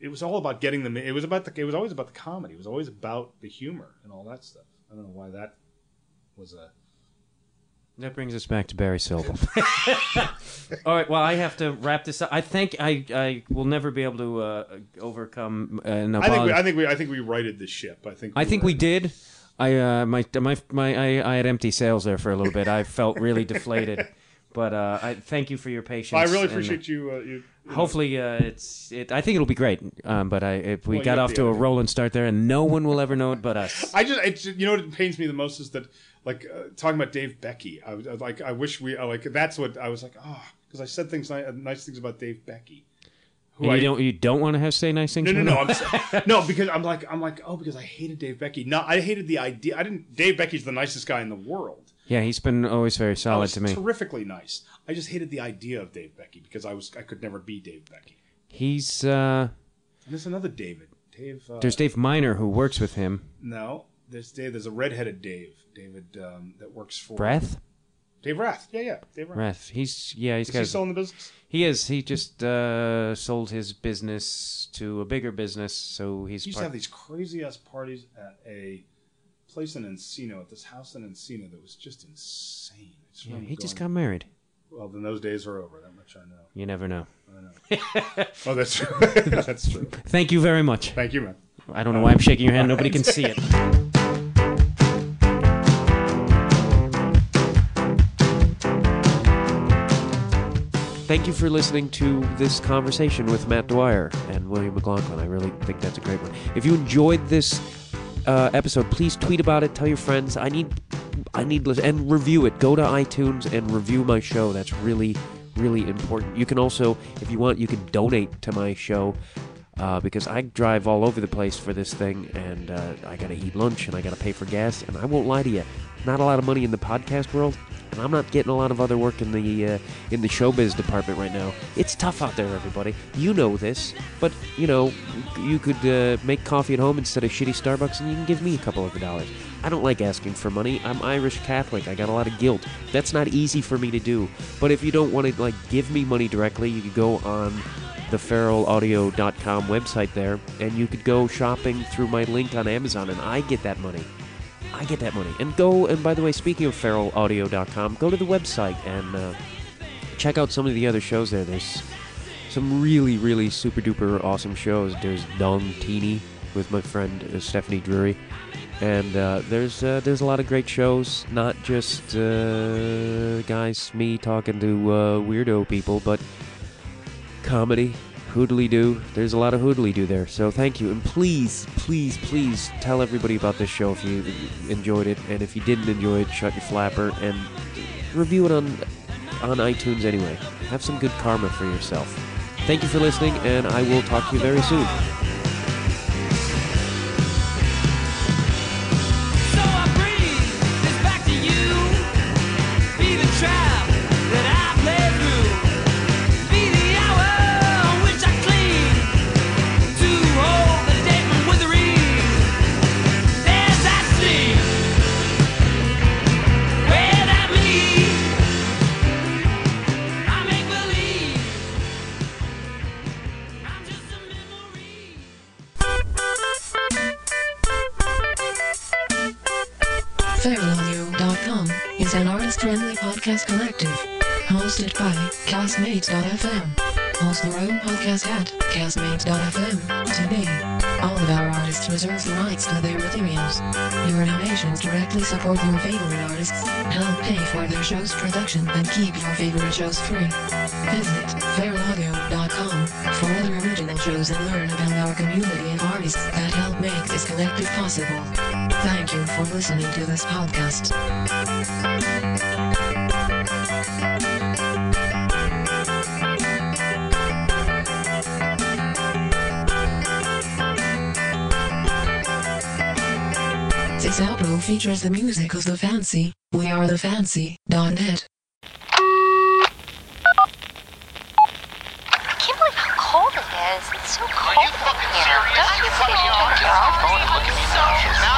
E: It was all about getting them. It was about the. It was always about the comedy. It was always about the humor and all that stuff. I don't know why that was a.
D: That brings us back to Barry Silver. All right. Well, I have to wrap this up. I think I, I will never be able to uh, overcome uh, an
E: I think we. I think we I think we righted the ship. I think
D: I think we did. I uh, my my my I, I had empty sails there for a little bit. I felt really deflated, but uh, I thank you for your patience.
E: I really
D: and, uh,
E: appreciate you. Uh, you, you
D: Hopefully, uh, it's it. I think it'll be great. Um, but I if we
E: Well,
D: got off to a rolling start there, and no one will ever know it but us.
E: I just, it's, you know, what pains me the most is that, like, uh, talking about Dave Becky. I I like, I wish we, like, that's what I was like, oh, because I said things, nice things about Dave Becky. Who
D: And
E: I
D: you don't you don't want to have say nice things.
E: No, no, no. I'm no because I'm like, I'm like, oh, because I hated Dave Becky. No, I hated the idea. I didn't. Dave Becky's the nicest guy in the world.
D: Yeah, he's been always very solid to me.
E: He's terrifically nice. I just hated the idea of Dave Becky because I was, I could never be Dave Becky.
D: He's uh,
E: And there's another David. Dave. Uh,
D: there's Dave Miner who works with him.
E: no. There's Dave. There's a redheaded Dave. David um, that works for
D: Breath,
E: Dave Rath. Yeah, yeah. Dave Rath.
D: Breath. He's yeah, he's
E: Is
D: got.
E: he still in the business?
D: He is. He just uh, sold his business to a bigger business, so he's.
E: He used to
D: part-
E: have these crazy ass parties at a place in Encino, at this house in Encino that was just insane. Just
D: yeah, he just got married.
E: Well, then those days are over. That much I know.
D: You never know.
E: Oh, that's true. that's true.
D: Thank you very much.
E: Thank you, man.
D: I don't know why I'm shaking your hand. Nobody can see it. Thank you for listening to this conversation with Matt Dwyer and William McLaughlin. I really think that's a great one. If you enjoyed this uh, episode, please tweet about it. Tell your friends. I need, I need, and review it. Go to iTunes and review my show. That's really, really important. You can also, if you want, you can donate to my show uh, because I drive all over the place for this thing, and uh, I got to eat lunch and I got to pay for gas. And I won't lie to you, not a lot of money in the podcast world, and I'm not getting a lot of other work in the uh, in the showbiz department right now. It's tough out there, everybody. You know this, but you know you could uh, make coffee at home instead of shitty Starbucks, and you can give me a couple of dollars. I don't like asking for money. I'm Irish Catholic. I got a lot of guilt. That's not easy for me to do. But if you don't want to like give me money directly, you could go on the feralaudio.com website there, and you could go shopping through my link on Amazon, and I get that money. I get that money. And go, and by the way, speaking of feralaudio.com, go to the website and uh, check out some of the other shows there. There's some really, really super duper awesome shows. There's Dong Teeny with my friend uh, Stephanie Drury. And uh, there's uh, there's a lot of great shows, not just uh, guys, me talking to uh, weirdo people, but comedy, hoodly doo. There's a lot of hoodly do there. So thank you, and please, please, please tell everybody about this show if you enjoyed it, and if you didn't enjoy it, shut your flapper and review it on on iTunes anyway. Have some good karma for yourself. Thank you for listening, and I will talk to you very soon.
G: So
H: podcast collective hosted by Castmates.fm. Host their own podcast at Castmates.fm. Today, all of our artists reserve the rights to their materials. Your donations directly support your favorite artists, help pay for their show's production, and keep your favorite shows free. Visit FeralAudio.com for other original shows and learn about our community and artists that help make this collective possible. Thank you for listening to this podcast. This outro features the music of The Fancy. We are the Fancy.net.
I: I can't believe how cold it is. It's so cold in here. Don't you think you turn your off? I think it's so rude.